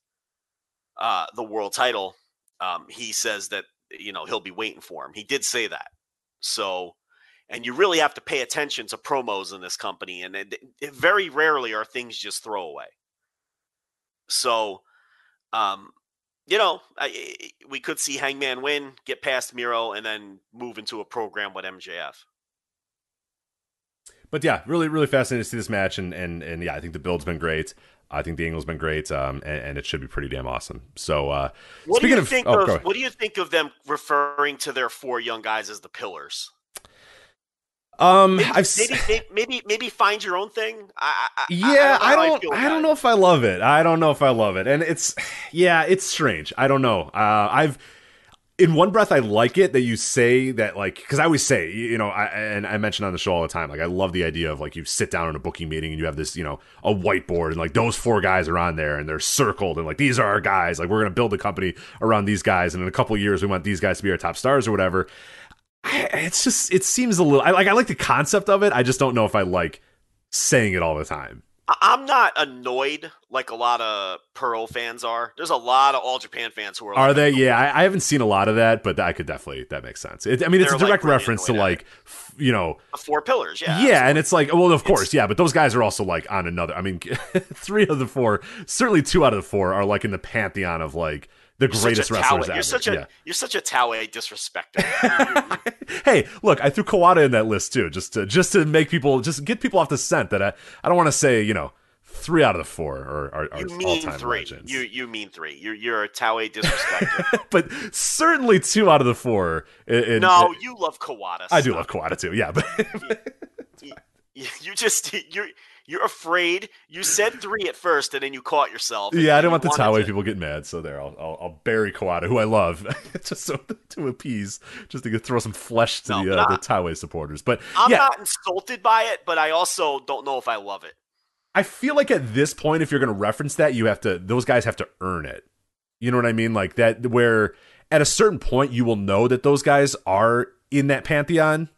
Speaker 1: uh, the world title, um, he says that you know he'll be waiting for him. He did say that. So, and you really have to pay attention to promos in this company, and it, it very rarely are things just throwaway. So, um, you know, I, we could see Hangman win, get past Miro, and then move into a program with MJF.
Speaker 3: But yeah, really, really fascinating to see this match, and and and yeah, I think the build's been great. I think the angle's been great, um, and, and, it should be pretty damn awesome. So, uh,
Speaker 1: what do you of, think oh, of? What do you think of them referring to their four young guys as the pillars?
Speaker 3: Um,
Speaker 1: maybe,
Speaker 3: I've
Speaker 1: maybe, maybe maybe find your own thing. I, I,
Speaker 3: yeah, I don't. I don't, I don't know if I love it. I don't know if I love it, and it's yeah, it's strange. I don't know. Uh, I've in one breath, I like it that you say that, like, because I always say, you know, I, and I mention on the show all the time, like, I love the idea of like you sit down in a booking meeting and you have this, you know, a whiteboard and like those four guys are on there and they're circled and like these are our guys, like we're gonna build a company around these guys, and in a couple years we want these guys to be our top stars or whatever. I, it's just, it seems a little, I like, I like the concept of it. I just don't know if I like saying it all the time.
Speaker 1: I'm not annoyed like a lot of puro fans are. There's a lot of All Japan fans who are.
Speaker 3: Are like, they? Oh, yeah, I, I, haven't seen a lot of that, but I could definitely that makes sense. It, I mean, it's a direct like reference to like, f- you know,
Speaker 1: the four pillars. Yeah,
Speaker 3: yeah, absolutely. and it's like, well, of course, it's, yeah, but those guys are also like on another. I mean, [LAUGHS] three of the four, certainly two out of the four, are like in the pantheon of like the greatest wrestlers ever.
Speaker 1: You're such a
Speaker 3: yeah.
Speaker 1: you're such a Taue disrespecter. [LAUGHS]
Speaker 3: hey, look, I threw Kawada in that list too, just to just to make people just get people off the scent. That I I don't want to say you know three out of the four are, are, are
Speaker 1: you mean three. Legends. You you mean three. You're you're a Taue [LAUGHS] disrespecter.
Speaker 3: but certainly two out of the four. In, in,
Speaker 1: no, in, you love Kawada.
Speaker 3: I do love Kawada too. Yeah, but
Speaker 1: you, you, you just you're you're afraid. You said [LAUGHS] three at first, and then you caught yourself.
Speaker 3: Yeah, I didn't want the Taue to... people get mad, so there, I'll, I'll, I'll bury Kawada, who I love, [LAUGHS] just so [LAUGHS] to appease, just to throw some flesh to no, the uh, the supporters. But
Speaker 1: I'm
Speaker 3: yeah.
Speaker 1: not insulted by it, but I also don't know if I love it.
Speaker 3: I feel like at this point, if you're going to reference that, you have to; those guys have to earn it. You know what I mean? Like that, where at a certain point, you will know that those guys are in that pantheon.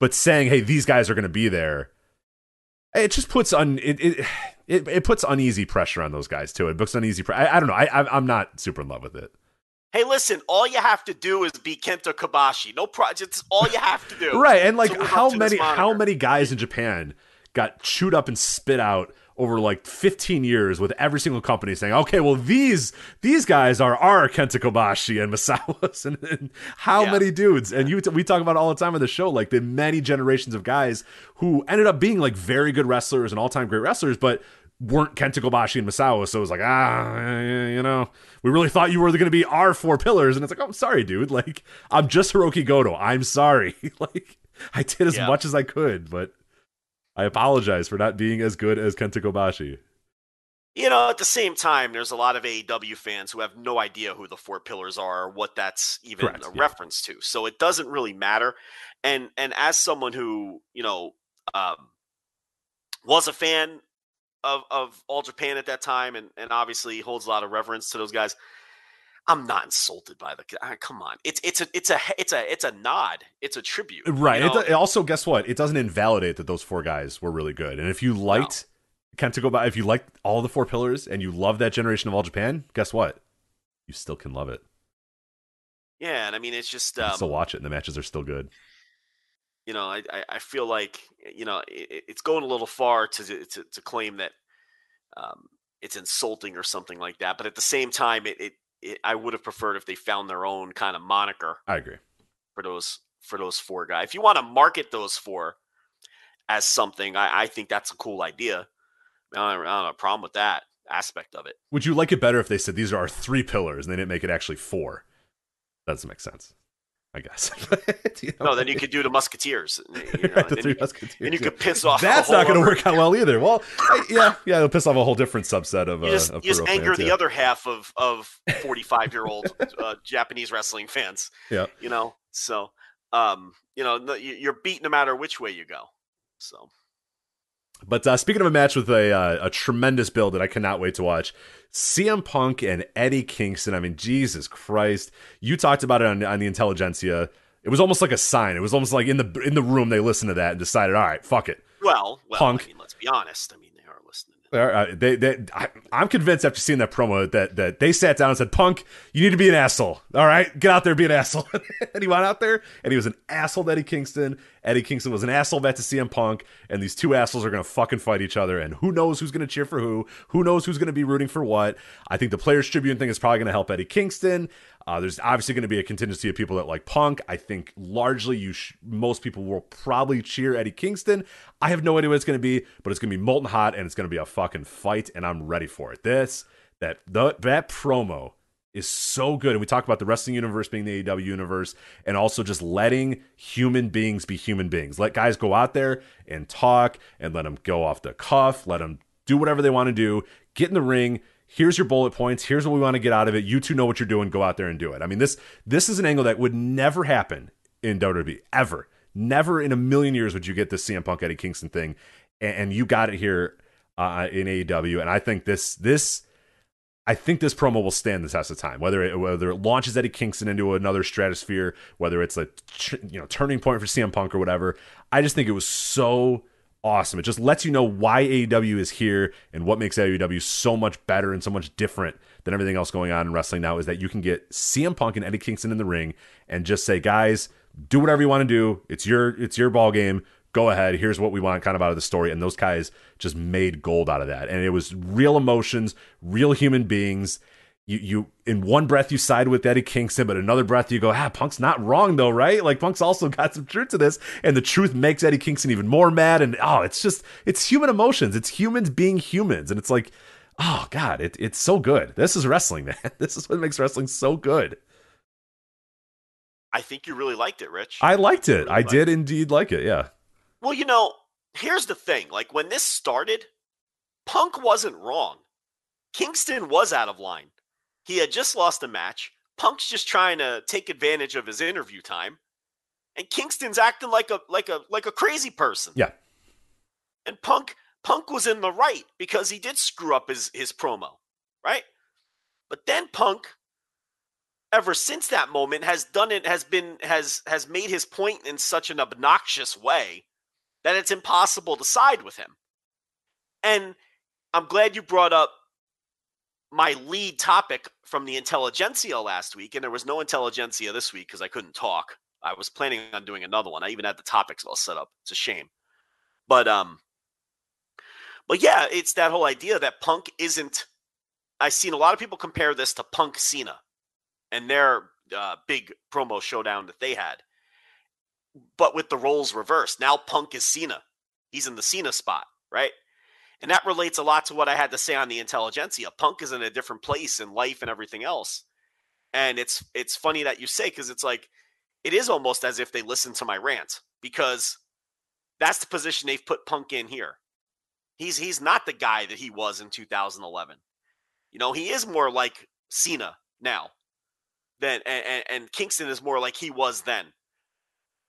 Speaker 3: But saying, "Hey, these guys are going to be there," it just puts un it, it it, it puts uneasy pressure on those guys too. It puts uneasy. Pre- I, I don't know. I I'm not super in love with it.
Speaker 1: Hey, listen! All you have to do is be Kenta Kobashi. No project. It's all you have to do. [LAUGHS]
Speaker 3: right, and like how many how many guys in Japan got chewed up and spit out over like 15 years with every single company saying, okay, well these these guys are our Kenta Kobashi and Misawas [LAUGHS] and, and how yeah. many dudes and you we talk about all the time on the show like the many generations of guys who ended up being like very good wrestlers and all time great wrestlers, but weren't Kenta Kobashi and Misawa. So it was like, ah, you know, we really thought you were going to be our four pillars. And it's like, oh, I'm sorry, dude. Like, I'm just Hiroki Goto. I'm sorry. [LAUGHS] like, I did as yeah. much as I could, but I apologize for not being as good as Kenta Kobashi.
Speaker 1: You know, at the same time, there's a lot of AEW fans who have no idea who the four pillars are or what that's even Correct, a yeah. reference to. So it doesn't really matter. And and as someone who, you know, um, was a fan of, of All Japan at that time and, and obviously holds a lot of reverence to those guys, I'm not insulted by the. Uh, come on, it's it's a it's a it's a it's a nod. It's a tribute.
Speaker 3: Right. You know? it, also, guess what? It doesn't invalidate that those four guys were really good. And if you liked no. Kenta by, if you liked all the four pillars and you love that generation of All Japan, guess what? You still can love it.
Speaker 1: Yeah, and I mean it's just
Speaker 3: um, still watch it, and the matches are still good.
Speaker 1: You know, I I feel like you know it, it's going a little far to to, to claim that um, it's insulting or something like that, but at the same time, it, it it, I would have preferred if they found their own kind of moniker.
Speaker 3: I agree
Speaker 1: for those for those four guys. If you want to market those four as something, I, I think that's a cool idea. I don't, I don't have a problem with that aspect of it.
Speaker 3: Would you like it better if they said these are our three pillars and they didn't make it actually four? That doesn't make sense. I guess. [LAUGHS]
Speaker 1: you know, no, then you could do the Musketeers. [LAUGHS] You know,
Speaker 3: right, the
Speaker 1: three
Speaker 3: you, Musketeers.
Speaker 1: And you could piss off.
Speaker 3: That's not going to work out well either. Well, yeah, yeah, it'll piss off a whole different subset of.
Speaker 1: You just,
Speaker 3: uh, of
Speaker 1: you just anger
Speaker 3: fans,
Speaker 1: the
Speaker 3: yeah.
Speaker 1: other half of of [LAUGHS] forty five year old uh, Japanese wrestling fans.
Speaker 3: Yeah,
Speaker 1: you know, so um, you know, you're beat no matter which way you go. So.
Speaker 3: But uh, speaking of a match with a uh, a tremendous build that I cannot wait to watch, CM Punk and Eddie Kingston. I mean, Jesus Christ! You talked about it on, on the Intelligentsia. It was almost like a sign. It was almost like in the in the room they listened to that and decided, all right, fuck it.
Speaker 1: Well, well
Speaker 3: Punk.
Speaker 1: I mean, let's be honest. I mean,
Speaker 3: Uh, they, I, I'm convinced after seeing that promo that that they sat down and said, "Punk, you need to be an asshole. All right, get out there, be an asshole." [LAUGHS] and he went out there and he was an asshole to Eddie Kingston. Eddie Kingston was an asshole back to CM Punk, and these two assholes are gonna fucking fight each other. And who knows who's gonna cheer for who? Who knows who's gonna be rooting for what? I think the Players Tribune thing is probably gonna help Eddie Kingston. Uh, there's obviously going to be a contingency of people that like Punk. I think largely you sh- most people will probably cheer Eddie Kingston. I have no idea what it's going to be, but it's going to be molten hot and it's going to be a fucking fight, and I'm ready for it. This that the, that promo is so good, and we talk about the wrestling universe being the AEW universe, and also just letting human beings be human beings. Let guys go out there and talk, and let them go off the cuff. Let them do whatever they want to do. Get in the ring here's your bullet points here's what we want to get out of it you two know what you're doing go out there and do it. I mean this this is an angle that would never happen in WWE ever. Never in a million years would you get this CM Punk Eddie Kingston thing and, and you got it here uh, in AEW and I think this this I think this promo will stand the test of time whether it whether it launches Eddie Kingston into another stratosphere whether it's a you know turning point for CM Punk or whatever. I just think it was so awesome. It just lets you know why AEW is here and what makes AEW so much better and so much different than everything else going on in wrestling now is that you can get CM Punk and Eddie Kingston in the ring and just say, guys, do whatever you want to do. It's your it's your ball game. Go ahead. Here's what we want kind of out of the story. And those guys just made gold out of that. And it was real emotions, real human beings you you in one breath you side with Eddie Kingston, but another breath you go, ah, Punk's not wrong though, right? Like Punk's also [LAUGHS] got some truth to this, and the truth makes Eddie Kingston even more mad. And oh, it's just it's human emotions. It's humans being humans, and it's like, oh god, it, it's so good. This is wrestling, [LAUGHS] man. This is what makes wrestling so good.
Speaker 1: I think you really liked it, Rich.
Speaker 3: I liked it.
Speaker 1: Really
Speaker 3: I did indeed like it. Yeah.
Speaker 1: Well, you know, here's the thing. Like when this started, Punk wasn't wrong. Kingston was out of line. He had just lost a match. Punk's just trying to take advantage of his interview time. And Kingston's acting like a like a like a crazy person.
Speaker 3: Yeah.
Speaker 1: And Punk Punk was in the right because he did screw up his his promo, right? But then Punk ever since that moment has done it has been has has made his point in such an obnoxious way that it's impossible to side with him. And I'm glad you brought up my lead topic from the intelligentsia last week, and there was no intelligentsia this week because I couldn't talk. I was planning on doing another one. I even had the topics all set up. It's a shame, but um, but yeah, it's that whole idea that Punk isn't. I've seen a lot of people compare this to Punk Cena, and their uh, big promo showdown that they had, but with the roles reversed. Now Punk is Cena. He's in the Cena spot, right? And that relates a lot to what I had to say on the intelligentsia. Punk is in a different place in life and everything else. And it's it's funny that you say because it's like it is almost as if they listen to my rant because that's the position they've put Punk in here. He's he's not the guy that he was in 2011. You know, he is more like Cena now than and, and Kingston is more like he was then.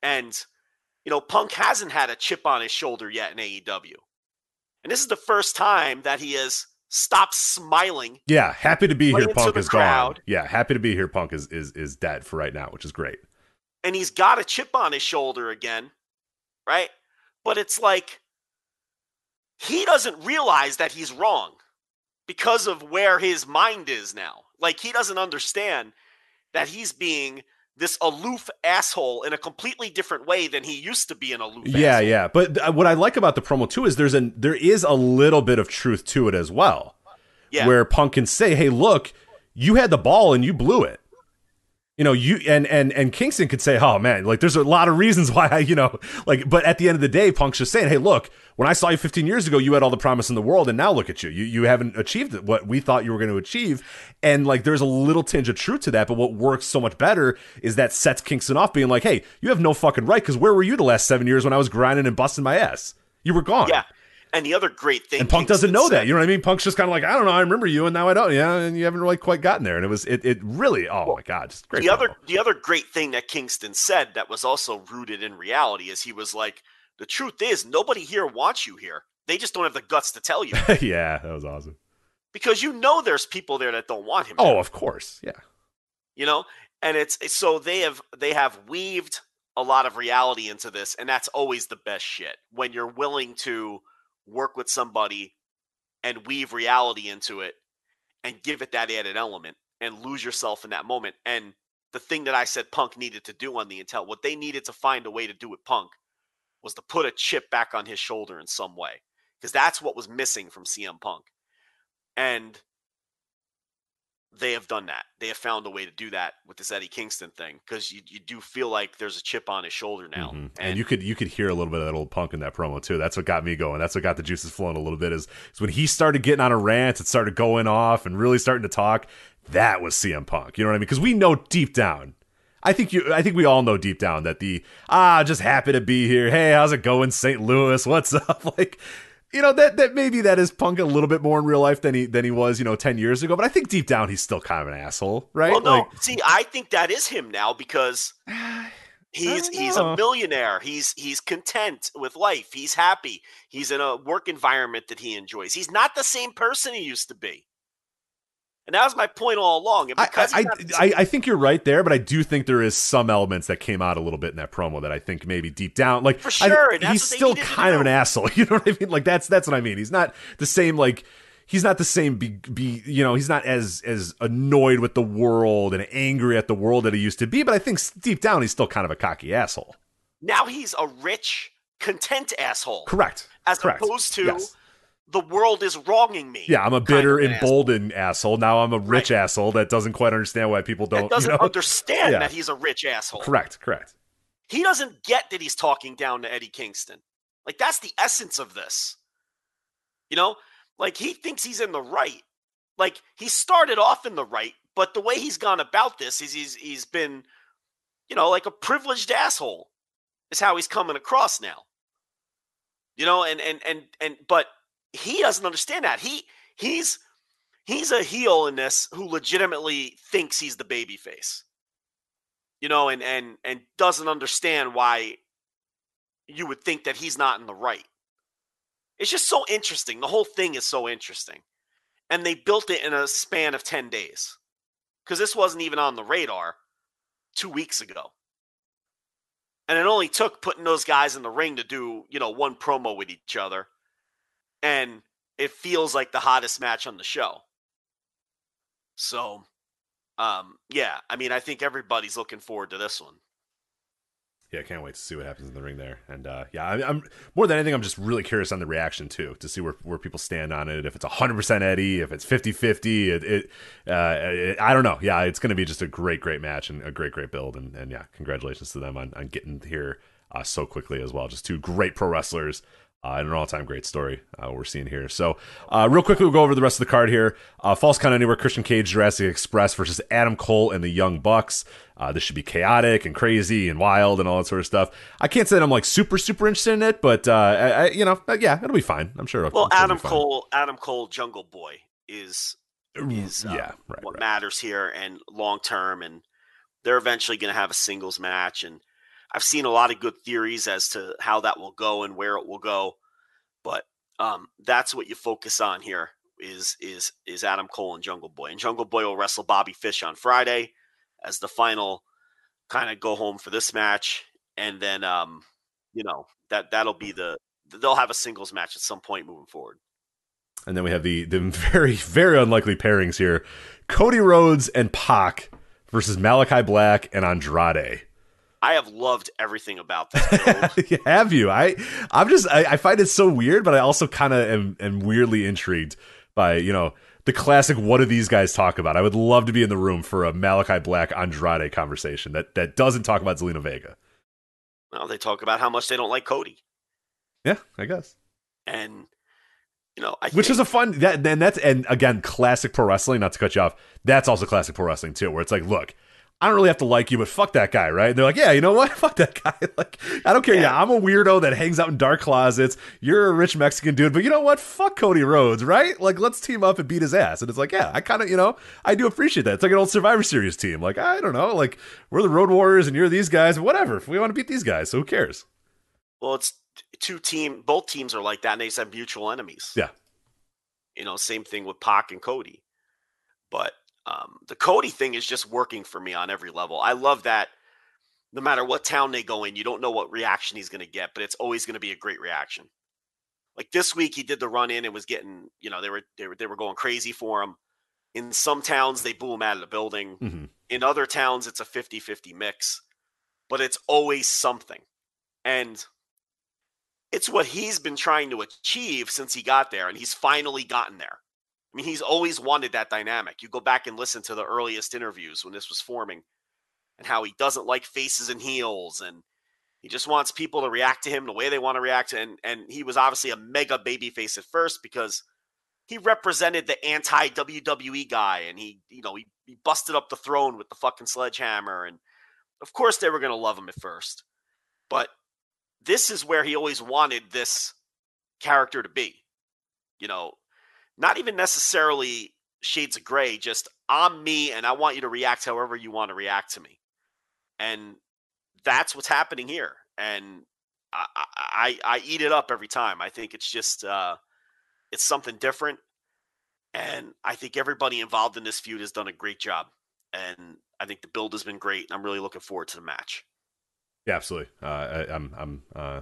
Speaker 1: And you know, Punk hasn't had a chip on his shoulder yet in AEW. And this is the first time that he has stopped smiling.
Speaker 3: Yeah, happy to be here. Punk is
Speaker 1: crowd.
Speaker 3: gone. Yeah, happy to be here. Punk is is is dead for right now, which is great.
Speaker 1: and he's got a chip on his shoulder again, right? But it's like he doesn't realize that he's wrong because of where his mind is now. Like he doesn't understand that he's being this aloof asshole in a completely different way than he used to be an aloof
Speaker 3: Yeah,
Speaker 1: asshole.
Speaker 3: yeah. But what I like about the promo too is there's an there is a little bit of truth to it as well.
Speaker 1: Yeah.
Speaker 3: Where Punk can say, "Hey, look, you had the ball and you blew it." You know you and and and kingston could say oh man like there's a lot of reasons [LAUGHS] why i you know like but at the end of the day punk's just saying hey look when i saw you 15 years ago you had all the promise in the world and now look at you. You, you haven't achieved what we thought you were going to achieve. And like there's a little tinge of truth to that but what works so much better is that sets kingston off being like hey you have no fucking right because where were you the last seven years when i was grinding and busting my ass? You were gone.
Speaker 1: Yeah. And the other great thing,
Speaker 3: and Punk doesn't know
Speaker 1: said-
Speaker 3: that. You know what I mean? Punk's just kind of like, I don't know, I remember you, and now I don't. Yeah, and you haven't really quite gotten there. And it was, it, it really, oh my god, just great.
Speaker 1: the other the other great thing that Kingston said that was also rooted in reality is he was like, the truth is nobody here wants you here. They just don't have the guts to tell you [LAUGHS]
Speaker 3: yeah, that was awesome.
Speaker 1: because you know there's people there that don't want him.
Speaker 3: Oh, of course, yeah.
Speaker 1: you know, and it's- so they have they have weaved a lot of reality into this, and that's always the best shit when you're willing to work with somebody and weave reality into it and give it that added element and lose yourself in that moment. And the thing that I said Punk needed to do on the Intel, what they needed to find a way to do with Punk was to put a chip back on his shoulder in some way because that's what was missing from CM Punk. And they have done that. They have found a way to do that with this Eddie Kingston thing because you, you do feel like there's a chip on his shoulder now.
Speaker 3: Mhm. And you could you could hear a little bit of that old punk in that promo too. That's what got me going. That's what got the juices flowing a little bit. Is, is when he started getting on a rant and started going off and really starting to talk. That was CM Punk. You know what I mean? Because we know deep down. I think you. I think we all know deep down that the ah, just happy to be here. Hey, how's it going, St. Louis? What's up? [LAUGHS] Like, you know that that maybe that is Punk a little bit more in real life than he than he was, you know, ten years ago. But I think deep down he's still kind of an asshole, right?
Speaker 1: Well, no,
Speaker 3: Like,
Speaker 1: see, I think that is him now because [SIGHS] he's he's a millionaire. He's he's content with life. He's happy. He's in a work environment that he enjoys. He's not the same person he used to be. And that was my point all along. And
Speaker 3: I,
Speaker 1: because
Speaker 3: I, I, I think you're right there, but I do think there is some elements that came out a little bit in that promo that I think maybe deep down, like
Speaker 1: For sure,
Speaker 3: he's still kind of an asshole. [LAUGHS] You know what I mean? Like that's that's what I mean. He's not the same. Like he's not the same. Be, be you know he's not as as annoyed with the world and angry at the world that he used to be. But I think deep down he's still kind of a cocky asshole.
Speaker 1: now he's a rich, content asshole.
Speaker 3: Correct.
Speaker 1: As
Speaker 3: Correct.
Speaker 1: opposed to
Speaker 3: Yes.
Speaker 1: The world is wronging me.
Speaker 3: Yeah, I'm a bitter,
Speaker 1: an asshole.
Speaker 3: emboldened asshole. Now I'm a rich asshole that doesn't quite understand why people don't.
Speaker 1: That doesn't
Speaker 3: you know?
Speaker 1: understand
Speaker 3: Yeah.
Speaker 1: that he's a rich asshole.
Speaker 3: Correct. Correct.
Speaker 1: He doesn't get that he's talking down to Eddie Kingston. Like that's the essence of this. You know, like he thinks he's in the right. Like he started off in the right, but the way he's gone about this is he's he's been, you know, like a privileged asshole. Is how he's coming across now. You know, and and and and but he doesn't understand that. He he's he's a heel in this who legitimately thinks he's the baby face you know, and and and doesn't understand why you would think that he's not in the right. It's just so interesting. The whole thing is so interesting. And they built it in a span of 10 days. Cuz this wasn't even on the radar 2 weeks ago. And it only took putting those guys in the ring to do, you know, one promo with each other. And it feels like the hottest match on the show. So, um, yeah, I mean, I think everybody's looking forward to this one.
Speaker 3: Yeah, I can't wait to see what happens in the ring there. And uh, yeah, I, I'm more than anything, I'm just really curious on the reaction too, to see where, where people stand on it. If it's 100% Eddie, if it's 50 50, it, it, uh, it, I don't know. Yeah, it's going to be just a great, great match and a great, great build. And, and yeah, congratulations to them on, on getting here uh, so quickly as well. Just two great pro wrestlers. Uh, and an all-time great story uh, we're seeing here. So, uh, real quickly, we'll go over the rest of the card here. Uh, Falls Count Anywhere, Christian Cage, Jurassic Express versus Adam Cole and the Young Bucks. Uh, this should be chaotic and crazy and wild and all that sort of stuff. I can't say that I'm like super, super interested in it, but uh, I, I, you know, yeah, it'll be fine. I'm sure.
Speaker 1: Well,
Speaker 3: I'm
Speaker 1: Adam. Cole, Adam Cole, Jungle Boy is is uh,
Speaker 3: yeah, right,
Speaker 1: what
Speaker 3: right.
Speaker 1: matters here and long term, and they're eventually going to have a singles match. And I've seen a lot of good theories as to how that will go and where it will go, but um, that's what you focus on here is is is Adam Cole and Jungle Boy, and Jungle Boy will wrestle Bobby Fish on Friday as the final kind of go home for this match, and then um, you know that that'll be the they'll have a singles match at some point moving forward.
Speaker 3: And then we have the the [LAUGHS] very, very unlikely pairings here: Cody Rhodes and Pac versus Malachi Black and Andrade.
Speaker 1: I have loved everything about this. [LAUGHS]
Speaker 3: have you? I I'm just I, I find it so weird, but I also kind of am, am weirdly intrigued by you know the classic what do these guys talk about? I would love to be in the room for a Malachi Black Andrade conversation that that doesn't talk about Zelina Vega.
Speaker 1: Well, they talk about how much they don't like Cody.
Speaker 3: Yeah, I guess.
Speaker 1: And you know, I
Speaker 3: Which
Speaker 1: think,
Speaker 3: is a fun that and that's and again, classic pro wrestling, not to cut you off. That's also classic pro wrestling too, where it's like, look, I don't really have to like you, but fuck that guy, right? And they're like, yeah, you know what? [LAUGHS] Fuck that guy. [LAUGHS] Like, I don't care. Yeah.
Speaker 1: Yeah.
Speaker 3: I'm a weirdo that hangs out in dark closets. You're a rich Mexican dude, but you know what? Fuck Cody Rhodes, right? Like, let's team up and beat his ass. And it's like, yeah, I kind of, you know, I do appreciate that. It's like an old Survivor Series team. Like, I don't know, like we're the Road Warriors and you're these guys, whatever. If we want to beat these guys, so who cares?
Speaker 1: well, it's two team. Both teams are like that, and they just have mutual enemies.
Speaker 3: Yeah.
Speaker 1: You know, same thing with Pac and Cody. But um, the Cody thing is just working for me on every level. I love that. No matter what town they go in, you don't know what reaction he's going to get, but it's always going to be a great reaction. Like this week, he did the run in and was getting, you know, they were they were they were going crazy for him. In some towns, they boo him out of the building.
Speaker 3: hmm
Speaker 1: In other towns, it's a 50 50 mix, but it's always something. And it's what he's been trying to achieve since he got there, and he's finally gotten there. I mean, he's always wanted that dynamic. You go back and listen to the earliest interviews when this was forming and how he doesn't like faces and heels and he just wants people to react to him the way they want to react and and he was obviously a mega baby face at first because he represented the anti WWE guy and he you know he, he busted up the throne with the fucking sledgehammer and of course they were going to love him at first but this is where he always wanted this character to be you know not even necessarily shades of gray just i'm me and i want you to react however you want to react to me. And that's what's happening here. And I, I i eat it up every time. I think it's just uh it's something different. And i think everybody involved in this feud has done a great job. And i think the build has been great and i'm really looking forward to the match.
Speaker 3: Yeah, absolutely. Uh, I, I'm I'm uh,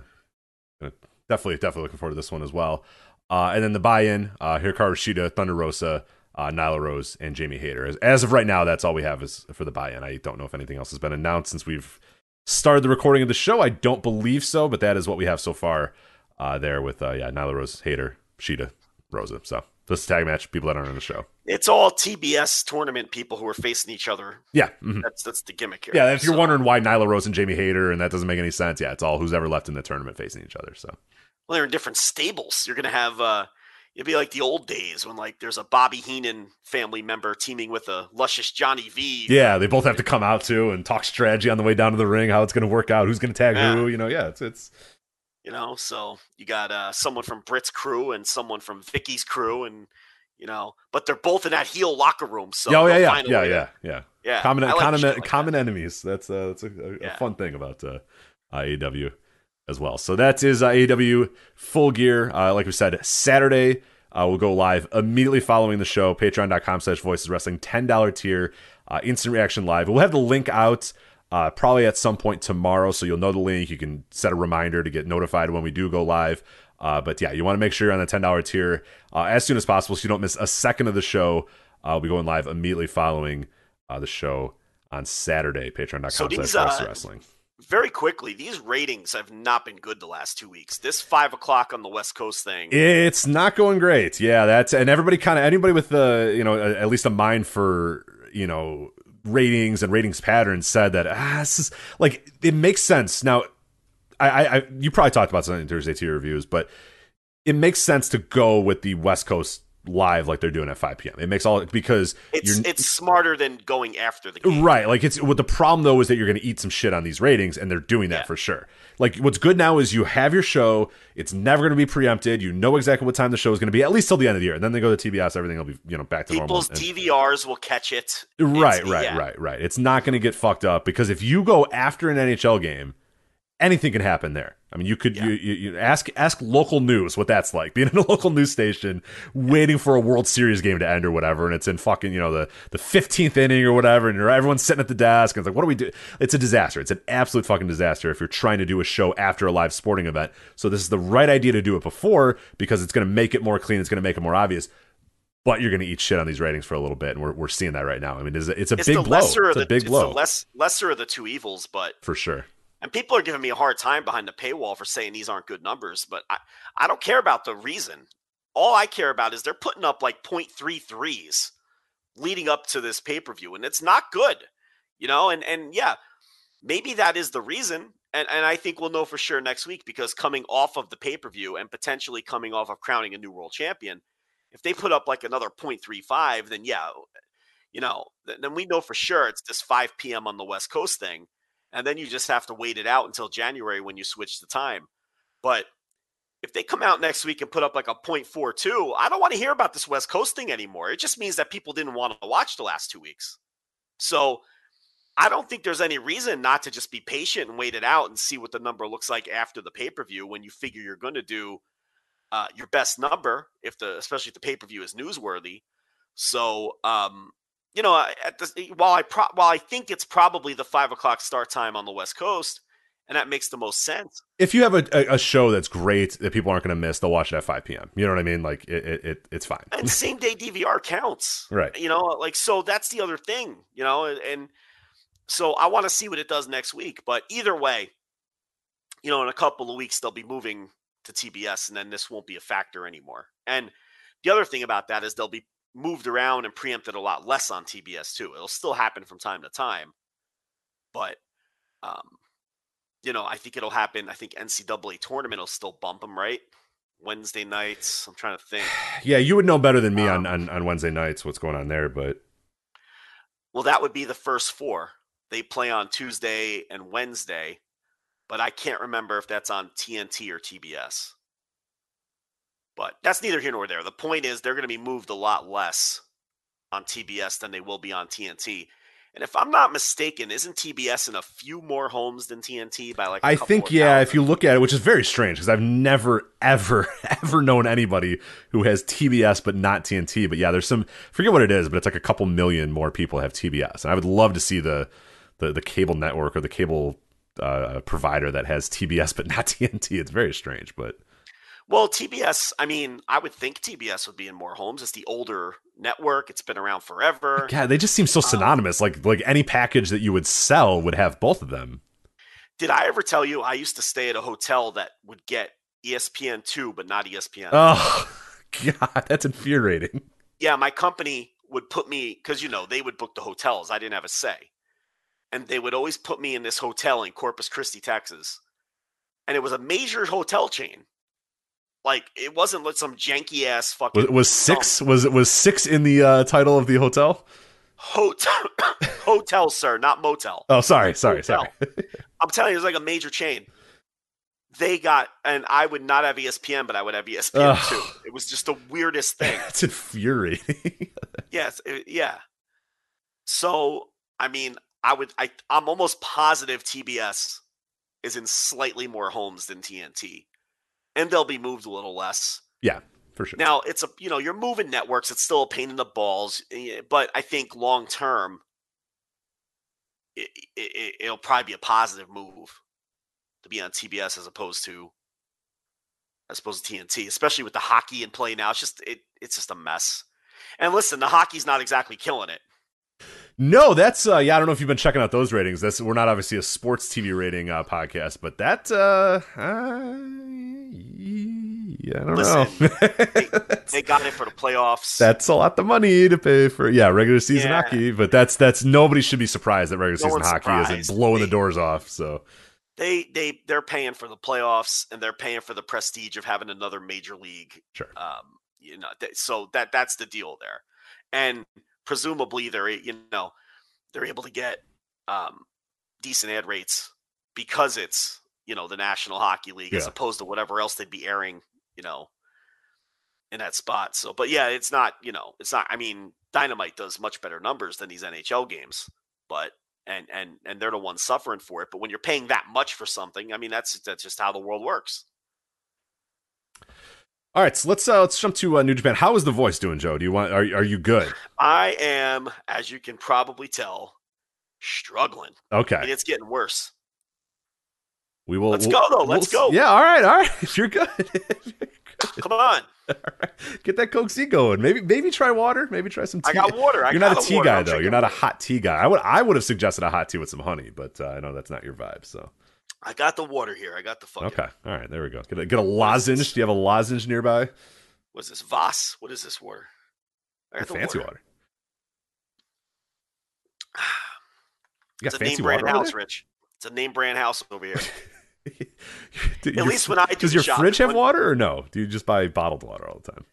Speaker 3: definitely definitely looking forward to this one as well. Uh, and then the buy-in: uh, Hikaru Shida, Thunder Rosa, uh, Nyla Rose, and Jamie Hayter. As, as of right now, that's all we have is for the buy-in. I don't know if anything else has been announced since we've started the recording of the show. I don't believe so, but that is what we have so far. Uh, there with uh, yeah, Nyla Rose, Hayter, Shida, Rosa. So this is a tag match. People that aren't on the show.
Speaker 1: it's all tbs tournament people who are facing each other
Speaker 3: Yeah. mhm.
Speaker 1: that's that's the gimmick here
Speaker 3: Yeah, if you're wondering why Nyla Rose and Jamie Hayter and that doesn't make any sense, yeah, it's all who's ever left in the tournament facing each other. So
Speaker 1: well, they're in different stables. You're gonna have uh it'd be like the old days when like there's a Bobby Heenan family member teaming with a luscious Johnny V.
Speaker 3: Yeah, they both have to come out too and talk strategy on the way down to the ring, how it's going to work out, who's going to tag
Speaker 1: Yeah.
Speaker 3: who. You know, yeah, it's it's
Speaker 1: You know, so you got uh someone from Britt's crew and someone from Vicky's crew and you know, but they're both in that heel locker room. So
Speaker 3: oh yeah, yeah, yeah, yeah, yeah.
Speaker 1: yeah.
Speaker 3: Common
Speaker 1: like
Speaker 3: common
Speaker 1: like
Speaker 3: common
Speaker 1: that.
Speaker 3: enemies. That's uh, that's a, a, a
Speaker 1: Yeah.
Speaker 3: fun thing about uh, AEW as well. So that is uh, AEW Full Gear. Uh, like we said, Saturday uh, we'll go live immediately following the show. Patreon.com slash Voices Wrestling, ten dollar tier, uh, instant reaction live. We'll have the link out. Uh, probably at some point tomorrow, so you'll know the link. You can set a reminder to get notified when we do go live. Uh, but yeah, you want to make sure you're on the ten dollar tier uh, as soon as possible, so you don't miss a second of the show. Uh, we'll be going live immediately following uh, the show on Saturday. Patreon.com
Speaker 1: So
Speaker 3: slash Voices
Speaker 1: uh,
Speaker 3: Wrestling.
Speaker 1: Very quickly, these ratings have not been good the last two weeks. This five o'clock on the West Coast thing.
Speaker 3: It's not going great. Yeah, that's and everybody kind of anybody with the you know a, at least a mind for you know ratings and ratings patterns said that ah, this is like it makes sense now. I, I, you probably talked about something in Thursday your reviews, but it makes sense to go with the West Coast live like they're doing at 5 p.m. It makes all because
Speaker 1: It's it's smarter than going after the game.
Speaker 3: Right. Like it's what the problem though is that you're going to eat some shit on these ratings, and they're doing that
Speaker 1: Yeah.
Speaker 3: for sure. Like what's good now is you have your show. It's never going to be preempted. You know exactly what time the show is going to be at least till the end of the year. And then they go to TBS. Everything will be you know back to
Speaker 1: People's
Speaker 3: normal. And-
Speaker 1: DVRs will catch it.
Speaker 3: right,
Speaker 1: It's-
Speaker 3: right,
Speaker 1: yeah.
Speaker 3: right, right. It's not going to get fucked up because if you go after an NHL game, anything can happen there. I mean, you could you, you, you ask ask local news what that's like. [LAUGHS] Being in a local news station, waiting for a World Series game to end or whatever, and it's in fucking you know the the fifteenth inning or whatever, and you're, everyone's sitting at the desk, and it's like, what do we do? It's a disaster. It's an absolute fucking disaster if you're trying to do a show after a live sporting event. So this is the right idea to do it before because it's going to make it more clean. It's going to make it more obvious. But you're going to eat shit on these ratings for a little bit, and we're, we're seeing that right now. I mean, it's a, it's a
Speaker 1: It's
Speaker 3: big blow. It's
Speaker 1: of
Speaker 3: a
Speaker 1: the
Speaker 3: big
Speaker 1: it's
Speaker 3: blow
Speaker 1: less lesser of the two evils, but
Speaker 3: for sure.
Speaker 1: And people are giving me a hard time behind the paywall for saying these aren't good numbers, but I, I don't care about the reason. all I care about is they're putting up like 0.33s leading up to this pay per view, and it's not good, you know. And and yeah, maybe that is the reason. And and I think we'll know for sure next week because coming off of the pay per view and potentially coming off of crowning a new world champion, if they put up like another 0.35, then yeah, you know, then we know for sure it's this 5 p.m. on the West Coast thing. And then you just have to wait it out until January when you switch the time. But if they come out next week and put up like a 0.42, I don't want to hear about this West Coast thing anymore. It just means that people didn't want to watch the last two weeks. So I don't think there's any reason not to just be patient and wait it out and see what the number looks like after the pay per view when you figure you're going to do uh, your best number, if the especially if the pay per view is newsworthy. So, um, you know, at the, while I pro- while I think it's probably the five o'clock start time on the West Coast, and that makes the most sense.
Speaker 3: If you have a, a, a show that's great that people aren't going to miss, they'll watch it at 5 p.m. You know what I mean? Like it, it, it it's fine.
Speaker 1: And [LAUGHS] same day DVR counts,
Speaker 3: right?
Speaker 1: You know, like so that's the other thing. You know, and so I want to see what it does next week. But either way, you know, in a couple of weeks they'll be moving to TBS, and then this won't be a factor anymore. And the other thing about that is they'll be moved around and preempted a lot less on TBS too. It'll still happen from time to time, but um, you know, I think it'll happen. I think NCAA tournament will still bump them, right? Wednesday nights. I'm trying to think. [SIGHS]
Speaker 3: Yeah, you would know better than me um, on, on on Wednesday nights what's going on there, but
Speaker 1: well, that would be the first four. They play on Tuesday and Wednesday, but I can't remember if that's on TNT or TBS. But that's neither here nor there. The point is they're going to be moved a lot less on TBS than they will be on TNT. And if I'm not mistaken, isn't TBS in a few more homes than TNT by like?
Speaker 3: I think yeah. If you look at it, which is very strange because I've never, ever, [LAUGHS] ever known anybody who has TBS but not TNT. But yeah, there's some forget what it is, but it's like a couple million more people have TBS, and I would love to see the the, the cable network or the cable uh, provider that has TBS but not [LAUGHS] TNT. It's very strange, but
Speaker 1: well, TBS, I mean, I would think TBS would be in more homes. It's the older network. It's been around forever.
Speaker 3: Yeah, they just seem so um, synonymous. Um, like like any package that you would sell would have both of them.
Speaker 1: Did I ever tell you I used to stay at a hotel that would get ESPN two but not ESPN?
Speaker 3: Oh [LAUGHS] God, that's infuriating.
Speaker 1: Yeah, my company would put me because you know they would book the hotels. I didn't have a say, and they would always put me in this hotel in Corpus Christi, Texas, and it was a major hotel chain like it wasn't like some janky ass fucking.
Speaker 3: Was, was six? Was it was six in the uh, title of the hotel?
Speaker 1: Hotel, [LAUGHS] hotel, sir, not motel.
Speaker 3: Oh, sorry, sorry, hotel. sorry. [LAUGHS]
Speaker 1: I'm telling you, it's like a major chain. They got, and I would not have ESPN, but I would have ESPN Ugh. too. It was just the weirdest thing. [LAUGHS]
Speaker 3: It's infuriating.
Speaker 1: yes, it, yeah. So, I mean, I would, I, I'm almost positive TBS is in slightly more homes than TNT and they'll be moved a little less.
Speaker 3: Yeah, for sure.
Speaker 1: Now it's a you know you're moving networks. It's still a pain in the balls, eh, but I think long term, it, it, it'll probably be a positive move to be on TBS as opposed to as opposed to TNT, especially with the hockey in play now. It's just it it's just a mess. And listen, the hockey's not exactly killing it.
Speaker 3: No, that's uh, yeah. I don't know if you've been checking out those ratings. That's we're not obviously a sports TV rating uh, podcast, but that uh, yeah, I don't Listen, know. [LAUGHS]
Speaker 1: they, they, got it for the playoffs.
Speaker 3: That's a lot of money to pay for yeah regular season yeah. hockey, but that's that's nobody should be surprised that regular no season hockey surprised. isn't blowing they, the doors off. So
Speaker 1: they they they're paying for the playoffs and they're paying for the prestige of having another major league.
Speaker 3: Sure.
Speaker 1: Um, you know, so that that's the deal there, and presumably they're you know they're able to get um, decent ad rates because it's you know the National Hockey League yeah. as opposed to whatever else they'd be airing, you know, in that spot. So, but yeah, it's not you know it's not. I mean, Dynamite does much better numbers than these NHL games, but and and and they're the ones suffering for it. But when you're paying that much for something, I mean, that's that's just how the world works.
Speaker 3: All right, so let's uh, let's jump to uh, New Japan. How is the voice doing, Joe? Do you want? Are are you good?
Speaker 1: I am, as you can probably tell, struggling.
Speaker 3: Okay,
Speaker 1: and it's getting worse.
Speaker 3: We will.
Speaker 1: Let's
Speaker 3: we'll,
Speaker 1: go though. Let's we'll,
Speaker 3: go. Yeah. All right. All right. [LAUGHS] If [LAUGHS] you're good.
Speaker 1: Come on. [LAUGHS]
Speaker 3: Get that Coke C going. Maybe maybe try water. Maybe try some tea. I
Speaker 1: got water. I
Speaker 3: you're not a tea guy though. You're not a hot tea guy. I would I would have suggested a hot tea with some honey, but uh, I know that's not your vibe. So.
Speaker 1: I got the water here. I got the fucking.
Speaker 3: Okay. All right. There we go. Get a, get a lozenge. Do you have a lozenge nearby?
Speaker 1: What is this? Voss? What is this water? I got the
Speaker 3: fancy water. [SIGHS] You got
Speaker 1: It's a
Speaker 3: fancy
Speaker 1: name brand
Speaker 3: water over
Speaker 1: house, Rich. It's a name brand house over here. [LAUGHS]
Speaker 3: there?
Speaker 1: At least when I do
Speaker 3: does your
Speaker 1: shopping,
Speaker 3: fridge have
Speaker 1: when-
Speaker 3: water or no? Do you just buy bottled water all the time?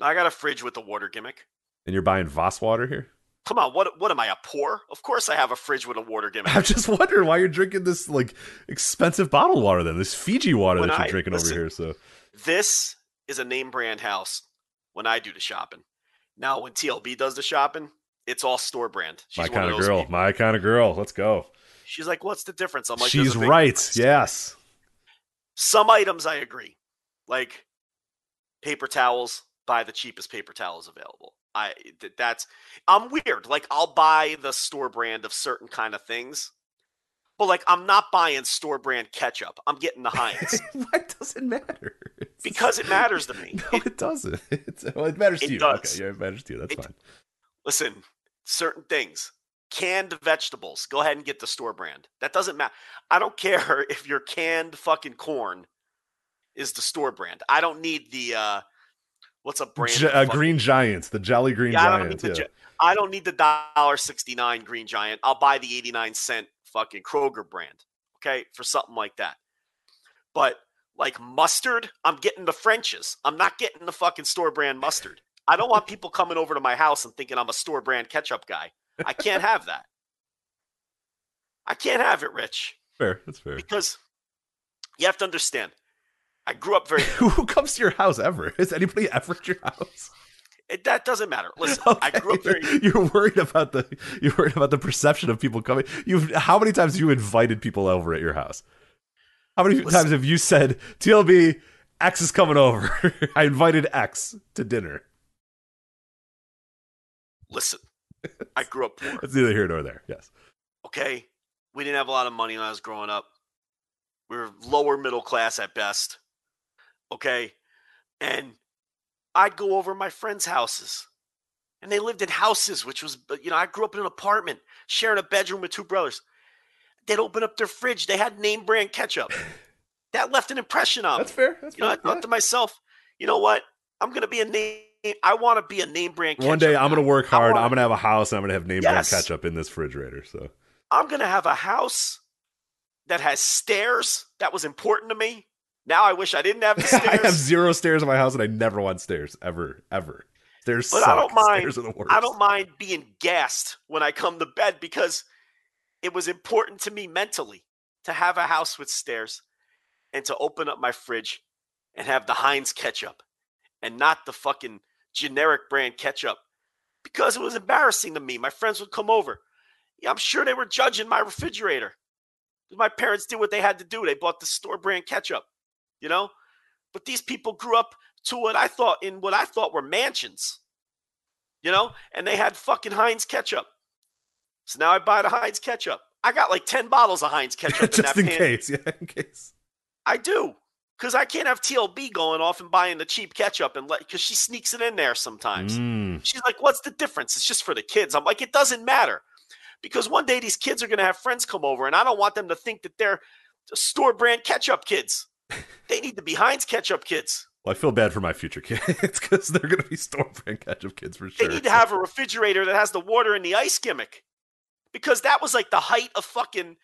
Speaker 1: I got a fridge with a water gimmick.
Speaker 3: And you're buying Voss water here?
Speaker 1: Come on, what what am I, a poor? Of course I have a fridge with a water gimmick.
Speaker 3: I'm just wondering why you're drinking this like expensive bottled water then. This Fiji water
Speaker 1: When
Speaker 3: that you're
Speaker 1: I-
Speaker 3: drinking
Speaker 1: listen,
Speaker 3: over here. So
Speaker 1: This is a name brand house when I do the shopping. Now when TLB does the shopping, it's all store brand. She's
Speaker 3: my kind of
Speaker 1: those
Speaker 3: girl.
Speaker 1: people.
Speaker 3: My kind of girl. Let's go.
Speaker 1: She's like, what's the difference? I'm like,
Speaker 3: She's right.
Speaker 1: difference."
Speaker 3: Yes.
Speaker 1: Some items I agree. Like paper towels, buy the cheapest paper towels available. I th- that's I'm weird. Like I'll buy the store brand of certain kind of things. But like I'm not buying store brand ketchup. I'm getting the Heinz [LAUGHS]
Speaker 3: Why does it matter?
Speaker 1: Because it matters to me. [LAUGHS]
Speaker 3: No, it doesn't. [LAUGHS] It's, well, it matters to
Speaker 1: It
Speaker 3: you.
Speaker 1: does.
Speaker 3: Okay, yeah, it matters to you. That's
Speaker 1: It-
Speaker 3: fine.
Speaker 1: Listen, certain things. Canned vegetables. Go ahead and get the store brand. That doesn't matter. I don't care if your canned fucking corn is the store brand. I don't need the uh what's a brand? Of
Speaker 3: uh, Green Giants, the Jolly Green
Speaker 1: Yeah, I don't
Speaker 3: Giants.
Speaker 1: need
Speaker 3: Yeah.
Speaker 1: gi- I don't need the dollar sixty nine Green Giant. I'll buy the eighty nine cent fucking Kroger brand. Okay, for something like that. But like mustard, I'm getting the French's. I'm not getting the fucking store brand mustard. I don't want people coming over to my house and thinking I'm a store brand ketchup guy. I can't have that. I can't have it, Rich,
Speaker 3: fair. That's fair.
Speaker 1: because you have to understand. I grew up very. [LAUGHS]
Speaker 3: Who comes to your house ever? [LAUGHS] Is anybody ever at your house?
Speaker 1: It, that doesn't matter. Listen, I grew up very. [LAUGHS]
Speaker 3: You're worried about the you're worried about the perception of people coming. You've how many times have you invited people over at your house? How many
Speaker 1: Listen.
Speaker 3: times have you said TLB X is coming over? I invited X to dinner.
Speaker 1: Listen, I grew up poor.
Speaker 3: It's neither here nor there. Yes.
Speaker 1: okay? We didn't have a lot of money when I was growing up. We were lower middle class at best. Okay? And I'd go over my friends' houses. And they lived in houses, which was, you know, I grew up in an apartment, sharing a bedroom with two brothers. They'd open up their fridge. They had name brand ketchup. [LAUGHS] That left an impression on
Speaker 3: That's
Speaker 1: me.
Speaker 3: fair. That's
Speaker 1: You know, I
Speaker 3: fair.
Speaker 1: thought to myself, you know what? I'm going to be a name. I want to be a name brand
Speaker 3: One day I'm gonna work hard.
Speaker 1: wanna-
Speaker 3: I'm gonna have a house and I'm gonna have name
Speaker 1: Yes.
Speaker 3: brand ketchup in this refrigerator. So
Speaker 1: I'm going to have a house that has stairs. That was important to me. Now I wish I didn't have the [LAUGHS]
Speaker 3: I have zero stairs in my house and I never want stairs ever, ever. Stairs
Speaker 1: But
Speaker 3: suck.
Speaker 1: I don't mind-
Speaker 3: Stairs are the worst.
Speaker 1: I don't mind being gassed when I come to bed because it was important to me mentally to have a house with stairs and to open up my fridge and have the Heinz ketchup and not the fucking generic brand ketchup because it was embarrassing to me. My friends would come over. Yeah, I'm sure they were judging my refrigerator. My parents did what they had to do. They bought the store brand ketchup, you know? But these people grew up to what I thought in what I thought were mansions you know, and they had fucking Heinz ketchup. So now I buy the Heinz ketchup. I got like 10 bottles of Heinz ketchup [LAUGHS] in
Speaker 3: Just
Speaker 1: that
Speaker 3: in case, yeah, in case.
Speaker 1: I do. Because I can't have TLB going off and buying the cheap ketchup and let because she sneaks it in there sometimes.
Speaker 3: Mm.
Speaker 1: She's like, What's the difference? It's just for the kids. I'm like, It doesn't matter. Because one day these kids are going to have friends come over, and I don't want them to think that they're store brand ketchup kids. They need to be Heinz ketchup kids.
Speaker 3: Well, I feel bad for my future kids [LAUGHS] because they're going to be store brand ketchup kids for sure.
Speaker 1: They need to have a refrigerator that has the water and the ice gimmick. Because that was like the height of fucking,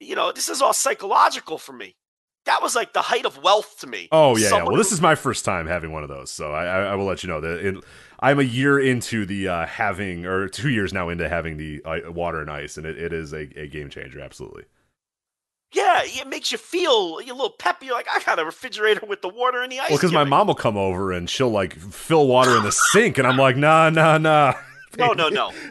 Speaker 1: you know, this is all psychological for me. That was like the height of wealth to me.
Speaker 3: Oh yeah, yeah. Well, this is my first time having one of those, so I, I, I will let you know that it, I'm a year into the uh, having, or two years now into having the uh, water and ice, and it, it is a, a game changer. Absolutely.
Speaker 1: Yeah, it makes you feel a little peppy. You're like, I got a refrigerator with the water and the ice.
Speaker 3: Well, because my mom will come over and she'll like fill water in the sink, and I'm like, nah, nah, nah.
Speaker 1: No, no, no. [LAUGHS]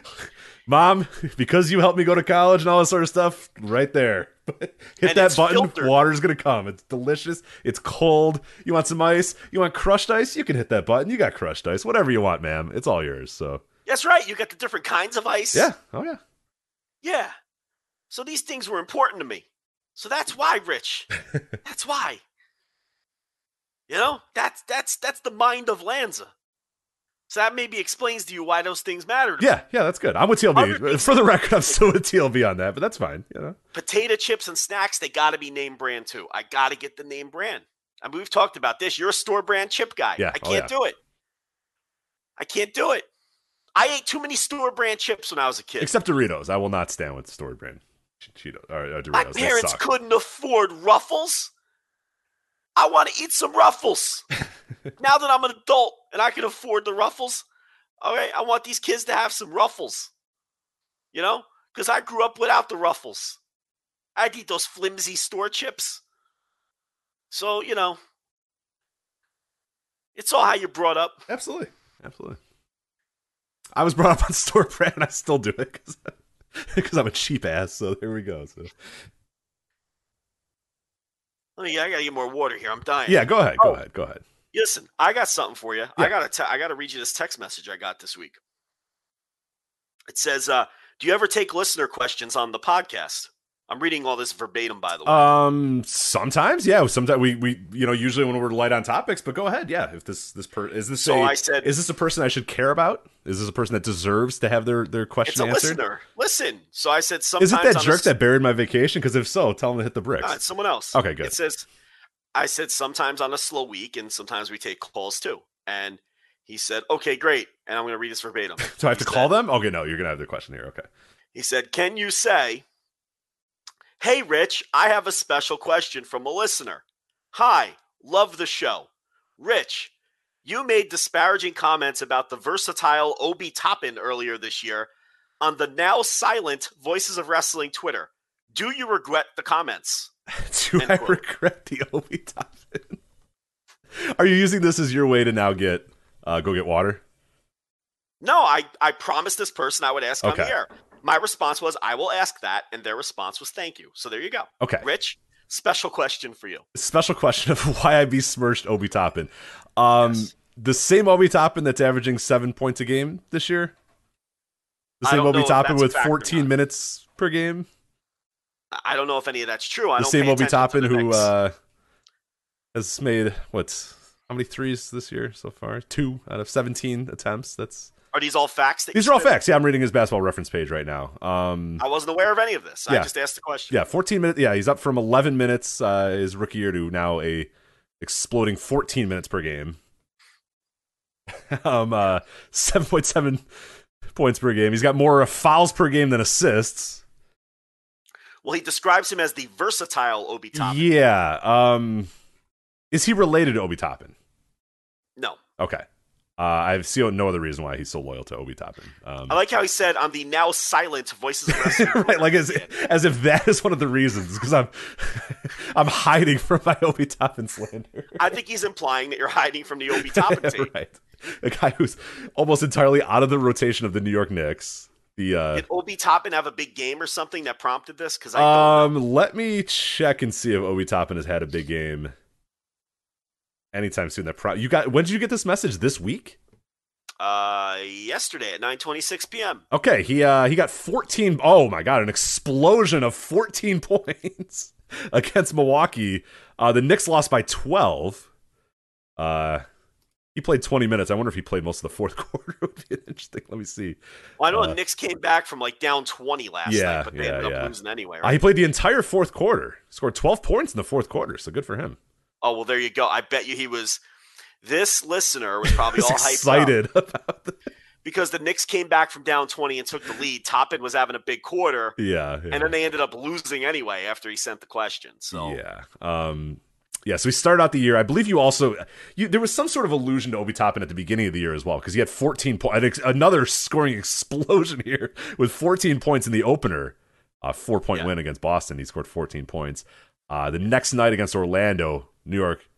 Speaker 3: Mom, because you helped me go to college and all this sort of stuff, right there. [LAUGHS] Hit
Speaker 1: And
Speaker 3: that button.
Speaker 1: filtered.
Speaker 3: Water's gonna come. It's delicious. It's cold. You want some ice? You want crushed ice? You can hit that button. You got crushed ice. Whatever you want, ma'am. It's all yours. So
Speaker 1: That's right. You got the different kinds of ice.
Speaker 3: yeah. Oh yeah.
Speaker 1: Yeah. So these things were important to me. So that's why, Rich. that's why. You know, that's that's that's the mind of Lanza. So that maybe explains to you why those things matter. to me.
Speaker 3: Yeah, yeah, that's good. I'm with TLB. For the record, I'm still with TLB on that, but that's fine. You know,
Speaker 1: Potato chips and snacks, they got to be name brand too. I got to get the name brand. I mean, we've talked about this. You're a store brand chip guy.
Speaker 3: Yeah.
Speaker 1: I
Speaker 3: Oh,
Speaker 1: can't
Speaker 3: yeah.
Speaker 1: do it. I can't do it. I ate too many store brand chips when I was a kid.
Speaker 3: Except Doritos. I will not stand with store brand Cheetos or uh, Doritos.
Speaker 1: My parents couldn't afford Ruffles. I want to eat some Ruffles. [LAUGHS] now that I'm an adult and I can afford the Ruffles, all right, I want these kids to have some Ruffles. You know? Because I grew up without the Ruffles. I'd eat those flimsy store chips. So, you know, it's all how you're brought up.
Speaker 3: Absolutely. Absolutely. I was brought up on [LAUGHS] store brand and I still do it [LAUGHS] because I'm a cheap ass. So there we go. So
Speaker 1: Oh, yeah, I gotta get more water here. I'm dying.
Speaker 3: yeah, go ahead. Go
Speaker 1: Oh.
Speaker 3: ahead. Go ahead.
Speaker 1: Listen, I got something for you.
Speaker 3: Yeah.
Speaker 1: I gotta te- I gotta read you this text message I got this week. It says, uh, "Do you ever take listener questions on the podcast?" I'm reading all this verbatim, by the way.
Speaker 3: Um, sometimes, yeah. Sometimes we, we, you know, usually when we're light on topics. But go ahead, yeah. If this this per is this
Speaker 1: so
Speaker 3: a,
Speaker 1: I said,
Speaker 3: is this a person I should care about? Is this a person that deserves to have their their
Speaker 1: "It's
Speaker 3: question
Speaker 1: a
Speaker 3: answered?
Speaker 1: listener. Listen." So I said, "Sometimes
Speaker 3: Is it that
Speaker 1: a
Speaker 3: jerk
Speaker 1: s-
Speaker 3: that buried my vacation? Because if so, tell him to hit the bricks.
Speaker 1: Someone else.
Speaker 3: Okay, good.
Speaker 1: It says, I said sometimes on a slow week, and sometimes we take calls too. And he said, "Okay, great." And I'm going to read this verbatim. [LAUGHS]
Speaker 3: Do I have
Speaker 1: He
Speaker 3: to call
Speaker 1: said-
Speaker 3: them? Okay, no, you're gonna have their question here. Okay.
Speaker 1: He said, Can you say, Hey, Rich, I have a special question from a listener. Hi, love the show. Rich, you made disparaging comments about the versatile Obi Toppin earlier this year on the now silent Voices of Wrestling Twitter. Do you regret the comments? [LAUGHS]
Speaker 3: Do
Speaker 1: End
Speaker 3: I
Speaker 1: quote.
Speaker 3: regret the Obi Toppin? [LAUGHS] Are you using this as your way to now get uh, go get water?
Speaker 1: No, I, I promised this person I would ask on the air. My response was, I will ask that. And their response was, Thank you. So there you go.
Speaker 3: Okay.
Speaker 1: Rich, special question for you.
Speaker 3: Special question of [LAUGHS] why I besmirched Obi Toppin. Um,
Speaker 1: Yes.
Speaker 3: the same Obi Toppin that's averaging seven points a game this year. The same Obi Toppin with 14 minutes per game.
Speaker 1: I- don't know if any of that's true. I
Speaker 3: the same Obi
Speaker 1: attention to
Speaker 3: Toppin who uh, has made what? How many threes this year so far? Two out of 17 attempts. That's
Speaker 1: Are these all facts?
Speaker 3: These are all facts. Yeah, I'm reading his basketball reference page right now. Um,
Speaker 1: I wasn't aware of any of this. I just asked the question.
Speaker 3: yeah, 14 minutes. Yeah, he's up from 11 minutes uh, his rookie year to now a exploding 14 minutes per game. [LAUGHS] um, uh, 7.7 points per game. He's got more fouls per game than assists.
Speaker 1: Well, he describes him as the versatile Obi Toppin.
Speaker 3: Yeah. Um, is he related to Obi Toppin?
Speaker 1: No.
Speaker 3: Okay. Uh, I see no other reason why he's so loyal to Obi Toppin. Um,
Speaker 1: I like how he said on the now silent Voices of Wrestling. [LAUGHS]
Speaker 3: right, like as
Speaker 1: Yeah.
Speaker 3: as if that is one of the reasons, because I'm [LAUGHS] I'm hiding from my Obi Toppin slander.
Speaker 1: I think he's implying that you're hiding from the Obi Toppin [LAUGHS] team.
Speaker 3: right, a guy who's almost entirely out of the rotation of the New York Knicks. The uh,
Speaker 1: Did Obi Toppin have a big game or something that prompted this? Because
Speaker 3: um, let me check and see if Obi Toppin has had a big game anytime soon. That pro- you got? When did you get this message? This week?
Speaker 1: Uh, yesterday at 9:26 p.m.
Speaker 3: Okay, he uh he got 14 oh my god, an explosion of 14 [LAUGHS] points against Milwaukee. Uh the Knicks lost by 12. Uh he played 20 minutes. I wonder if he played most of the fourth [LAUGHS] quarter. would be interesting. Let me see.
Speaker 1: Well, I know
Speaker 3: Uh,
Speaker 1: the Knicks came back from like down 20 last
Speaker 3: Yeah,
Speaker 1: night, but they
Speaker 3: yeah,
Speaker 1: ended up
Speaker 3: yeah.
Speaker 1: losing anyway.
Speaker 3: Uh, he played the entire fourth quarter. Scored 12 points in the fourth quarter, so good for him.
Speaker 1: Oh well, there you go. I bet you he was. This listener was [LAUGHS] probably
Speaker 3: He's
Speaker 1: all hyped up.
Speaker 3: excited [LAUGHS] about the, [LAUGHS]
Speaker 1: because the Knicks came back from down 20 and took the lead. Toppin was having a big quarter,
Speaker 3: yeah, yeah.
Speaker 1: and then they ended up losing anyway after he sent the question. So
Speaker 3: Yeah. Um yeah, so we started out the year. I believe you also you there was some sort of allusion to Obi Toppin at the beginning of the year as well because he had 14 points. Another scoring explosion here with 14 points in the opener. A four point
Speaker 1: Yeah.
Speaker 3: win against Boston. He scored 14 points. Uh, the next night against Orlando, New York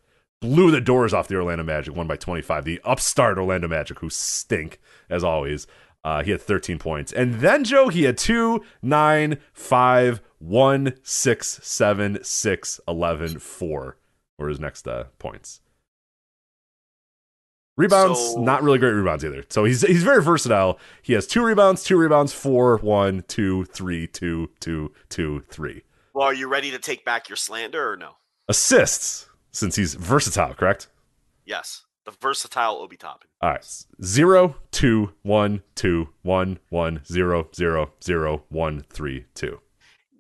Speaker 3: blew the doors off the Orlando Magic, won by 25. The upstart Orlando Magic, who stink as always. Uh, he had 13 points. And then, Joe, he had 2, 9, 5, 1, 6, 7, 6, 11, 4 were his next uh, points. Rebounds,
Speaker 1: So-
Speaker 3: not really great rebounds either. So he's he's very versatile. He has two rebounds, two rebounds, four, one, two, three, two, two, two, three.
Speaker 1: well, are you ready to take back your slander or no?
Speaker 3: Assists, since he's versatile, correct?
Speaker 1: Yes, the versatile Obi Toppin.
Speaker 3: All right. Zero, two, one, two, one, one, zero, zero, zero, one, three, two.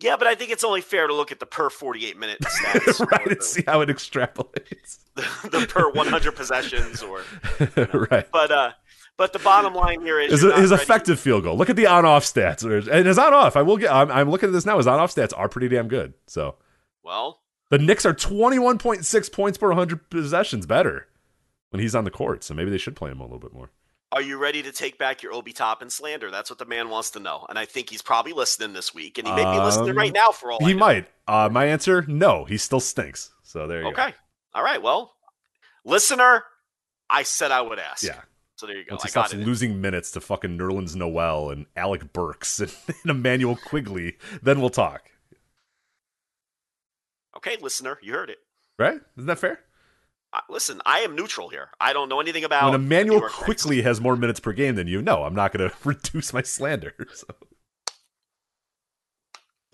Speaker 1: Yeah, but I think it's only fair to look at the per 48 minute [LAUGHS] stats,
Speaker 3: right, and see how it extrapolates. [LAUGHS]
Speaker 1: the, the per 100 possessions, or [LAUGHS]
Speaker 3: right.
Speaker 1: but uh, but the bottom line here is
Speaker 3: His,
Speaker 1: you're
Speaker 3: his
Speaker 1: ready-
Speaker 3: effective field goal. Look at the on-off stats, and his on-off. I will get. I'm, I'm looking at this now. His on-off stats are pretty damn good. So
Speaker 1: Well,
Speaker 3: the Knicks are 21.6 points per 100 possessions better when he's on the court. So maybe they should play him a little bit more.
Speaker 1: are you ready to take back your Obi Toppin slander? That's what the man wants to know, and I think he's probably listening this week, and he may be listening
Speaker 3: Um,
Speaker 1: right now for all I
Speaker 3: He might. Uh, my answer: No. He still stinks. So there you go.
Speaker 1: Okay, all right. Well, listener, I said I would ask.
Speaker 3: Yeah.
Speaker 1: So there you go.
Speaker 3: Once
Speaker 1: I
Speaker 3: he stops losing minutes to fucking Nerlens Noel and Alec Burks and, [LAUGHS] and Immanuel Quickley, then we'll talk.
Speaker 1: Okay, listener, you heard it.
Speaker 3: Right? Isn't that fair?
Speaker 1: Uh, listen, I am neutral here. I don't know anything about
Speaker 3: when
Speaker 1: Immanuel York Knicks.
Speaker 3: Quickley has more minutes per game than you, no, I'm not going [LAUGHS] to reduce my slander. [LAUGHS] So.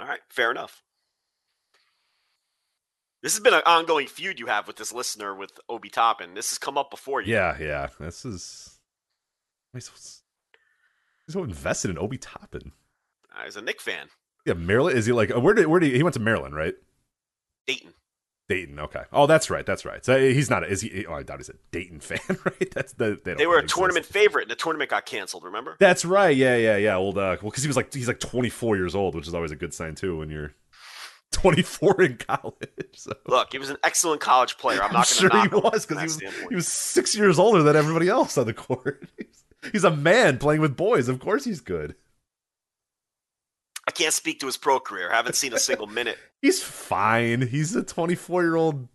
Speaker 1: All right, fair enough. This has been an ongoing feud you have with this listener with Obi Toppin. This has come up before you.
Speaker 3: Yeah, yeah. This is. He's so, he's so invested in Obi Toppin.
Speaker 1: Uh, As a Knick fan,
Speaker 3: Yeah, Maryland. Is he like? Where did where did he, he went to Maryland? Right?
Speaker 1: Dayton.
Speaker 3: Dayton. Okay. Oh, that's right. That's right. So he's not. Is he? Oh, I doubt he's a Dayton [LAUGHS] fan, right? That's the. They,
Speaker 1: They were a tournament favorite, and the tournament got canceled. Remember?
Speaker 3: That's right. Yeah, yeah, yeah. Old. Uh, well, because he was like he's like 24 years old, which is always a good sign too when you're [LAUGHS] 24 in college. So.
Speaker 1: Look, he was an excellent college player. I'm
Speaker 3: I'm
Speaker 1: not
Speaker 3: sure
Speaker 1: going
Speaker 3: he was
Speaker 1: because
Speaker 3: he was he was six years older than everybody else on the court. [LAUGHS] He's, he's a man playing with boys. Of course, he's good.
Speaker 1: I can't speak to his pro career. haven't seen a single minute. [LAUGHS]
Speaker 3: He's fine. He's a 24 year old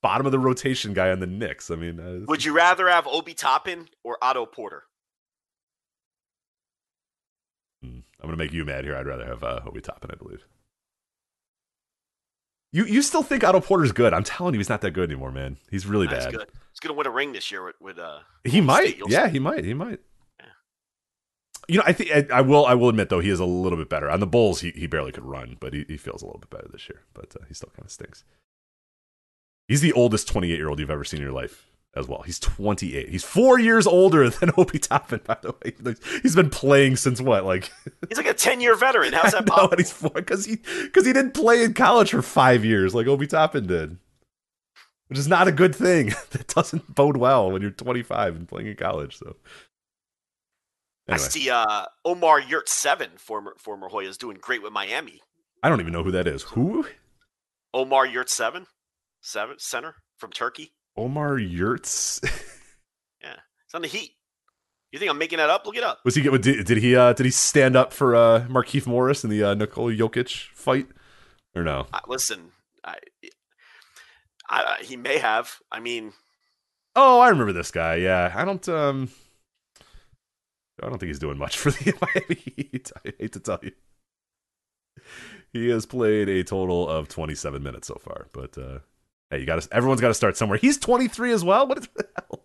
Speaker 3: bottom of the rotation guy on the Knicks. I mean, uh,
Speaker 1: Would you rather have Obi Toppin or Otto Porter?
Speaker 3: Hmm. I'm gonna make you mad here. I'd rather have uh, Obi Toppin, I believe. You you still think Otto Porter's good? I'm telling you, he's not that good anymore, man. He's really
Speaker 1: That's
Speaker 3: bad.
Speaker 1: He's going to win a ring this year with, with uh.
Speaker 3: He might.
Speaker 1: State.
Speaker 3: Yeah,
Speaker 1: see.
Speaker 3: he might. He might. You know, I think I, I will. I will admit though, he is a little bit better on the Bulls. He he barely could run, but he, he feels a little bit better this year. But uh, he still kind of stinks. He's the oldest 28 year old you've ever seen in your life as well. He's 28. He's four years older [LAUGHS] than Obi Toppin, by the way. He's been playing since what, like [LAUGHS]
Speaker 1: He's like a 10 year veteran. How's that
Speaker 3: know,
Speaker 1: possible?
Speaker 3: he's four because he because he didn't play in college for five years like Obi Toppin did, which is not a good thing. [LAUGHS] that doesn't bode well when you're 25 and playing in college. So
Speaker 1: I see uh, Omer Yurtseven, former former Hoya, is doing great with Miami.
Speaker 3: I don't even know who that is. Who?
Speaker 1: Omer Yurtseven, seven center from Turkey.
Speaker 3: Omar Yurts.
Speaker 1: Yeah, it's on the Heat. You think I'm making that up? Look it up.
Speaker 3: Was he get? Did, did he? Uh, did he stand up for uh, Markieff Morris in the uh, Nikola Jokic fight, or no?
Speaker 1: I, listen, I, I, he may have. I mean,
Speaker 3: Oh, I remember this guy. Yeah, I don't. Um, I don't think he's doing much for the [LAUGHS] Miami Heat. I hate to tell you. He has played a total of 27 minutes so far, but uh, hey, you got to. Everyone's got to start somewhere. He's 23 as well. What the hell,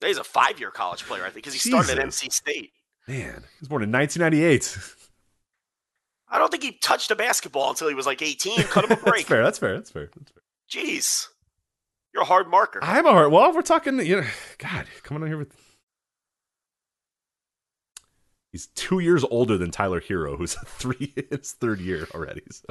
Speaker 1: he's a five year college player, I think, because he started at
Speaker 3: Jesus.
Speaker 1: NC State.
Speaker 3: man? He was born in 1998.
Speaker 1: I don't think he touched a basketball until he was like 18. Cut him a [LAUGHS] break.
Speaker 3: That's fair. That's fair. That's fair. That's fair.
Speaker 1: Jeez. You're a hard marker.
Speaker 3: I'm a hard. Well, we're talking. You know, God, coming on here with. He's two years older than Tyler Herro, who's [LAUGHS] three his third year already. So.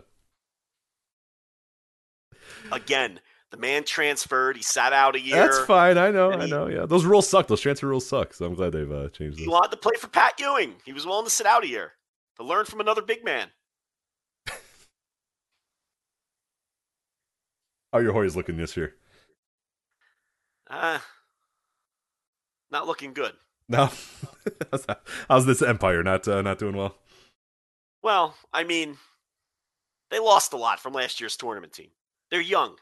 Speaker 1: Again, the man transferred. He sat out a year.
Speaker 3: That's fine. I know. I
Speaker 1: he-
Speaker 3: know. Yeah, those rules suck. Those transfer rules suck. So I'm glad they've uh, changed
Speaker 1: He
Speaker 3: those.
Speaker 1: wanted to play for Pat Ewing. He was willing to sit out a year to learn from another big man.
Speaker 3: How [LAUGHS] are your Hoyas looking this year?
Speaker 1: Uh, not looking good.
Speaker 3: No. [LAUGHS] how's, this Empire not uh, not doing well?
Speaker 1: Well, I mean, they lost a lot from last year's tournament team. They're young.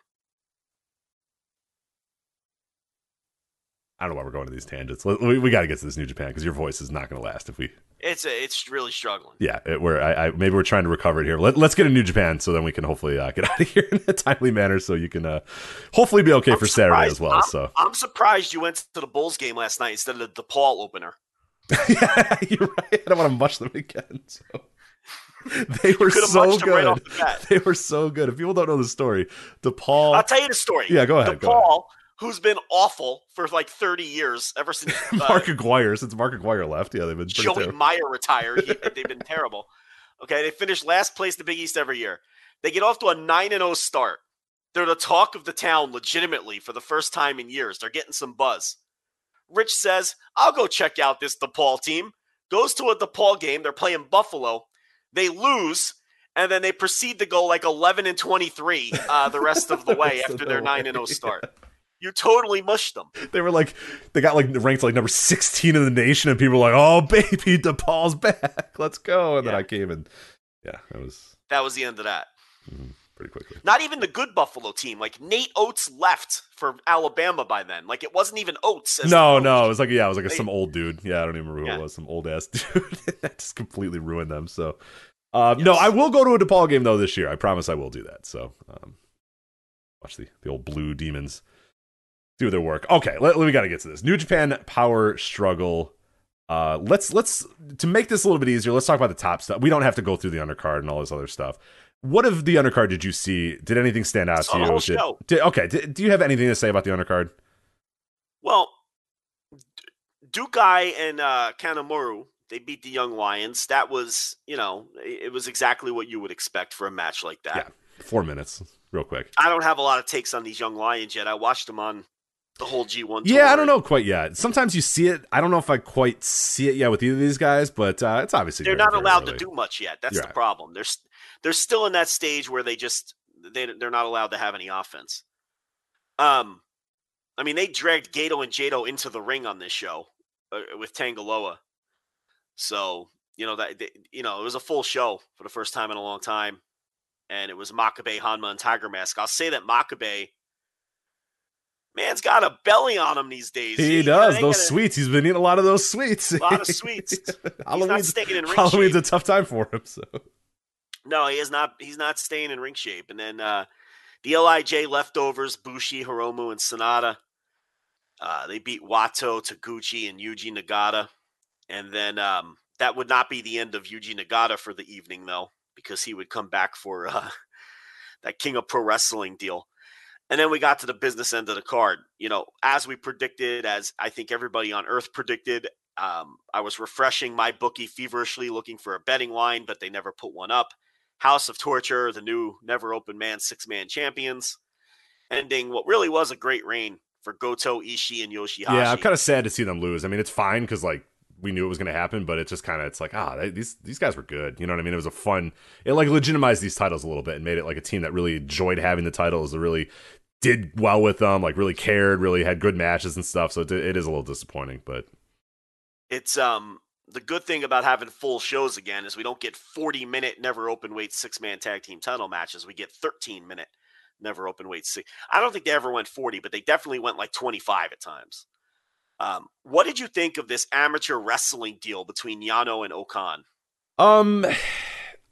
Speaker 3: I don't know why we're going to these tangents. We, we got to get to this New Japan because your voice is not going to last if we.
Speaker 1: It's a, it's really struggling.
Speaker 3: Yeah, it, we're I, I maybe we're trying to recover it here. Let, let's get a New Japan so then we can hopefully uh, get [LAUGHS] out of here in a timely manner so you can uh, hopefully be okay
Speaker 1: I'm
Speaker 3: for Saturday as well.
Speaker 1: I'm,
Speaker 3: So
Speaker 1: I'm surprised you went to the Bulls game last night instead of the DePaul opener. [LAUGHS]
Speaker 3: yeah, [LAUGHS] you're right. I don't want to mush them again. So. They were so
Speaker 1: them right
Speaker 3: good.
Speaker 1: the.
Speaker 3: They were so good. If people don't know the story, DePaul.
Speaker 1: I'll tell you the story.
Speaker 3: Yeah, go ahead, go
Speaker 1: DePaul, who's been awful for like 30 years ever since [LAUGHS] uh,
Speaker 3: Mark Aguirre, since Mark Aguirre left, yeah, they've been
Speaker 1: Joey
Speaker 3: terrible.
Speaker 1: Meyer retired. He, [LAUGHS] they've been terrible. Okay, they finish last place in the Big East every year. They get off to a 9 and 0 start. They're the talk of the town legitimately for the first time in years. They're getting some buzz. Rich says, I'll go check out this DePaul team. Goes to a DePaul game. They're playing Buffalo. They lose, and then they proceed to go like 11 and 23 uh, the rest of the [LAUGHS] way after their 9
Speaker 3: way,
Speaker 1: 0 start. You totally mushed them.
Speaker 3: They were like, they got like ranked like number 16 in the nation, and people were like, oh, baby, DePaul's back. [LAUGHS] Let's go. And then I came and, yeah, that was
Speaker 1: That was the end of that.
Speaker 3: pretty quickly.
Speaker 1: Not even the good Buffalo team. Like Nate Oats left for Alabama by then. Like it wasn't even Oates. as
Speaker 3: No, no, it was like, yeah, it was like a, some old dude. Yeah, I don't even remember who
Speaker 1: Yeah.
Speaker 3: it was. Some old ass [LAUGHS] dude. [LAUGHS] that just completely ruined them. So, um, no, I will go to a DePaul game, though, this year. I promise I will do that. So, um, watch the, the old blue demons do their work. Okay, let, we got to get to this. New Japan Power Struggle. Uh, let's let's to make this a little bit easier. Let's talk about the top stuff. We don't have to go through the undercard and all this other stuff. What of the undercard did you see? Did anything stand out to you?
Speaker 1: whole
Speaker 3: Did- did- okay, did, do you have anything to say about the undercard?
Speaker 1: Well, Douki and uh, Kanemaru, they beat the Young Lions. That was, you know, it was exactly what you would expect for a match like that.
Speaker 3: Yeah, four minutes, real quick.
Speaker 1: I don't have a lot of takes on these Young Lions yet. I watched them on the whole G1.
Speaker 3: Yeah, I don't know quite yet. Sometimes you see it. I don't know if I quite see it yet with either of these guys, but uh, it's obviously
Speaker 1: They're
Speaker 3: very,
Speaker 1: not
Speaker 3: very
Speaker 1: allowed
Speaker 3: early.
Speaker 1: to do much yet. That's
Speaker 3: You're
Speaker 1: the
Speaker 3: right.
Speaker 1: problem. They're they're still in that stage where they just they they're not allowed to have any offense. Um, I mean, they dragged Gedo and Jado into the ring on this show uh, with Tangaloa. So you know that they, you know it was a full show for the first time in a long time, and it was Makabe, Honma, and Tiger Mask. I'll say that Makabe. Man's got a belly on him these days.
Speaker 3: He
Speaker 1: You know,
Speaker 3: does those
Speaker 1: gotta-
Speaker 3: sweets. He's been eating a lot of those sweets.
Speaker 1: A lot of sweets. [LAUGHS] He's not
Speaker 3: Halloween's,
Speaker 1: staying in ring
Speaker 3: Halloween's a tough time for him. So
Speaker 1: No, he is not. He's not staying in ring shape. And then uh, the LIJ leftovers: Bushi, Hiromu, and Sanada. Uh, they beat Wato, Taguchi, and Yuji Nagata. And then um, that would not be the end of Yuji Nagata for the evening, though, because he would come back for uh, [LAUGHS] that King of Pro Wrestling deal. And then we got to the business end of the card. You know, as we predicted, as I think everybody on Earth predicted, um, I was refreshing my bookie feverishly looking for a betting line, but they never put one up. House of Torture, the new NEVER Openweight six man champions, ending what really was a great reign for Goto, Ishii, and Yoshihashi.
Speaker 3: yeah, I'm kind of sad to see them lose. I mean, it's fine because like we knew it was going to happen, but it's just kind of it's like ah, they, these these guys were good. You know what I mean? It was a fun. It like legitimized these titles a little bit and made it like a team that really enjoyed having the titles. That really did well with them. Like really cared. Really had good matches and stuff. So it, it is a little disappointing, but
Speaker 1: it's um the good thing about having full shows again is we don't get 40 minute never open weight six man tag team title matches. We get 13 minute never open weight six. I don't think they ever went 40, but they definitely went like 25 at times. Um, what did you think of this amateur wrestling deal between Yano and O-Khan?
Speaker 3: Um,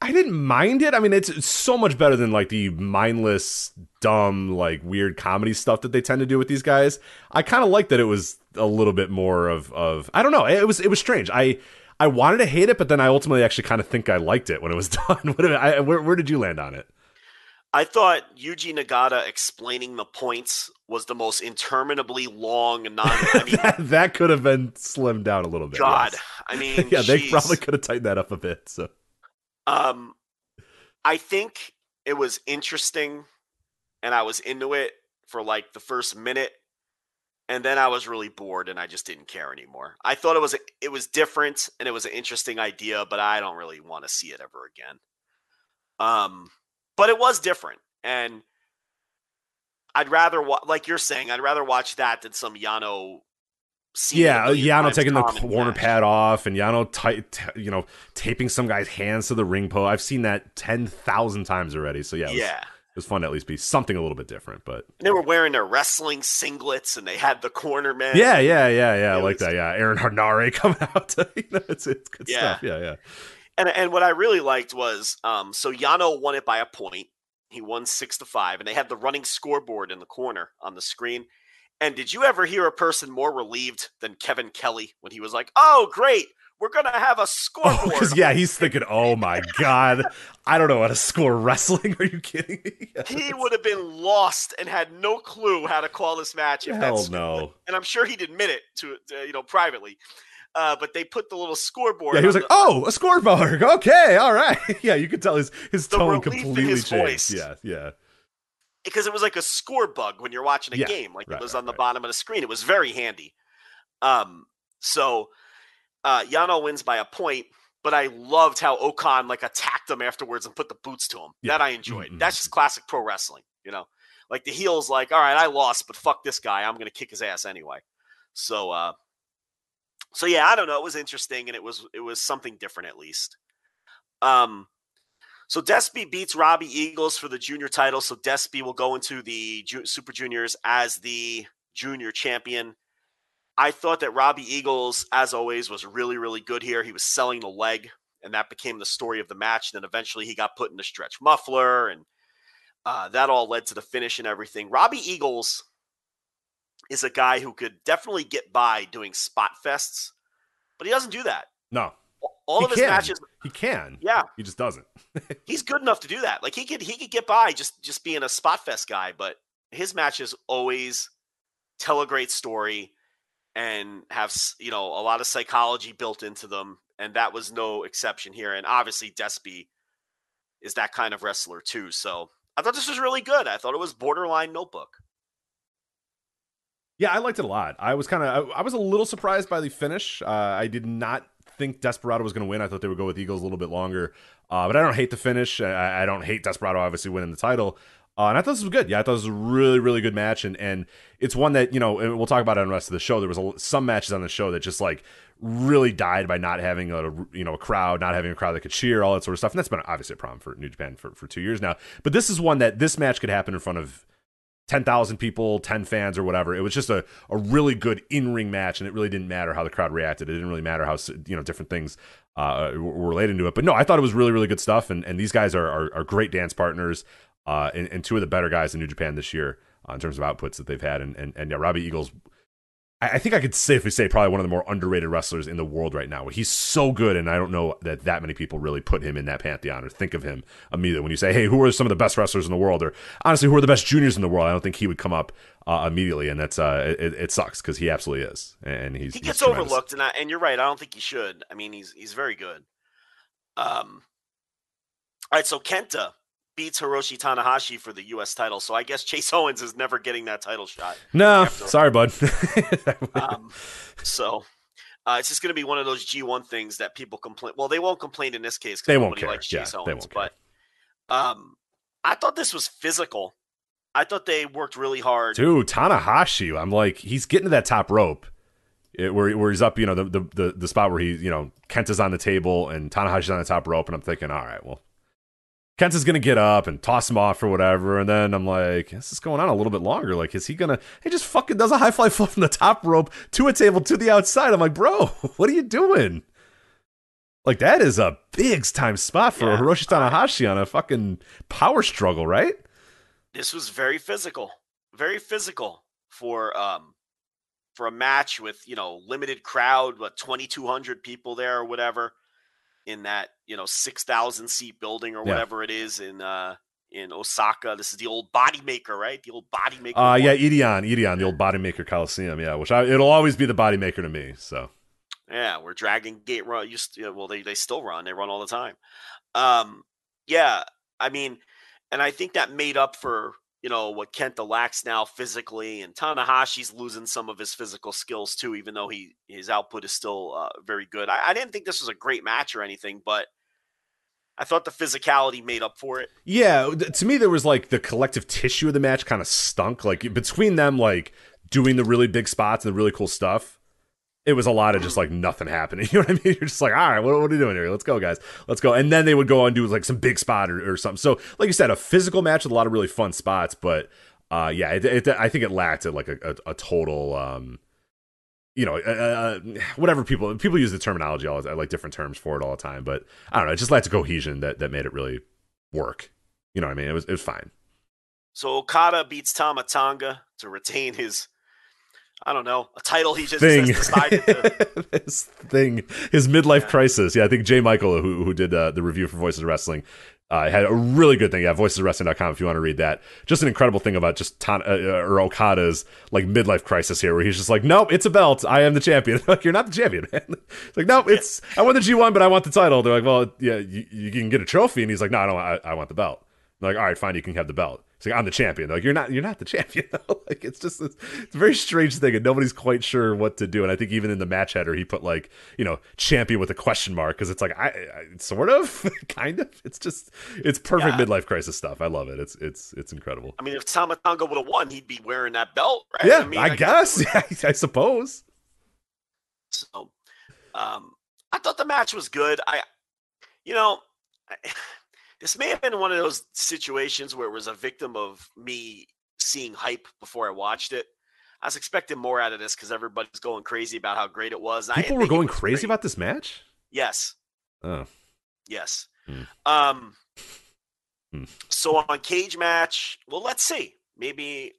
Speaker 3: I didn't mind it. I mean, it's, it's so much better than like the mindless, dumb, like weird comedy stuff that they tend to do with these guys. I kind of like that it was a little bit more of of I don't know. It was it was strange. I I wanted to hate it, but then I ultimately actually kind of think I liked it when it was [LAUGHS] done. What I, where where did you land on it?
Speaker 1: I thought Yuji Nagata explaining the points was the most interminably long and non. I mean,
Speaker 3: that, [LAUGHS] that could have been slimmed down a little bit.
Speaker 1: God,
Speaker 3: yes.
Speaker 1: I [LAUGHS] mean,
Speaker 3: yeah, they probably could have tightened that up a bit. So
Speaker 1: Um, I think it was interesting, and I was into it for like the first minute, and then I was really bored, and I just didn't care anymore. I thought it was a, it was different, and it was an interesting idea, but I don't really want to see it ever again. Um, but it was different, and I'd rather wa- like you're saying, I'd rather watch that than some Yano.
Speaker 3: yeah,
Speaker 1: uh,
Speaker 3: Yano taking the corner
Speaker 1: match.
Speaker 3: pad off, and Yano tight, t- you know, taping some guy's hands to the ring post. I've seen that ten thousand times already. So yeah, it was,
Speaker 1: Yeah.
Speaker 3: it was fun to at least be something a little bit different. But
Speaker 1: And they were wearing their wrestling singlets, and they had the corner man.
Speaker 3: yeah, yeah, yeah, yeah, I like
Speaker 1: was-
Speaker 3: that. Yeah, Aaron Henare [LAUGHS] coming out. To, [LAUGHS] you know, it's it's good
Speaker 1: Yeah.
Speaker 3: stuff. Yeah, yeah.
Speaker 1: And and what I really liked was um so Yano won it by a point. He won six to five, and they had the running scoreboard in the corner on the screen. And did you ever hear a person more relieved than Kevin Kelly when he was like, "Oh, great, we're gonna have a [LAUGHS]
Speaker 3: Oh,
Speaker 1: scoreboard"?
Speaker 3: because yeah, he's thinking, oh my [LAUGHS] god, I don't know how to score wrestling. [LAUGHS] Are you kidding me?
Speaker 1: he would have been lost and had no clue how to call this match. If
Speaker 3: Hell
Speaker 1: that's
Speaker 3: no.
Speaker 1: and I'm sure he'd admit it to uh, you know privately. Uh, but they put the little scoreboard.
Speaker 3: Yeah, he was like,
Speaker 1: the-
Speaker 3: "Oh, a scoreboard. Okay, all right." [LAUGHS] yeah, you could tell his his tone completely
Speaker 1: his
Speaker 3: changed.
Speaker 1: voice.
Speaker 3: Yeah, yeah.
Speaker 1: because it was like a score bug when you're watching a
Speaker 3: Yeah,
Speaker 1: game, like
Speaker 3: right,
Speaker 1: it was
Speaker 3: right,
Speaker 1: on the
Speaker 3: right.
Speaker 1: bottom of the screen. It was very handy. Um, so uh, Yano wins by a point, but I loved how O-Khan like attacked him afterwards and put the boots to him.
Speaker 3: Yeah.
Speaker 1: That I enjoyed.
Speaker 3: Mhm.
Speaker 1: That's just classic pro wrestling, you know. Like the heel's like, all right, I lost, but fuck this guy. I'm gonna kick his ass anyway. So, uh, so yeah, I don't know. It was interesting, and it was it was something different at least. Um, so Despy beats Robbie Eagles for the junior title. So Despy will go into the ju- Super Juniors as the junior champion. I thought that Robbie Eagles, as always, was really, really good here. He was selling the leg, and that became the story of the match. And then eventually he got put in the stretch muffler, and uh, that all led to the finish and everything. Robbie Eagles is a guy who could definitely get by doing spot fests, but he doesn't do that.
Speaker 3: No,
Speaker 1: All
Speaker 3: he
Speaker 1: of his
Speaker 3: can.
Speaker 1: matches,
Speaker 3: He can.
Speaker 1: yeah,
Speaker 3: He just doesn't. [LAUGHS]
Speaker 1: he's good enough to do that. Like he could he could get by just just being a spot fest guy, but his matches always tell a great story and have you know a lot of psychology built into them, and that was no exception here. And obviously, Despy is that kind of wrestler too. So I thought this was really good. I thought it was borderline Notebook.
Speaker 3: Yeah, I liked it a lot. I was kind of, I, I was a little surprised by the finish. Uh, I did not think Desperado was going to win. I thought they would go with Eagles a little bit longer. Uh, but I don't hate the finish. I, I don't hate Desperado obviously winning the title. Uh, and I thought this was good. Yeah, I thought this was a really, really good match. And and it's one that you know we'll talk about it on the rest of the show. There was a, some matches on the show that just like really died by not having a you know a crowd, not having a crowd that could cheer, all that sort of stuff. And that's been obviously a problem for New Japan for, for two years now. But this is one that this match could happen in front of 10,000 people, 10 fans or whatever. It was just a, a really good in-ring match and it really didn't matter how the crowd reacted. It didn't really matter how, you know, different things uh, were were related to it. But no, I thought it was really, really good stuff. And, and these guys are, are, are great dance partners uh, and, and two of the better guys in New Japan this year uh, in terms of outputs that they've had. And, and, and yeah, Robbie Eagles, I, think I could safely say probably one of the more underrated wrestlers in the world right now. He's so good, and I don't know that that many people really put him in that pantheon or think of him immediately. When you say, "Hey, who are some of the best wrestlers in the world?" or honestly, who are the best juniors in the world? I don't think he would come up uh, immediately, and that's uh, it, it sucks because he absolutely is, and he's
Speaker 1: He gets
Speaker 3: tremendous.
Speaker 1: overlooked, and I, and you're right. I don't think he should. I mean, he's he's very good. Um. All right, so Kenta beats Hiroshi Tanahashi for the U.S. title. So I guess Chase [LAUGHS] Owens is never getting that title shot.
Speaker 3: No,
Speaker 1: After-
Speaker 3: sorry, bud. [LAUGHS]
Speaker 1: Um, so uh, it's just going to be one of those G1 things that people complain. Well, they won't complain in this case because
Speaker 3: They won't care.
Speaker 1: likes
Speaker 3: Yeah,
Speaker 1: Chase
Speaker 3: they won't care.
Speaker 1: But um, I thought this was physical. I thought they worked really hard.
Speaker 3: Dude, Tanahashi, I'm like, he's getting to that top rope. It, where, where he's up, you know, the, the the the spot where he, you know, Kent is on the table and Tanahashi's on the top rope, and I'm thinking, all right, well, Kenta's gonna get up and toss him off or whatever, and then I'm like, this is going on a little bit longer. Like, is he gonna? He just fucking does a high fly flip [LAUGHS] from the top rope to a table to the outside. I'm like, bro, [LAUGHS] what are you doing? Like that is a big time spot for
Speaker 1: Yeah.
Speaker 3: Hiroshi Tanahashi on a fucking power struggle, right?
Speaker 1: This was very physical, very physical for um for a match with you know limited crowd, what 2,200 people there or whatever in that you know 6,000 seat building or
Speaker 3: Yeah.
Speaker 1: whatever it is in uh in Osaka. This is the old body maker, right? The old body maker.
Speaker 3: Uh, yeah, Edion, Edion, the old bodymaker Coliseum, yeah, which I, it'll always be the bodymaker to me. So
Speaker 1: Yeah, where Dragon Gate run used to, well, they they still run. They run all the time. Um, yeah, I mean, and I think that made up for you know what Kenta lacks now physically, and Tanahashi's losing some of his physical skills too, even though he his output is still uh, very good. I, I didn't think this was a great match or anything, but I thought the physicality made up for it.
Speaker 3: yeah, to me there was like the collective tissue of the match kind of stunk. Like between them, like doing the really big spots and the really cool stuff. It was a lot of just like nothing happening. [LAUGHS] You know what I mean? You're just like, all right, what, what are you doing here? Let's go, guys. Let's go. And then they would go and do like some big spot or, or something. So, like you said, a physical match with a lot of really fun spots. But uh, yeah, it, it, I think it lacked like a, a, a total, um, you know, uh, uh, whatever people people use the terminology all the like different terms for it all the time. But I don't know, it just lacked a cohesion that that made it really work. You know what I mean? It was it was fine.
Speaker 1: So Okada beats Tama Tonga to retain his, I don't know, a title he just
Speaker 3: Thing,
Speaker 1: decided to [LAUGHS]
Speaker 3: his thing, his midlife
Speaker 1: Yeah.
Speaker 3: crisis. Yeah, I think Jay Michael, who who did uh, the review for Voices of Wrestling, Uh, had a really good thing. Yeah, voiceswrestling.com if you want to read that. Just an incredible thing about just Tan- uh, or Okada's like midlife crisis here, where he's just like, nope, it's a belt. I am the champion. [LAUGHS] like, you're not the champion, man. [LAUGHS] it's like, nope, it's I won the G1, but I want the title. They're like, well, yeah, you, you can get a trophy, and he's like, no, I don't. I, I want the belt. They're like, all right, fine, you can have the belt. Like, I'm the champion. Like, you're not. You're not the [LAUGHS] champion. [LAUGHS] like, it's just it's, it's a very strange thing, and nobody's quite sure what to do. And I think even in the match header, he put like, you know, champion with a question mark because it's like, I, I sort of, [LAUGHS] kind of. It's just, it's perfect
Speaker 1: Yeah.
Speaker 3: midlife crisis stuff. I love it. It's it's it's incredible.
Speaker 1: I mean, if Tama Tonga would have won, he'd be wearing that belt, right?
Speaker 3: Yeah, I,
Speaker 1: mean,
Speaker 3: guess. Yeah, I suppose.
Speaker 1: So, um, I thought the match was good. I, you know, I, this may have been one of those situations where it was a victim of me seeing hype before I watched it. I was expecting more out of this because everybody's going crazy about how great it was.
Speaker 3: People were going crazy
Speaker 1: great.
Speaker 3: about this match.
Speaker 1: Yes,
Speaker 3: Oh,
Speaker 1: yes.
Speaker 3: Hmm.
Speaker 1: Um.
Speaker 3: Hmm.
Speaker 1: So on cage match, well, let's see. Maybe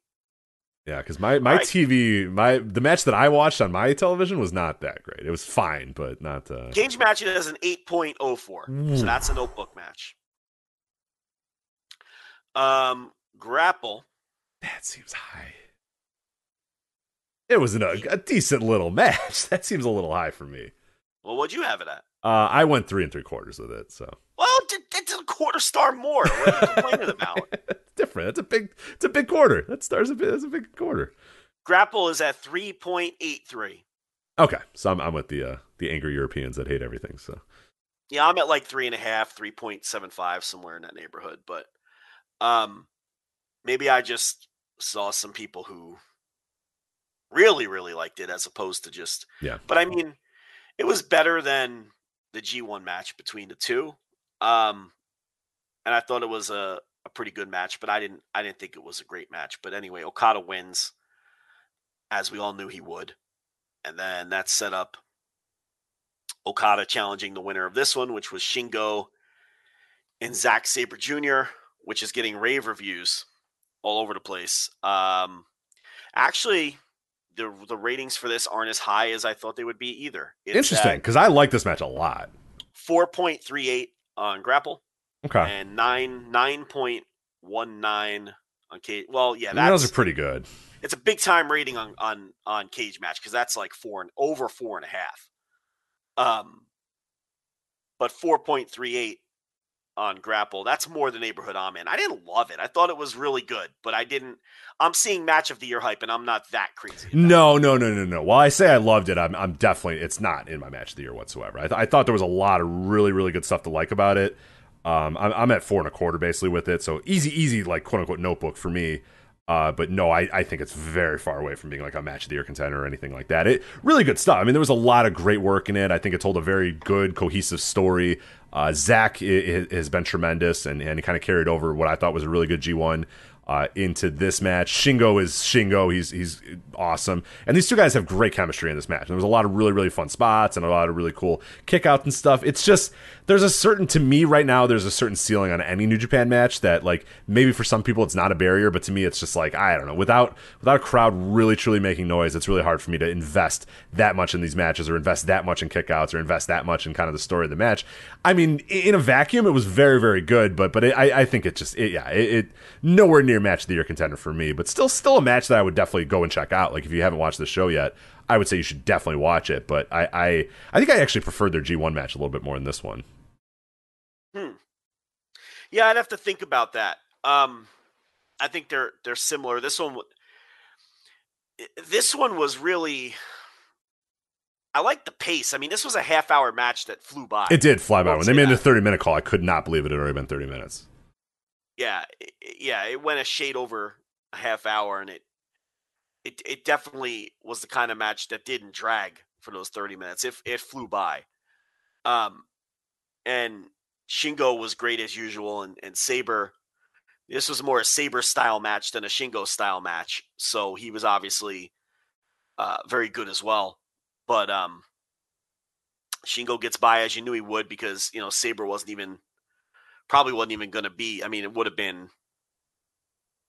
Speaker 3: yeah, because my my
Speaker 1: right.
Speaker 3: TV, my the match that I watched on my television was not that great. It was fine, but not. Uh,
Speaker 1: Cage match it has an 8.04. So that's a notebook match. Um grapple.
Speaker 3: That seems high. It was an, a, a decent little [LAUGHS] match. That seems a little high for me.
Speaker 1: Well, what'd you have it at?
Speaker 3: Uh, I went three and three quarters with it, so
Speaker 1: Well, it's a quarter star more. What are you complaining about?
Speaker 3: it's [LAUGHS] different. It's a big, it's a big quarter. That stars a bit. That's a big quarter.
Speaker 1: Grapple is at 3.83.
Speaker 3: Okay, so I'm, I'm with the uh, the angry Europeans that hate everything. So
Speaker 1: Yeah, I'm at like three and a half, three point seven five somewhere in that neighborhood. But um maybe I just saw some people who really, really liked it as opposed to just
Speaker 3: Yeah.
Speaker 1: But I mean, it was better than the G1 match between the two. Um and I thought it was a, a pretty good match, but I didn't I didn't think it was a great match. But anyway, Okada wins, as we all knew he would. And then that set up Okada challenging the winner of this one, which was Shingo and Zack Sabre Jr., which is getting rave reviews all over the place. Um, actually, the the ratings for this aren't as high as I thought they would be either. It's
Speaker 3: interesting because I like this match a lot.
Speaker 1: Four point three eight on Grapple
Speaker 3: Okay,
Speaker 1: and nine nine point one nine on Cage. Well, yeah,
Speaker 3: those are pretty good.
Speaker 1: it's a big time rating on on on Cage Match because that's like four and over four and a half. Um, but four point three eight on Grapple. That's more the neighborhood I'm in. I didn't love it. I thought it was really good, but I didn't. I'm seeing match of the year hype, and I'm not that crazy.
Speaker 3: No, no, no, no, no. While I say I loved it, I'm, I'm definitely it's not in my match of the year whatsoever. I, th- I thought there was a lot of really, really good stuff to like about it. Um, I'm, I'm at four and a quarter basically with it, so easy, easy, like quote unquote notebook for me. Uh, but no, I, I think it's very far away from being like a match of the year contender or anything like that. It really good stuff. I mean, there was a lot of great work in it. I think it told a very good, cohesive story. Uh, Zack i- i- has been tremendous, and, and he kind of carried over what I thought was a really good G1 uh, into this match. Shingo is Shingo. He's he's awesome, and these two guys have great chemistry in this match. And There was a lot of really really fun spots and a lot of really cool kickouts and stuff. It's just there's a certain to me right now. There's a certain ceiling on any New Japan match that like maybe for some people it's not a barrier, but to me it's just like I don't know. Without without a crowd really truly making noise, it's really hard for me to invest that much in these matches or invest that much in kickouts or invest that much in kind of the story of the match. I mean, in a vacuum, it was very very good, but but it, I I think it just it, yeah it, it nowhere near match of the year contender for me, but still still a match that I would definitely go and check out. Like if you haven't watched the show yet, I would say you should definitely watch it. But I I, I think I actually preferred their G1 match a little bit more than this one.
Speaker 1: Hmm. Yeah, I'd have to think about that. Um, I think they're they're similar. This one, this one was really. I like the pace. I mean, this was a half hour match that flew by.
Speaker 3: It did fly by when they made the
Speaker 1: that.
Speaker 3: 30 minute call. I could not believe it had already been 30 minutes.
Speaker 1: yeah, yeah. It went a shade over a half hour, and it it it definitely was the kind of match that didn't drag for those thirty minutes. It it flew by. Um, and Shingo was great as usual, and and Sabre. This was more a Sabre style match than a Shingo style match, so he was obviously uh, very good as well. But um, Shingo gets by as you knew he would because you know Sabre wasn't even probably wasn't even going to be. I mean, it would have been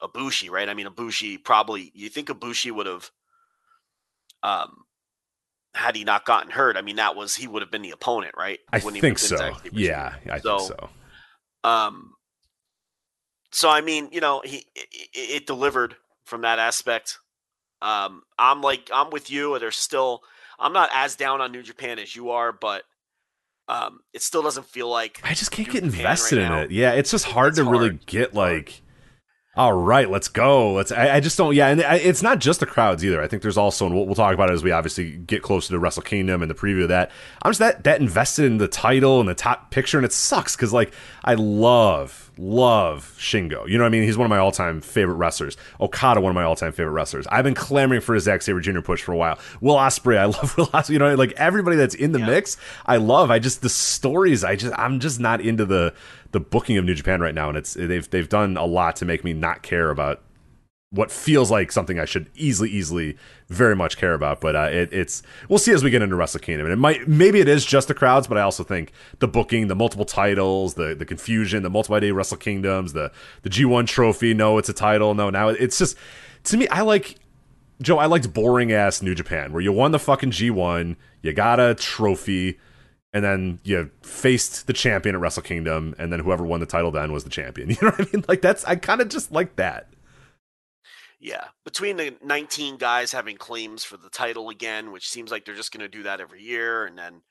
Speaker 1: Ibushi, right? I mean, Ibushi probably. You think Ibushi would have, um, had he not gotten hurt? I mean, that was he would have been the opponent, right?
Speaker 3: I
Speaker 1: Wouldn't
Speaker 3: think so.
Speaker 1: Zack Sabre Jr.
Speaker 3: Yeah, I
Speaker 1: So-
Speaker 3: think so.
Speaker 1: Um, so I mean, you know, he it, it delivered from that aspect. Um, I'm like I'm with you. There's still I'm not as down on New Japan as you are, but um, it still doesn't feel like
Speaker 3: I just can't
Speaker 1: New
Speaker 3: get
Speaker 1: Japan
Speaker 3: invested
Speaker 1: right
Speaker 3: in
Speaker 1: now.
Speaker 3: it. Yeah, it's just hard
Speaker 1: It's
Speaker 3: to really get
Speaker 1: hard.
Speaker 3: like. All right, let's go. Let's. I, I just don't. Yeah, and I, it's not just the crowds either. I think there's also, and we'll, we'll talk about it as we obviously get closer to Wrestle Kingdom and the preview of that. I'm just that that invested in the title and the top picture, and it sucks because like I love love Shingo. You know what I mean? He's one of my all time favorite wrestlers. Okada, one of my all time favorite wrestlers. I've been clamoring for his Zack Sabre Jr. push for a while. Will Ospreay, I [LAUGHS] love Will Ospreay. You know, like everybody that's in the mix, I love. I just the stories. I just I'm just not into the the booking of New Japan right now, and it's they've they've done a lot to make me not care about what feels like something I should easily, easily, very much care about. But uh, it, it's we'll see as we get into Wrestle Kingdom, and it might maybe it is just the crowds, but I also think the booking, the multiple titles, the the confusion, the multiple day Wrestle Kingdoms, the the G one trophy. No, it's a title. No, now it's just to me. I like Joe. I liked boring ass New Japan where you won the fucking G one, you got a trophy. And then you faced the champion at Wrestle Kingdom, and then whoever won the title then was the champion. [LAUGHS] You know what I mean? Like that's I kind of just like that.
Speaker 1: Yeah, between the 19 guys having claims for the title again, which seems like they're just going to do that every year, and then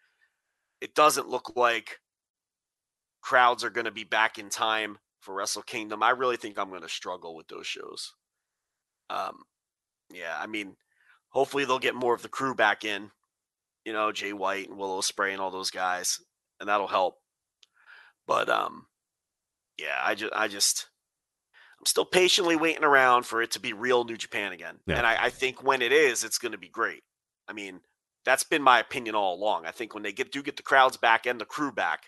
Speaker 1: it doesn't look like crowds are going to be back in time for Wrestle Kingdom. I really think I'm going to struggle with those shows. Um, yeah, I mean, hopefully they'll get more of the crew back in, you know, Jay White and Will Ospreay and all those guys, and that'll help. But um, yeah, I just, I just. I'm still patiently waiting around for it to be real New Japan again.
Speaker 3: Yeah.
Speaker 1: And I, I think when it is, it's going to be great. I mean, that's been my opinion all along. I think when they get do get the crowds back and the crew back,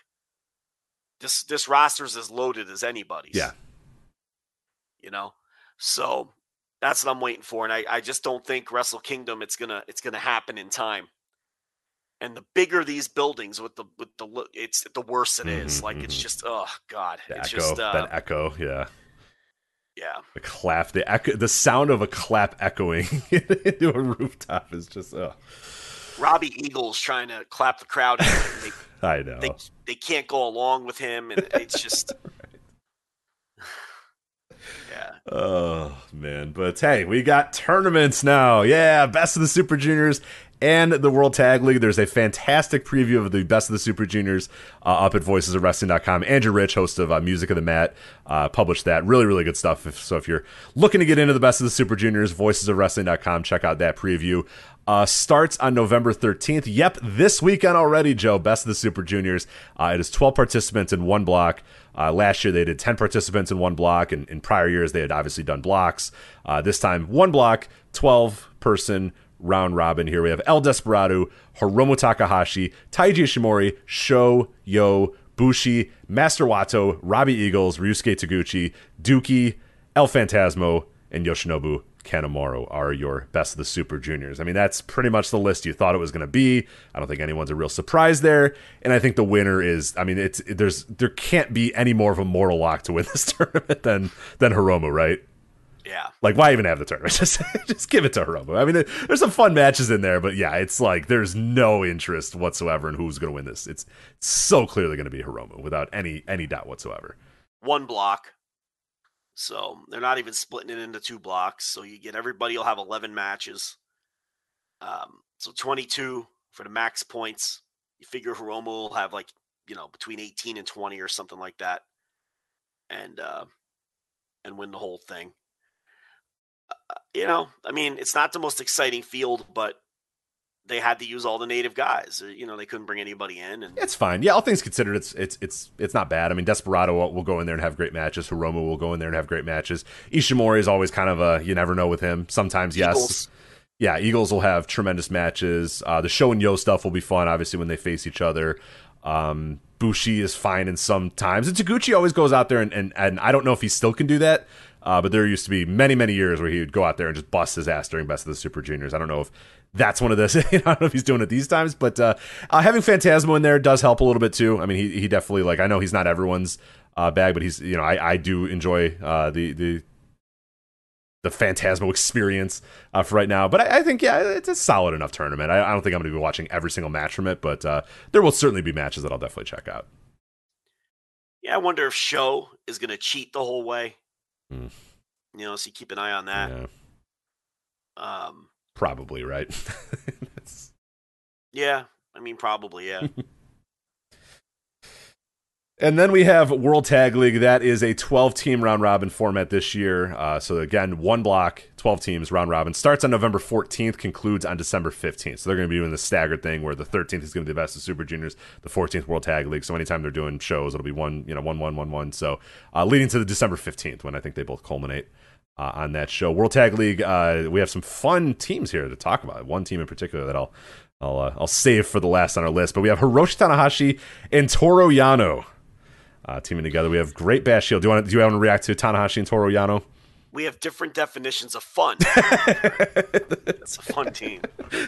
Speaker 1: this this roster's as loaded as anybody's.
Speaker 3: Yeah.
Speaker 1: You know? So that's what I'm waiting for. And I, I just don't think Wrestle Kingdom it's gonna it's gonna happen in time. And the bigger these buildings with the with the it's the worse it is.
Speaker 3: Mhm,
Speaker 1: Like it's
Speaker 3: mhm.
Speaker 1: just oh god.
Speaker 3: The
Speaker 1: it's
Speaker 3: echo,
Speaker 1: just uh,
Speaker 3: that echo, yeah.
Speaker 1: yeah.
Speaker 3: The clap, the echo, the sound of a clap echoing [LAUGHS] into a rooftop is just. Oh,
Speaker 1: Robbie Eagles trying to clap the crowd. and they, [LAUGHS]
Speaker 3: I know.
Speaker 1: they they can't go along with him, and it's just [LAUGHS] [SIGHS] yeah.
Speaker 3: Oh man, but hey, we got tournaments now. Yeah, best of the Super Juniors and the World Tag League. There's a fantastic preview of the best of the Super Juniors uh, up at voicesofwrestling.com. Andrew Rich, host of uh, Music of the Mat, uh, published that. Really, really good stuff. If, so if you're looking to get into the best of the Super Juniors, voicesofwrestling.com, check out that preview. Uh, starts on November 13th. Yep, this weekend already, Joe. Best of the Super Juniors. Uh, it is 12 participants in one block. Uh, last year they did 10 participants in one block, and in prior years they had obviously done blocks. Uh, this time, one block, 12 person round robin. Here we have El Desperado, Hiromu Takahashi, Taiji Ishimori, Sho, Yo, Bushi, Master Wato, Robbie Eagles, Ryusuke Taguchi, Douki, El Phantasmo, and Yoshinobu Kanemaru are your best of the Super Juniors. I mean, that's pretty much the list you thought it was going to be. I don't think anyone's a real surprise there, and I think the winner is. I mean, it's there's there can't be any more of a mortal lock to win [LAUGHS] this tournament than than Hiromu, right?
Speaker 1: Yeah.
Speaker 3: Like, why even have the tournament? [LAUGHS] Just just give it to Hiromu. I mean, there- there's some fun matches in there, but yeah, it's like there's no interest whatsoever in who's going to win this. It's so clearly going to be Hiromu without any any doubt whatsoever.
Speaker 1: One block. So they're not even splitting it into two blocks. So you get everybody will have 11 matches. Um, so 22 for the max points. You figure Hiromu will have like, you know, between 18 and 20 or something like that. And, uh, and win the whole thing. You know, I mean, it's not the most exciting field, but they had to use all the native guys. Uh, You know, they couldn't bring anybody in, and
Speaker 3: It's fine. Yeah, all things considered, it's it's it's it's not bad. I mean, Desperado will, will go in there and have great matches. Hiromu will go in there and have great matches. Ishimori is always kind of a you never know with him. Sometimes yes,
Speaker 1: Eagles.
Speaker 3: yeah. Eagles will have tremendous matches. Uh, the Sho and Yo stuff will be fun. Obviously, when they face each other. Um, Bushi is fine in some times. And Taguchi always goes out there and, and, and I don't know if he still can do that. Uh, but there used to be many, many years where he would go out there and just bust his ass during Best of the Super Juniors. I don't know if that's one of those. [LAUGHS] I don't know if he's doing it these times, but uh, uh, having Phantasmo in there does help a little bit too. I mean, he, he definitely like I know he's not everyone's uh, bag, but he's you know I, I do enjoy uh, the the the Phantasmo experience uh, for right now. But I, I think yeah, it's a solid enough tournament. I, I don't think I'm going to be watching every single match from it, but uh, there will certainly be matches that I'll definitely check out.
Speaker 1: Yeah, I wonder if Sho is going to cheat the whole way.
Speaker 3: Hmm.
Speaker 1: You know, so you keep an eye on that.
Speaker 3: Yeah,
Speaker 1: Um,
Speaker 3: probably right. [LAUGHS]
Speaker 1: Yeah, I mean, probably, yeah. [LAUGHS]
Speaker 3: And then we have World Tag League. That is a 12 team round robin format this year. Uh, so, again, one block, 12 teams, round robin. Starts on November 14th, concludes on December 15th. So, they're going to be doing the staggered thing where the 13th is going to be the best of Super Juniors, the 14th World Tag League. So, anytime they're doing shows, it'll be one, you know, one, one, one, one. So, uh, leading to the December 15th when I think they both culminate. Uh, on that show, World Tag League, uh, we have some fun teams here to talk about. One team in particular that I'll I'll uh, I'll save for the last on our list. But we have Hiroshi Tanahashi and Toru Yano uh, teaming together. We have Great Bash Heel. Do you want to, do you want to react to Tanahashi and Toru Yano?
Speaker 1: we have different definitions of fun. [LAUGHS] it's a fun team. [LAUGHS]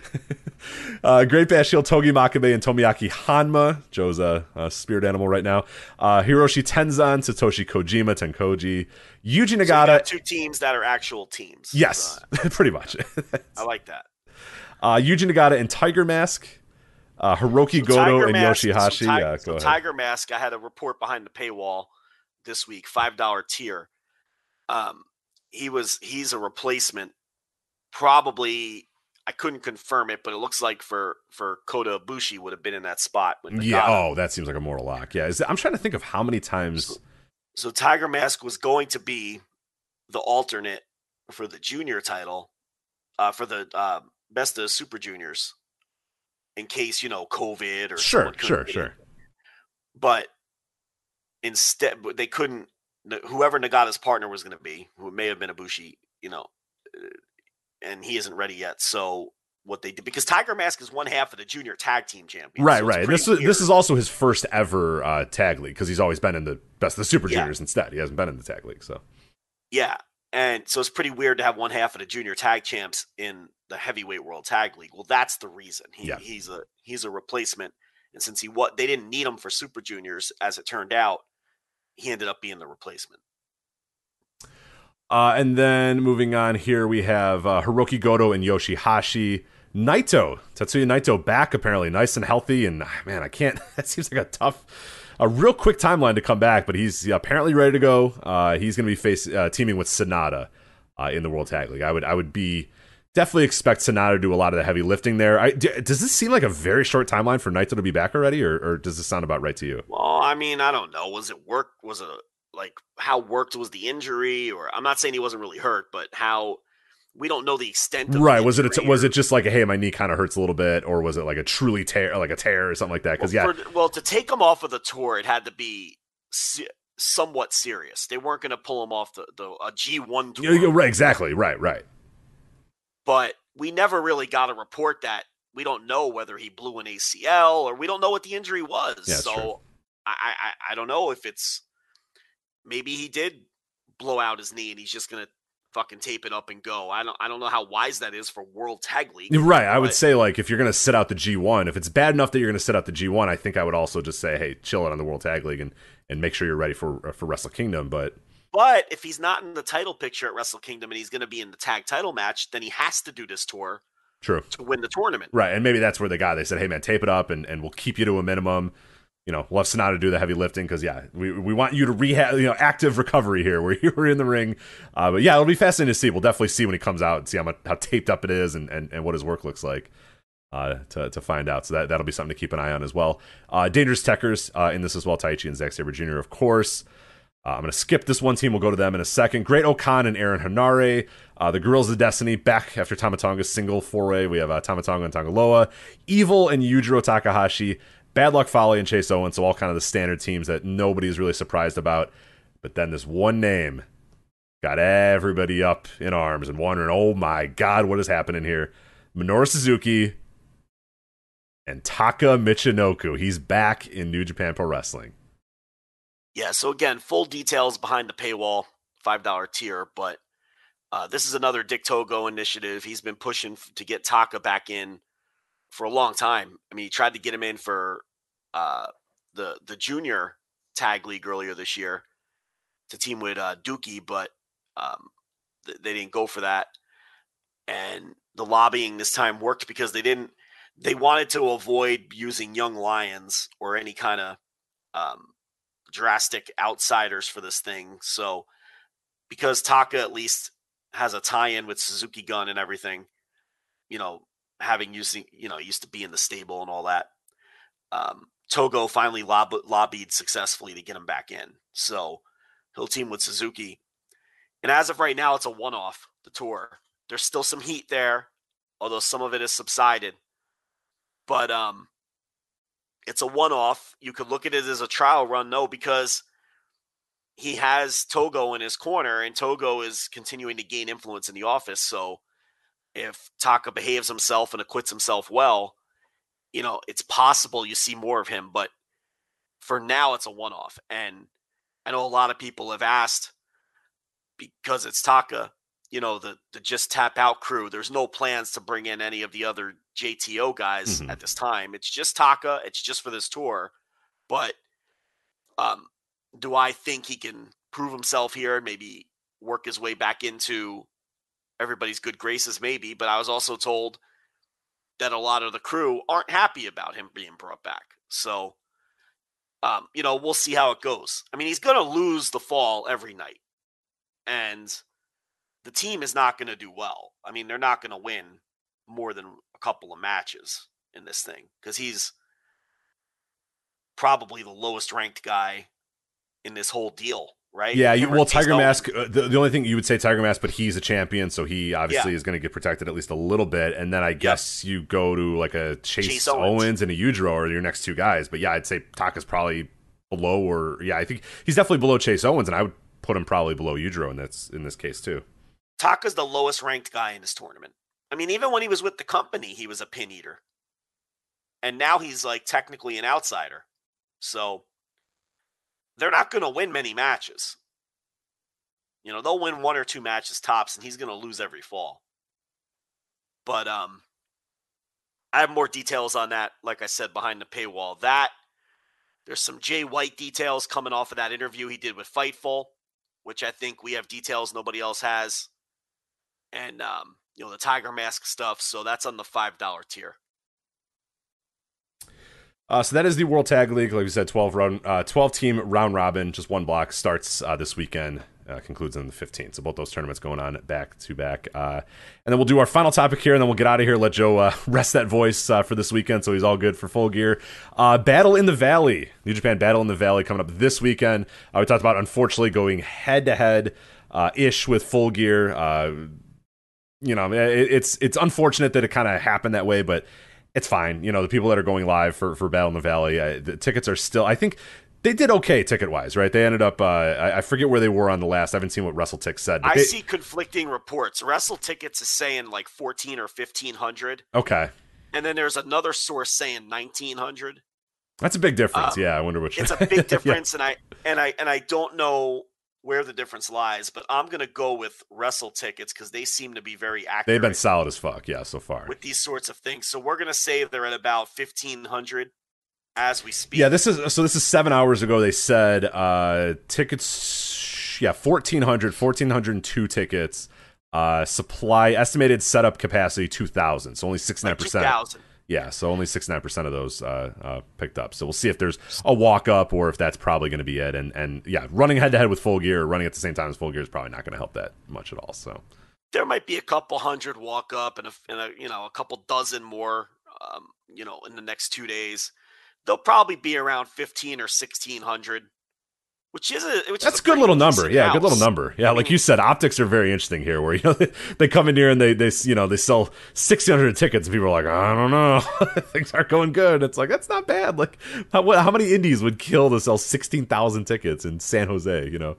Speaker 3: Uh, Great Bash Heel, Togi Makabe, and Tomoaki Honma. Joe's a, a spirit animal right now. Uh, Hiroshi Tenzan, Satoshi Kojima, Tenkoji, Yuji Nagata.
Speaker 1: got two teams that are actual teams.
Speaker 3: yes,
Speaker 1: Uh, [LAUGHS]
Speaker 3: pretty much.
Speaker 1: I like that.
Speaker 3: uh, Yuji Nagata and Tiger Mask. Uh, Hiroki
Speaker 1: So
Speaker 3: Goto
Speaker 1: Tiger
Speaker 3: and
Speaker 1: Mask-
Speaker 3: Yoshihashi.
Speaker 1: So, Ti-
Speaker 3: yeah,
Speaker 1: so
Speaker 3: go ahead.
Speaker 1: Tiger Mask, I had a report behind the paywall this week, five dollar tier. Um, he was he's a replacement. Probably, I couldn't confirm it, but it looks like for for Kota Ibushi would have been in that spot.
Speaker 3: Yeah. Oh, that seems like a mortal lock. Yeah. Is I'm trying to think of how many times.
Speaker 1: So Tiger Mask was going to be the alternate for the junior title, uh, for the uh, best of Super Juniors, in case you know COVID or
Speaker 3: Sure, sure, sure.
Speaker 1: But instead, but they couldn't. Whoever Nagata's partner was going to be, who may have been Ibushi, you know, uh, and he isn't ready yet. So what they did because Tiger Mask is one half of the junior tag team champion.
Speaker 3: Right,
Speaker 1: so
Speaker 3: right. This is this is also his first ever uh, tag league because he's always been in the best of the Super
Speaker 1: Yeah.
Speaker 3: Juniors instead. He hasn't been in the tag league, so
Speaker 1: Yeah. And so it's pretty weird to have one half of the junior tag champs in the heavyweight world tag league. Well, that's the reason. He,
Speaker 3: Yeah.
Speaker 1: He's a he's a replacement. And since he what they didn't need him for super juniors, as it turned out, he ended up being the replacement.
Speaker 3: Uh, and then moving on here, we have uh, Hiroki Goto and Yoshihashi. Naito, Tetsuya Naito back apparently, nice and healthy. And man, I can't. [LAUGHS] That seems like a tough, a real quick timeline to come back. But he's apparently ready to go. Uh, he's going to be face uh, teaming with Sanada uh, in the World Tag League. I would, I would be definitely expect Sanada to do a lot of the heavy lifting there. I, d- does this seem like a very short timeline for Naito to be back already, or, or does this sound about right to you?
Speaker 1: Well, I mean, I don't know. Was it work? Was it like how worked was the injury? Or I'm not saying he wasn't really hurt, but how we don't know the extent. Of the
Speaker 3: Right? Was it a was it just like a, hey, my knee kind of hurts a little bit, or was it like a truly tear, like a tear or something like that? Because yeah,
Speaker 1: Well, for- well, to take him off of the tour, it had to be se- somewhat serious. They weren't going to pull him off the, the a G one tour.
Speaker 3: Yeah, yeah, right, exactly, right, right.
Speaker 1: But we never really got a report that we don't know whether he blew an ACL or we don't know what the injury was.
Speaker 3: Yeah,
Speaker 1: so. I, I I don't know if it's maybe he did blow out his knee and he's just going to fucking tape it up and go. I don't I don't know how wise that is for World Tag League.
Speaker 3: Right. I would say like if you're gonna sit out the G one, if it's bad enough that you're gonna sit out the G one, I think I would also just say, hey, chill out on the World Tag League and and make sure you're ready for uh, for Wrestle Kingdom. But
Speaker 1: But if he's not in the title picture at Wrestle Kingdom and he's going to be in the tag title match, then he has to do this tour
Speaker 3: true,
Speaker 1: to win the tournament.
Speaker 3: right, and maybe that's where they got. They said, hey man, tape it up and and we'll keep you to a minimum. You know, have Sanada do the heavy lifting because yeah, we we want you to rehab, you know, active recovery here [LAUGHS] where you were in the ring. Uh, but yeah, it'll be fascinating to see. We'll definitely see when he comes out and see how much, how taped up it is and, and and what his work looks like. Uh, to, to find out. So that, that'll be something to keep an eye on as well. Uh, Dangerous Tekkers uh, in this as well. Taichi and Zack Sabre Jr., of course. Uh, I'm going to skip this one team. We'll go to them in a second. Great-O-Khan and Aaron Henare. Uh, the Guerrillas of Destiny back after Tama Tonga's single four way. We have uh, Tamatonga and Tangaloa. EVIL and Yujiro Takahashi. Bad Luck Fale and Chase Owens. So all kind of the standard teams that nobody's really surprised about. But then this one name got everybody up in arms and wondering, oh my God, what is happening here? Minoru Suzuki and Taka Michinoku. He's back in New Japan Pro Wrestling.
Speaker 1: Yeah, so again, full details behind the paywall, $5 tier, but uh, this is another Dick Togo initiative. He's been pushing to get Taka back in for a long time. I mean, he tried to get him in for uh, the the junior tag league earlier this year to team with uh, Douki, but um, th- they didn't go for that. And the lobbying this time worked because they didn't. They wanted to avoid using young lions or any kind of um, drastic outsiders for this thing. So because Taka at least has a tie-in with Suzuki Gun and everything, you know, having using you know used to be in the stable and all that. Um, Togo finally lob- lobbied successfully to get him back in, so he'll team with Suzuki. And as of right now, it's a one-off. The tour. There's still some heat there, although some of it has subsided. But um, it's a one-off. You could look at it as a trial run, no, because he has Togo in his corner, and Togo is continuing to gain influence in the office. So if Taka behaves himself and acquits himself well, you know, it's possible you see more of him. But for now, it's a one off. And I know a lot of people have asked because it's Taka, you know, the, the just tap out crew. There's no plans to bring in any of the other JTO guys mm-hmm. at this time. It's just Taka. It's just for this tour. But um, do I think he can prove himself here and maybe work his way back into everybody's good graces? Maybe, but I was also told that a lot of the crew aren't happy about him being brought back. So, um, you know, we'll see how it goes. I mean, he's going to lose the fall every night, and the team is not going to do well. I mean, they're not going to win more than a couple of matches in this thing because he's probably the lowest ranked guy in this whole deal, right?
Speaker 3: Yeah, you, well, Tiger Mask. Uh, the, the, only thing you would say Tiger Mask, but he's a champion, so he obviously yeah. is going to get protected at least a little bit. And then I guess yep. you go to like a Chase, Chase Owens. Owens. and a Yujiro or your next two guys. But yeah, I'd say Taka's probably below, or yeah, I think he's definitely below Chase Owens, and I would put him probably below Yujiro in this in this case too.
Speaker 1: Taka's the lowest ranked guy in this tournament. I mean, even when he was with the company, he was a pin eater. And now he's like technically an outsider. So they're not going to win many matches. You know, they'll win one or two matches tops, and he's going to lose every fall. But um, I have more details on that, like I said, behind the paywall. That there's some Jay White details coming off of that interview he did with Fightful, which I think we have details nobody else has, and um, you know the Tiger Mask stuff. So that's on the five dollar tier.
Speaker 3: Uh, so that is the World Tag League. Like we said, 12, round, uh, 12 team round robin, just one block, starts uh, this weekend, uh, concludes on the 15th. So both those tournaments going on back to back. Uh, and then we'll do our final topic here, and then we'll get out of here, let Joe uh, [LAUGHS] rest that voice for this weekend so he's all good for full gear. Battle in the Valley, New Japan Battle in the Valley coming up this weekend. we talked about, unfortunately, going head to head ish with full gear. you know, it, it's it's unfortunate that it kind of happened that way, but it's fine. You know, the people that are going live for for Battle in the Valley, uh, the tickets are still. I think they did okay ticket wise, right? They ended up. Uh, I, I, forget where they were on the last. I haven't seen what WrestleTix said.
Speaker 1: I
Speaker 3: they,
Speaker 1: see conflicting reports. WrestleTickets is saying like fourteen or fifteen hundred.
Speaker 3: Okay.
Speaker 1: And then there's another source saying nineteen hundred.
Speaker 3: That's a big difference. Um, yeah, I wonder which.
Speaker 1: It's a [LAUGHS] big difference, yeah. and I and I and I don't know where the difference lies, but I'm gonna go with wrestle tickets because they seem to be very accurate.
Speaker 3: They've been solid as fuck, yeah, so far
Speaker 1: with these sorts of things. So we're gonna say they're at about fifteen hundred as we speak.
Speaker 3: Yeah, this is so. This is seven hours ago. They said uh tickets, yeah, 1400, 1402 tickets. Uh, supply estimated setup capacity two thousand, so only sixty nine percent. Yeah, so only 69% of those uh, uh, picked up. So we'll see if there's a walk up or if that's probably going to be it. And and yeah, running head to head with full gear, running at the same time as full gear is probably not going to help that much at all. So
Speaker 1: there might be a couple hundred walk up and a, and a you know a couple dozen more, um, you know, in the next two days. They'll probably be around 15 or 1600 which is a which
Speaker 3: that's
Speaker 1: is
Speaker 3: a good little number. Yeah, good little number. Yeah, I like you said, optics are very interesting here. Where you know [LAUGHS] they, come in here and they they you know they sell six hundred tickets and people are like, I don't know, [LAUGHS] things aren't going good. It's like that's not bad. Like how, how many indies would kill to sell sixteen thousand tickets in San Jose? You know.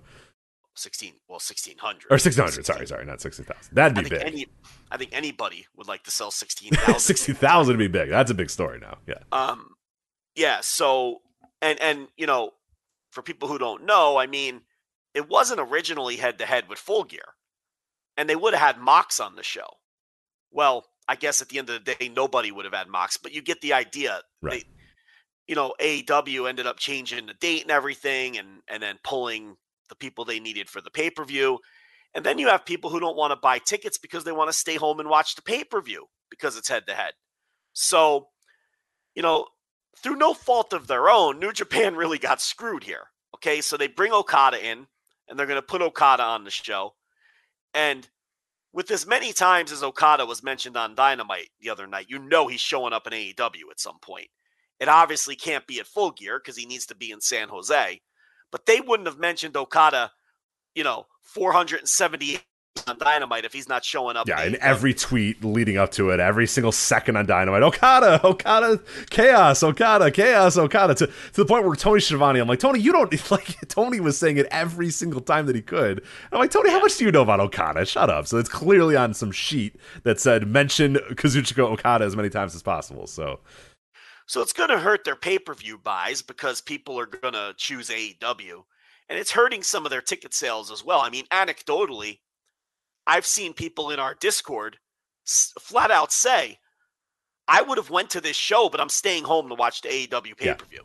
Speaker 1: 16 well 1600
Speaker 3: or 1600 sorry sorry not 16000 that'd be big
Speaker 1: any, i think anybody would like to sell [LAUGHS] 16000
Speaker 3: 60000 would be big that's a big story now yeah
Speaker 1: um yeah so and and you know for people who don't know, I mean, it wasn't originally head to head with Full Gear, and they would have had Mox on the show. Well, I guess at the end of the day, nobody would have had Mox, but you get the idea.
Speaker 3: Right. They,
Speaker 1: you know, AEW ended up changing the date and everything, and and then pulling the people they needed for the pay per view. And then you have people who don't want to buy tickets because they want to stay home and watch the pay per view because it's head to head. So, you know, through no fault of their own, New Japan [LAUGHS] really got screwed here. Okay, so they bring Okada in, and they're going to put Okada on the show. And with as many times as Okada was mentioned on Dynamite the other night, you know he's showing up in AEW at some point. It obviously can't be at full gear because he needs to be in San Jose. But they wouldn't have mentioned Okada, you know, 478 on Dynamite if he's not showing up.
Speaker 3: Yeah,
Speaker 1: in
Speaker 3: every tweet leading up to it, every single second on Dynamite, Okada, [LAUGHS] Okada, chaos, Okada, chaos, Okada, to, to the point where Tony Schiavone, I'm like, Tony, you don't, [LAUGHS] like, Tony was saying it every single time that he could. I'm like, Tony, how much do you know about Okada? Shut up. So it's clearly on some sheet that said, mention Kazuchika Okada as many times as possible. So,
Speaker 1: So it's going to hurt their pay per view buys because people are going to choose AEW. And it's hurting some of their ticket sales as well. I mean, anecdotally, I've seen people in our Discord s- flat out say, I would have went to this show, but I'm staying home to watch the AEW pay per view.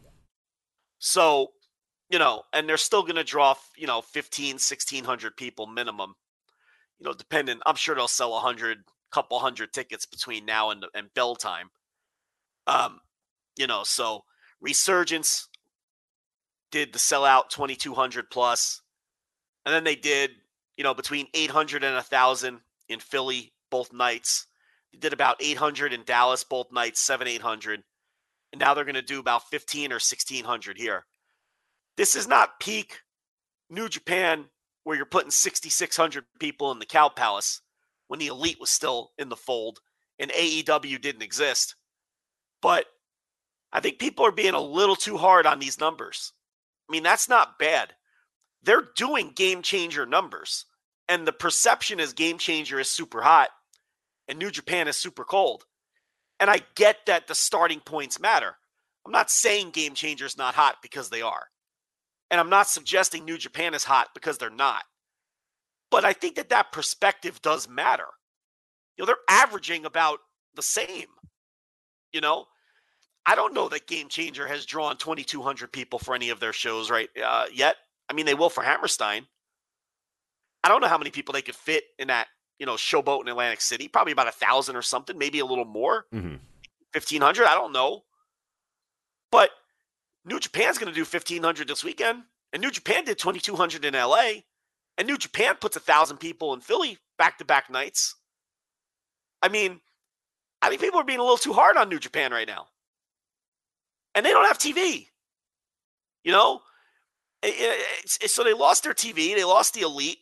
Speaker 1: So, you know, and they're still going to draw, you know, 15, 1600 people minimum, you know, depending. I'm sure they'll sell a hundred, couple hundred tickets between now and, and bell time. Um, you know, so Resurgence did the sellout 2200 plus, and then they did, you know, between 800 and 1000 in Philly both nights. They did about 800 in Dallas both nights, 7 800. And now they're going to do about 15 or 1600 here. This is not peak New Japan where you're putting 6600 people in the Cow Palace when the elite was still in the fold and AEW didn't exist. But I think people are being a little too hard on these numbers. I mean, that's not bad. They're doing game changer numbers, and the perception is game changer is super hot and New Japan is super cold. And I get that the starting points matter. I'm not saying game changer is not hot because they are. And I'm not suggesting New Japan is hot because they're not. But I think that that perspective does matter. You know, they're averaging about the same. You know, I don't know that Game Changer has drawn 2,200 people for any of their shows right uh, yet. I mean, they will for Hammerstein. I don't know how many people they could fit in that, you know, showboat in Atlantic City. Probably about a thousand or something, maybe a little more,
Speaker 3: mhm.
Speaker 1: 1,500. I don't know. But New Japan's going to do 1,500 this weekend. And New Japan did 2,200 in LA. And New Japan puts a thousand people in Philly back to back nights. I mean, I think people are being a little too hard on New Japan right now. And they don't have TV. You know? I- I- it's- it's- so they lost their TV, they lost the elite,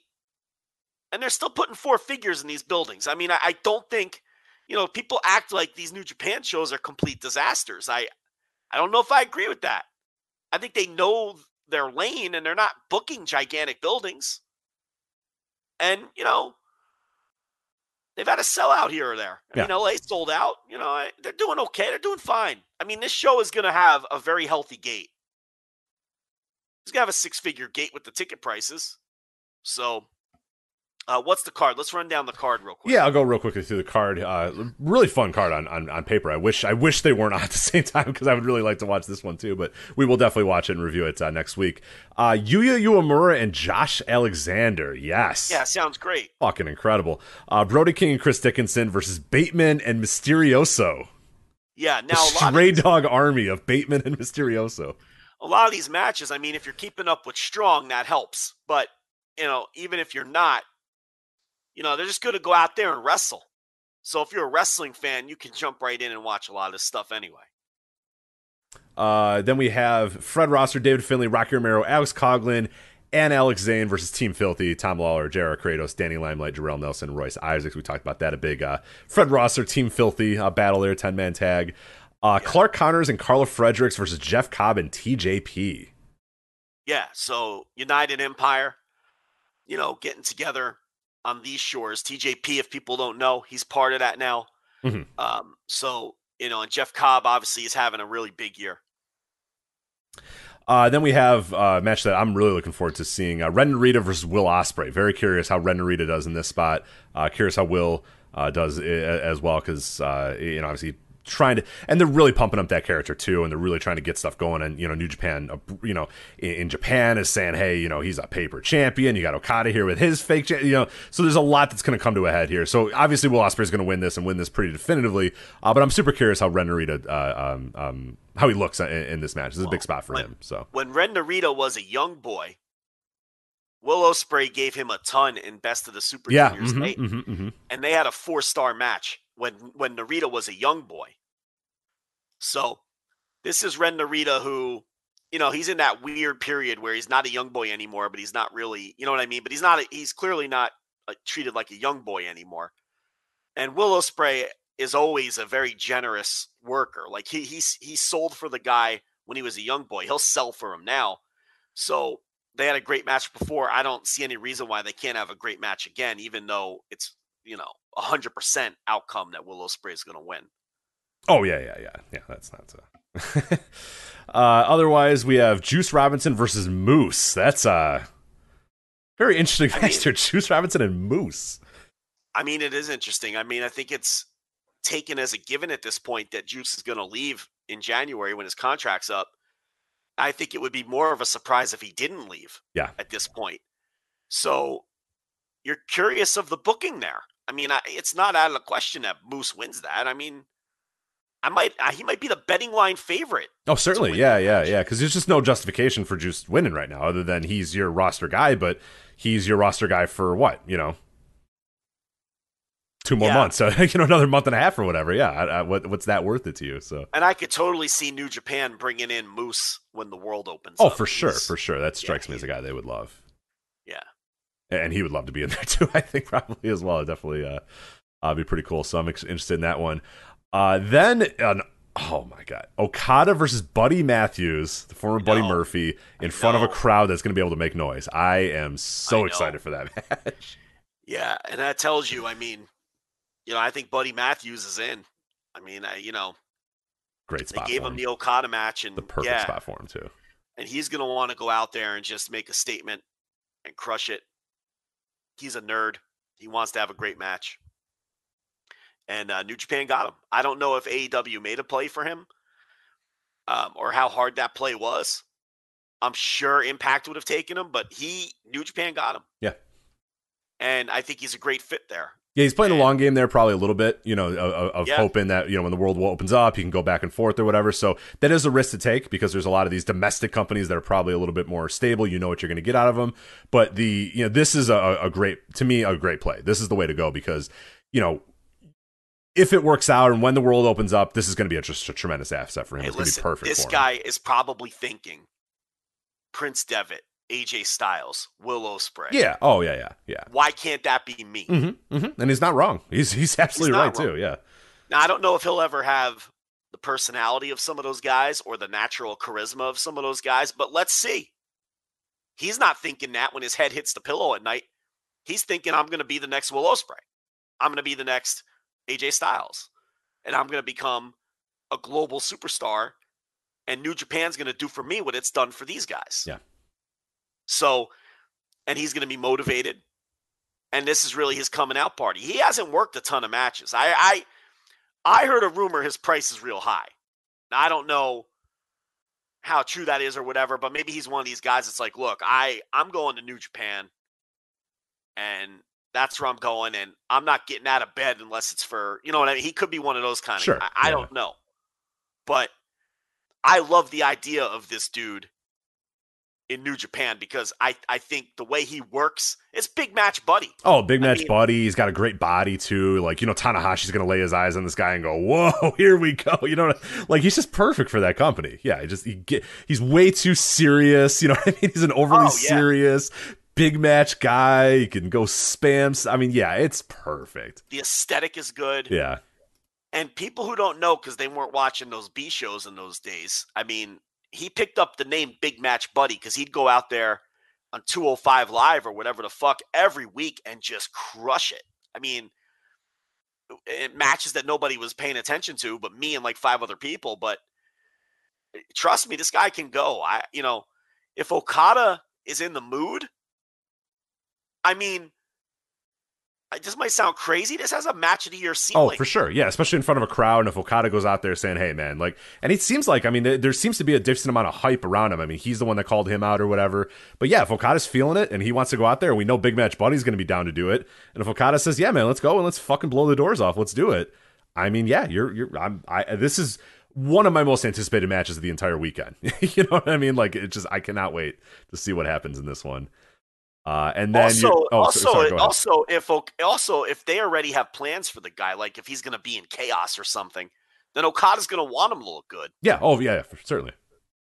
Speaker 1: and they're still putting four figures in these buildings. I mean, I, I don't think, you know, people act like these New Japan shows are complete disasters. I I don't know if I agree with that. I think they know their lane and they're not booking gigantic buildings. And, you know, they've had a sellout here or there. I mean, LA sold out. You know, I- they're doing okay. They're doing fine. I mean, this show is going to have a very healthy gate. It's going to have a six figure gate with the ticket prices. So, uh, what's the card? Let's run down the card real quick.
Speaker 3: Yeah, I'll go real quickly through the card. Uh, really fun card on, on, on paper. I wish I wish they weren't [LAUGHS] on at the same time because I would really like to watch this one too. But we will definitely watch it and review it uh, next week. Uh, Yuya Uemura and Josh Alexander. Yes.
Speaker 1: Yeah, sounds great.
Speaker 3: Fucking incredible. Uh, Brody King and Chris Dickinson versus Bateman and Mysterioso.
Speaker 1: Yeah,
Speaker 3: The
Speaker 1: now a lot, of,
Speaker 3: stray dog army of Bateman and Mysterioso.
Speaker 1: a lot of these matches, I mean, if you're keeping up with Strong, that helps. But, you know, even if you're not, you know, they're just going to go out there and wrestle. So if you're a wrestling fan, you can jump right in and watch a lot of this stuff anyway.
Speaker 3: Uh, then we have Fred Rosser, David Finley, Rocky Romero, Alex Coughlin, and Alex Zane versus Team Filthy, Tom Lawlor, JR Kratos, Danny Limelight, Jorel Nelson, Royce Isaacs. We talked about that. A big uh, Fred Rosser, Team Filthy uh, battle there, 10 man tag. Uh, Clark Connors and Karl Fredericks versus Jeff Cobb and TJP.
Speaker 1: Yeah, so United Empire, you know, getting together on these shores. TJP, if people don't know, he's part of that now.
Speaker 3: Mhm.
Speaker 1: Um, so, you know, and Jeff Cobb obviously is having a really big year.
Speaker 3: Uh, then we have uh, a match that I'm really looking forward to seeing uh, Ren Narita versus Will Ospreay. Very curious how Ren Narita does in this spot. Uh, curious how Will uh, does i- as well because uh, you know obviously trying to, and they're really pumping up that character too, and they're really trying to get stuff going. And you know, New Japan, uh, you know, in, in Japan is saying, hey, you know, he's a paper champion. You got Okada here with his fake, cha- you know, so there's a lot that's going to come to a head here. So obviously, Will Ospreay is going to win this and win this pretty definitively. Uh, but I'm super curious how Ren Narita, uh, um, um, how he looks in, in this match. This is a big spot for
Speaker 1: when-
Speaker 3: him. So
Speaker 1: When Ren Narita was a young boy, Will Ospreay gave him a ton in Best of the Super
Speaker 3: yeah,
Speaker 1: Juniors
Speaker 3: mhm,
Speaker 1: eight,
Speaker 3: mhm, mhm.
Speaker 1: and they had a four star match when when Narita was a young boy. So this is Ren Narita who, you know, he's in that weird period where he's not a young boy anymore, but he's not really, you know what I mean? But he's not, a, he's clearly not uh, treated like a young boy anymore. And Will Ospreay is always a very generous worker. Like he he's he sold for the guy when he was a young boy. He'll sell for him now. So they had a great match before. I don't see any reason why they can't have a great match again, even though it's you know a hundred percent outcome that Will Ospreay is going to win.
Speaker 3: Oh yeah, yeah, yeah, yeah. That's not. so. [LAUGHS] uh, otherwise, we have Juice Robinson versus Moose. That's uh very interesting
Speaker 1: I mean-
Speaker 3: Juice Robinson and Moose.
Speaker 1: I mean, it is interesting. I mean, I think it's taken as a given at this point that Juice is going to leave in January when his contract's up. I think it would be more of a surprise if he didn't leave.
Speaker 3: Yeah.
Speaker 1: At this point, so you're curious of the booking there. I mean, I, it's not out of the question that Moose wins that. I mean, I might uh, he might be the betting line favorite.
Speaker 3: Oh, certainly, yeah, yeah,
Speaker 1: match.
Speaker 3: yeah. Because there's just no justification for Juice winning right now, other than he's your roster guy. But he's your roster guy for what? You know, two more
Speaker 1: Yeah.
Speaker 3: months. So [LAUGHS] you know, another month and a half or whatever. Yeah. I, I, what, what's that worth it to you? So.
Speaker 1: And I could totally see New Japan bringing in Moose when the world opens.
Speaker 3: Oh,
Speaker 1: up.
Speaker 3: for sure, for sure. That strikes me as a guy they would love. And he would love to be in [LAUGHS] there too. I think probably as well. Definitely, uh, uh, be pretty cool. So I'm ex- interested in that one. Uh, then an oh my god, Okada versus Buddy Matthews, the former Buddy. Murphy, in
Speaker 1: I
Speaker 3: front of a crowd that's going to be able to make noise. I am so
Speaker 1: know.
Speaker 3: excited for that [LAUGHS] match.
Speaker 1: Yeah, and that tells you. I mean, you know, I think Buddy Matthews is in. I mean, I, you know,
Speaker 3: Great
Speaker 1: they gave him
Speaker 3: him.
Speaker 1: the Okada match, and
Speaker 3: the perfect
Speaker 1: yeah,
Speaker 3: spot for him too.
Speaker 1: and he's gonna want to go out there and just make a statement and crush it. He's a nerd. He wants to have a great match, and uh, New Japan got him. I don't know if AEW made a play for him, um, or how hard that play was. I'm sure Impact would have taken him, but he New Japan got him.
Speaker 3: Yeah.
Speaker 1: and I think he's a great fit there.
Speaker 3: Yeah, he's playing the long game there, probably a little bit, you know, of, of-
Speaker 1: Yeah.
Speaker 3: hoping that you know when the world opens up, he can go back and forth or whatever. So that is a risk to take because there's a lot of these domestic companies that are probably a little bit more stable. You know what you're going to get out of them, but the you know this is a, a great to me a great play. This is the way to go because you know if it works out and when the world opens up, this is going to be a, just a tremendous asset for him.
Speaker 1: Hey,
Speaker 3: it's going to be perfect.
Speaker 1: this
Speaker 3: for him.
Speaker 1: guy is probably thinking Prince Devitt, AJ Styles, Will Ospreay.
Speaker 3: yeah. Oh yeah. Yeah. Yeah.
Speaker 1: Why can't that be me?
Speaker 3: Mm-hmm, mm-hmm. And he's not wrong. He's he's absolutely
Speaker 1: not
Speaker 3: right
Speaker 1: wrong.
Speaker 3: too. Yeah.
Speaker 1: Now, I don't know if he'll ever have the personality of some of those guys or the natural charisma of some of those guys, but let's see. He's not thinking that when his head hits the pillow at night. He's thinking, I'm going to be the next Will Ospreay. I'm going to be the next AJ Styles. And I'm going to become a global superstar. And New Japan's going to do for me what it's done for these guys.
Speaker 3: Yeah.
Speaker 1: So, and he's going to be motivated. And this is really his coming out party. He hasn't worked a ton of matches. I, I, I heard a rumor his price is real high. Now, I don't know how true that is or whatever, but maybe he's one of these guys that's like, look, I I'm going to New Japan, and that's where I'm going, and I'm not getting out of bed unless it's for you know what I mean. He could be one of those kind of.
Speaker 3: Sure,
Speaker 1: I, I
Speaker 3: yeah.
Speaker 1: don't know, but I love the idea of this dude in New Japan because I I think the way he works, it's big match buddy.
Speaker 3: Oh, big
Speaker 1: I
Speaker 3: match
Speaker 1: mean-
Speaker 3: buddy. He's got a great body too. Like you know, Tanahashi's gonna lay his eyes on this guy and go, "Whoa, [LAUGHS] here we go." You know, like he's just perfect for that company. Yeah, he just he get he's way too serious. [LAUGHS] You know what I mean? He's an overly
Speaker 1: Oh, yeah.
Speaker 3: serious big match guy. He can go spam. I mean, yeah, it's perfect.
Speaker 1: The aesthetic is good.
Speaker 3: Yeah,
Speaker 1: And people who don't know because they weren't watching those B shows in those days, I mean, he picked up the name Big Match Buddy because he'd go out there on 205 Live or whatever the fuck every week and just crush it. I mean, it, matches that nobody was paying attention to, but me and like five other people. But eh, trust me, this guy can go. I, you know, if Okada is in the mood, I mean, this might sound crazy. This has a match of the year
Speaker 3: Oh,
Speaker 1: ceiling.
Speaker 3: for sure. Yeah, especially in front of a crowd. And if Okada goes out there saying, hey, man, like, and it seems like, I mean, there, there seems to be a decent amount of hype around him. I mean, he's the one that called him out or whatever. But yeah, if Okada's feeling it and he wants to go out there, we know Big Match Buddy's going to be down to do it. And if Okada says, yeah, man, let's go and let's fucking blow the doors off, let's do it. I mean, yeah, you're, you're, I'm, I, this is one of my most anticipated matches of the entire weekend. [LAUGHS] you know what I mean? Like, it just, I cannot wait to see what happens in this one. Uh, and then
Speaker 1: also,
Speaker 3: oh,
Speaker 1: also,
Speaker 3: so- sorry,
Speaker 1: also, if also if they already have plans for the guy, like if he's going to be in chaos or something, then Okada's going to want him to look good
Speaker 3: yeah, oh yeah, yeah, for- certainly.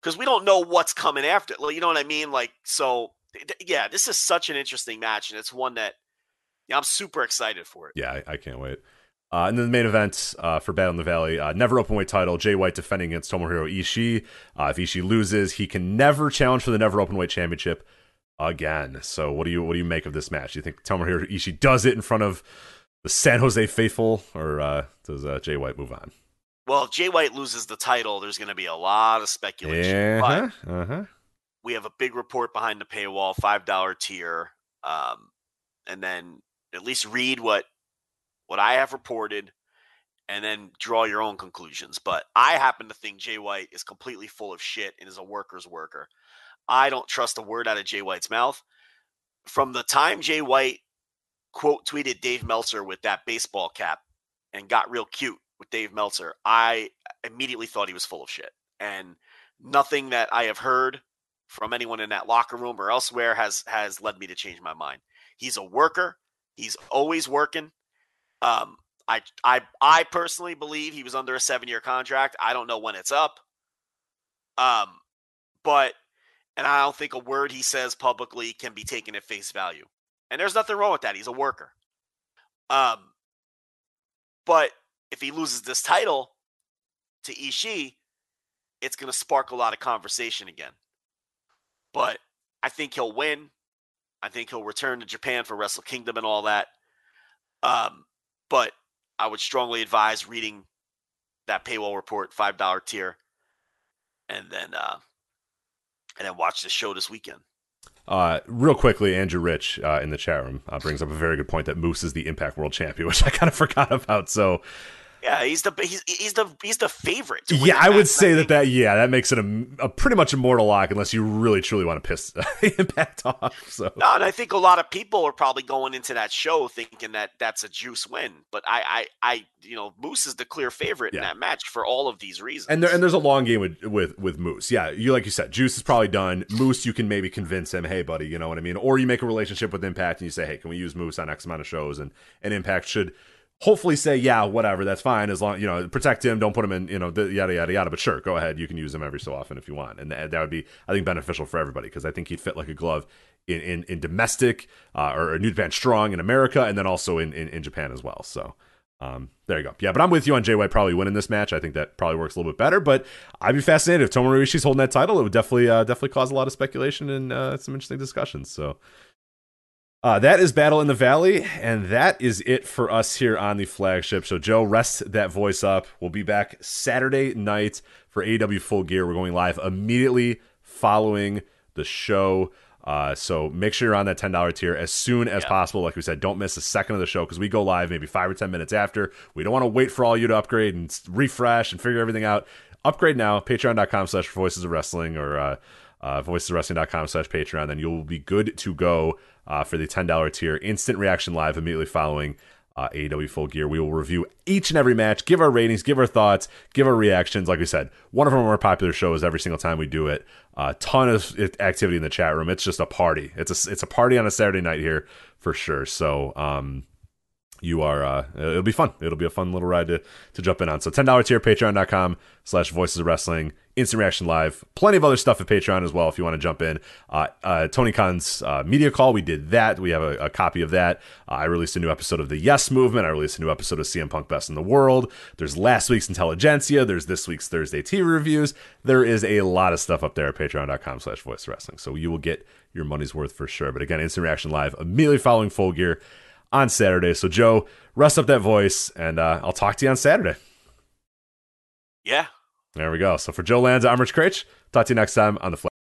Speaker 1: because we don't know what's coming after. Like, you know what I mean? Like, so yeah, this is such an interesting match, and it's one that yeah, I'm super excited for it.
Speaker 3: Yeah, I, I can't wait. Uh, and then the main event uh, for Battle in the Valley, uh, NEVER Openweight title. Jay White defending against Tomohiro Ishii. Uh, if Ishii loses, he can never challenge for the NEVER Openweight championship again. So what do you what do you make of this match? Do you think Tomohiro Ishii does it in front of the San Jose faithful, or uh, does uh, Jay White move on?
Speaker 1: Well, if Jay White loses the title, there's going to be a lot of speculation.
Speaker 3: Yeah,
Speaker 1: But
Speaker 3: uh huh.
Speaker 1: we have a big report behind the paywall, five dollar tier, um, and then at least read what what I have reported, and then draw your own conclusions. But I happen to think Jay White is completely full of shit and is a worker's worker. I don't trust a word out of Jay White's mouth. From the time Jay White quote tweeted Dave Meltzer with that baseball cap and got real cute with Dave Meltzer, I immediately thought he was full of shit. And nothing that I have heard from anyone in that locker room or elsewhere has has led me to change my mind. He's a worker. He's always working. Um, I I I personally believe he was under a seven year contract. I don't know when it's up. Um, but and I don't think a word he says publicly can be taken at face value. And there's nothing wrong with that. He's a worker. Um, but if he loses this title to Ishii, it's going to spark a lot of conversation again. But I think he'll win. I think he'll return to Japan for Wrestle Kingdom and all that. Um, but I would strongly advise reading that paywall report, five dollar tier, and then uh, and then watch the show this weekend.
Speaker 3: Uh, real quickly, Andrew Rich uh, in the chat room uh, brings up a very good point that Moose is the Impact World Champion, [LAUGHS] which I kind of forgot about. So
Speaker 1: Yeah, he's the he's he's the he's the favorite.
Speaker 3: yeah, I would say that that yeah, that makes it a, a pretty much immortal lock unless you really truly want to piss [LAUGHS] Impact off. So
Speaker 1: No, and I think a lot of people are probably going into that show thinking that that's a juice win. But I, I, I you know, Moose is the clear favorite in that match for all of these reasons.
Speaker 3: and there and there's a long game with with with Moose. Yeah, you like you said, Juice is probably done. Moose, you can maybe convince him, hey buddy, you know what I mean, or you make a relationship with Impact and you say, hey, can we use Moose on X amount of shows, and and Impact should hopefully say, yeah, whatever, that's fine as long you know protect him, don't put him in, you know, the, yada yada yada. But sure, go ahead, you can use him every so often if you want, and that, that would be I think beneficial for everybody because I think he'd fit like a glove. In, in, in domestic uh, or New Japan Strong in America, and then also in, in, in Japan as well. So, um, there you go. Yeah, but I'm with you on White probably winning this match. I think that probably works a little bit better. But I'd be fascinated if Tomohiro Ishii's holding that title. It would definitely uh, definitely cause a lot of speculation and uh, some interesting discussions. So uh, that is Battle in the Valley, and that is it for us here on the flagship. So Joe, rest that voice up. We'll be back Saturday night for AEW Full Gear. We're going live immediately following the show. Uh, so make sure you're on that ten dollar tier as soon as
Speaker 1: Yeah.
Speaker 3: possible. Like we said, don't miss a second of the show because we go live maybe five or ten minutes after. We don't want to wait for all you to upgrade and refresh and figure everything out. Upgrade now, patreon.com slash voices of wrestling or uh, uh, voicesofwrestling.com slash patreon. Then you'll be good to go uh, for the $10 tier. Instant reaction live immediately following uh, AEW Full Gear. We will review each and every match, give our ratings, give our thoughts, give our reactions. Like we said, one of our more popular shows every single time we do it. A ton of activity in the chat room. It's just a party. It's a it's a party on a Saturday night here for sure. So um, you are uh it'll be fun. It'll be a fun little ride to to jump in on. So $10 tier patreon.com slash voices of wrestling. Instant reaction live. Plenty of other stuff at patreon as well if you want to jump in. Uh, uh tony khan's uh, media call we did that. We have a, a copy of that. Uh, i released a new episode of the yes movement. I released a new episode of cm punk best in the world. There's last week's intelligentsia. There's this week's thursday tv reviews. There is a lot of stuff up there at patreon.com slash voice wrestling. So you will get your money's worth for sure. But again instant reaction live immediately following full gear on Saturday. So, Joe, rest up that voice, and uh, I'll talk to you on Saturday.
Speaker 1: yeah.
Speaker 3: There we go. So, for Joe Lanza, I'm Rich Kraetsch. Talk to you next time on the Flash.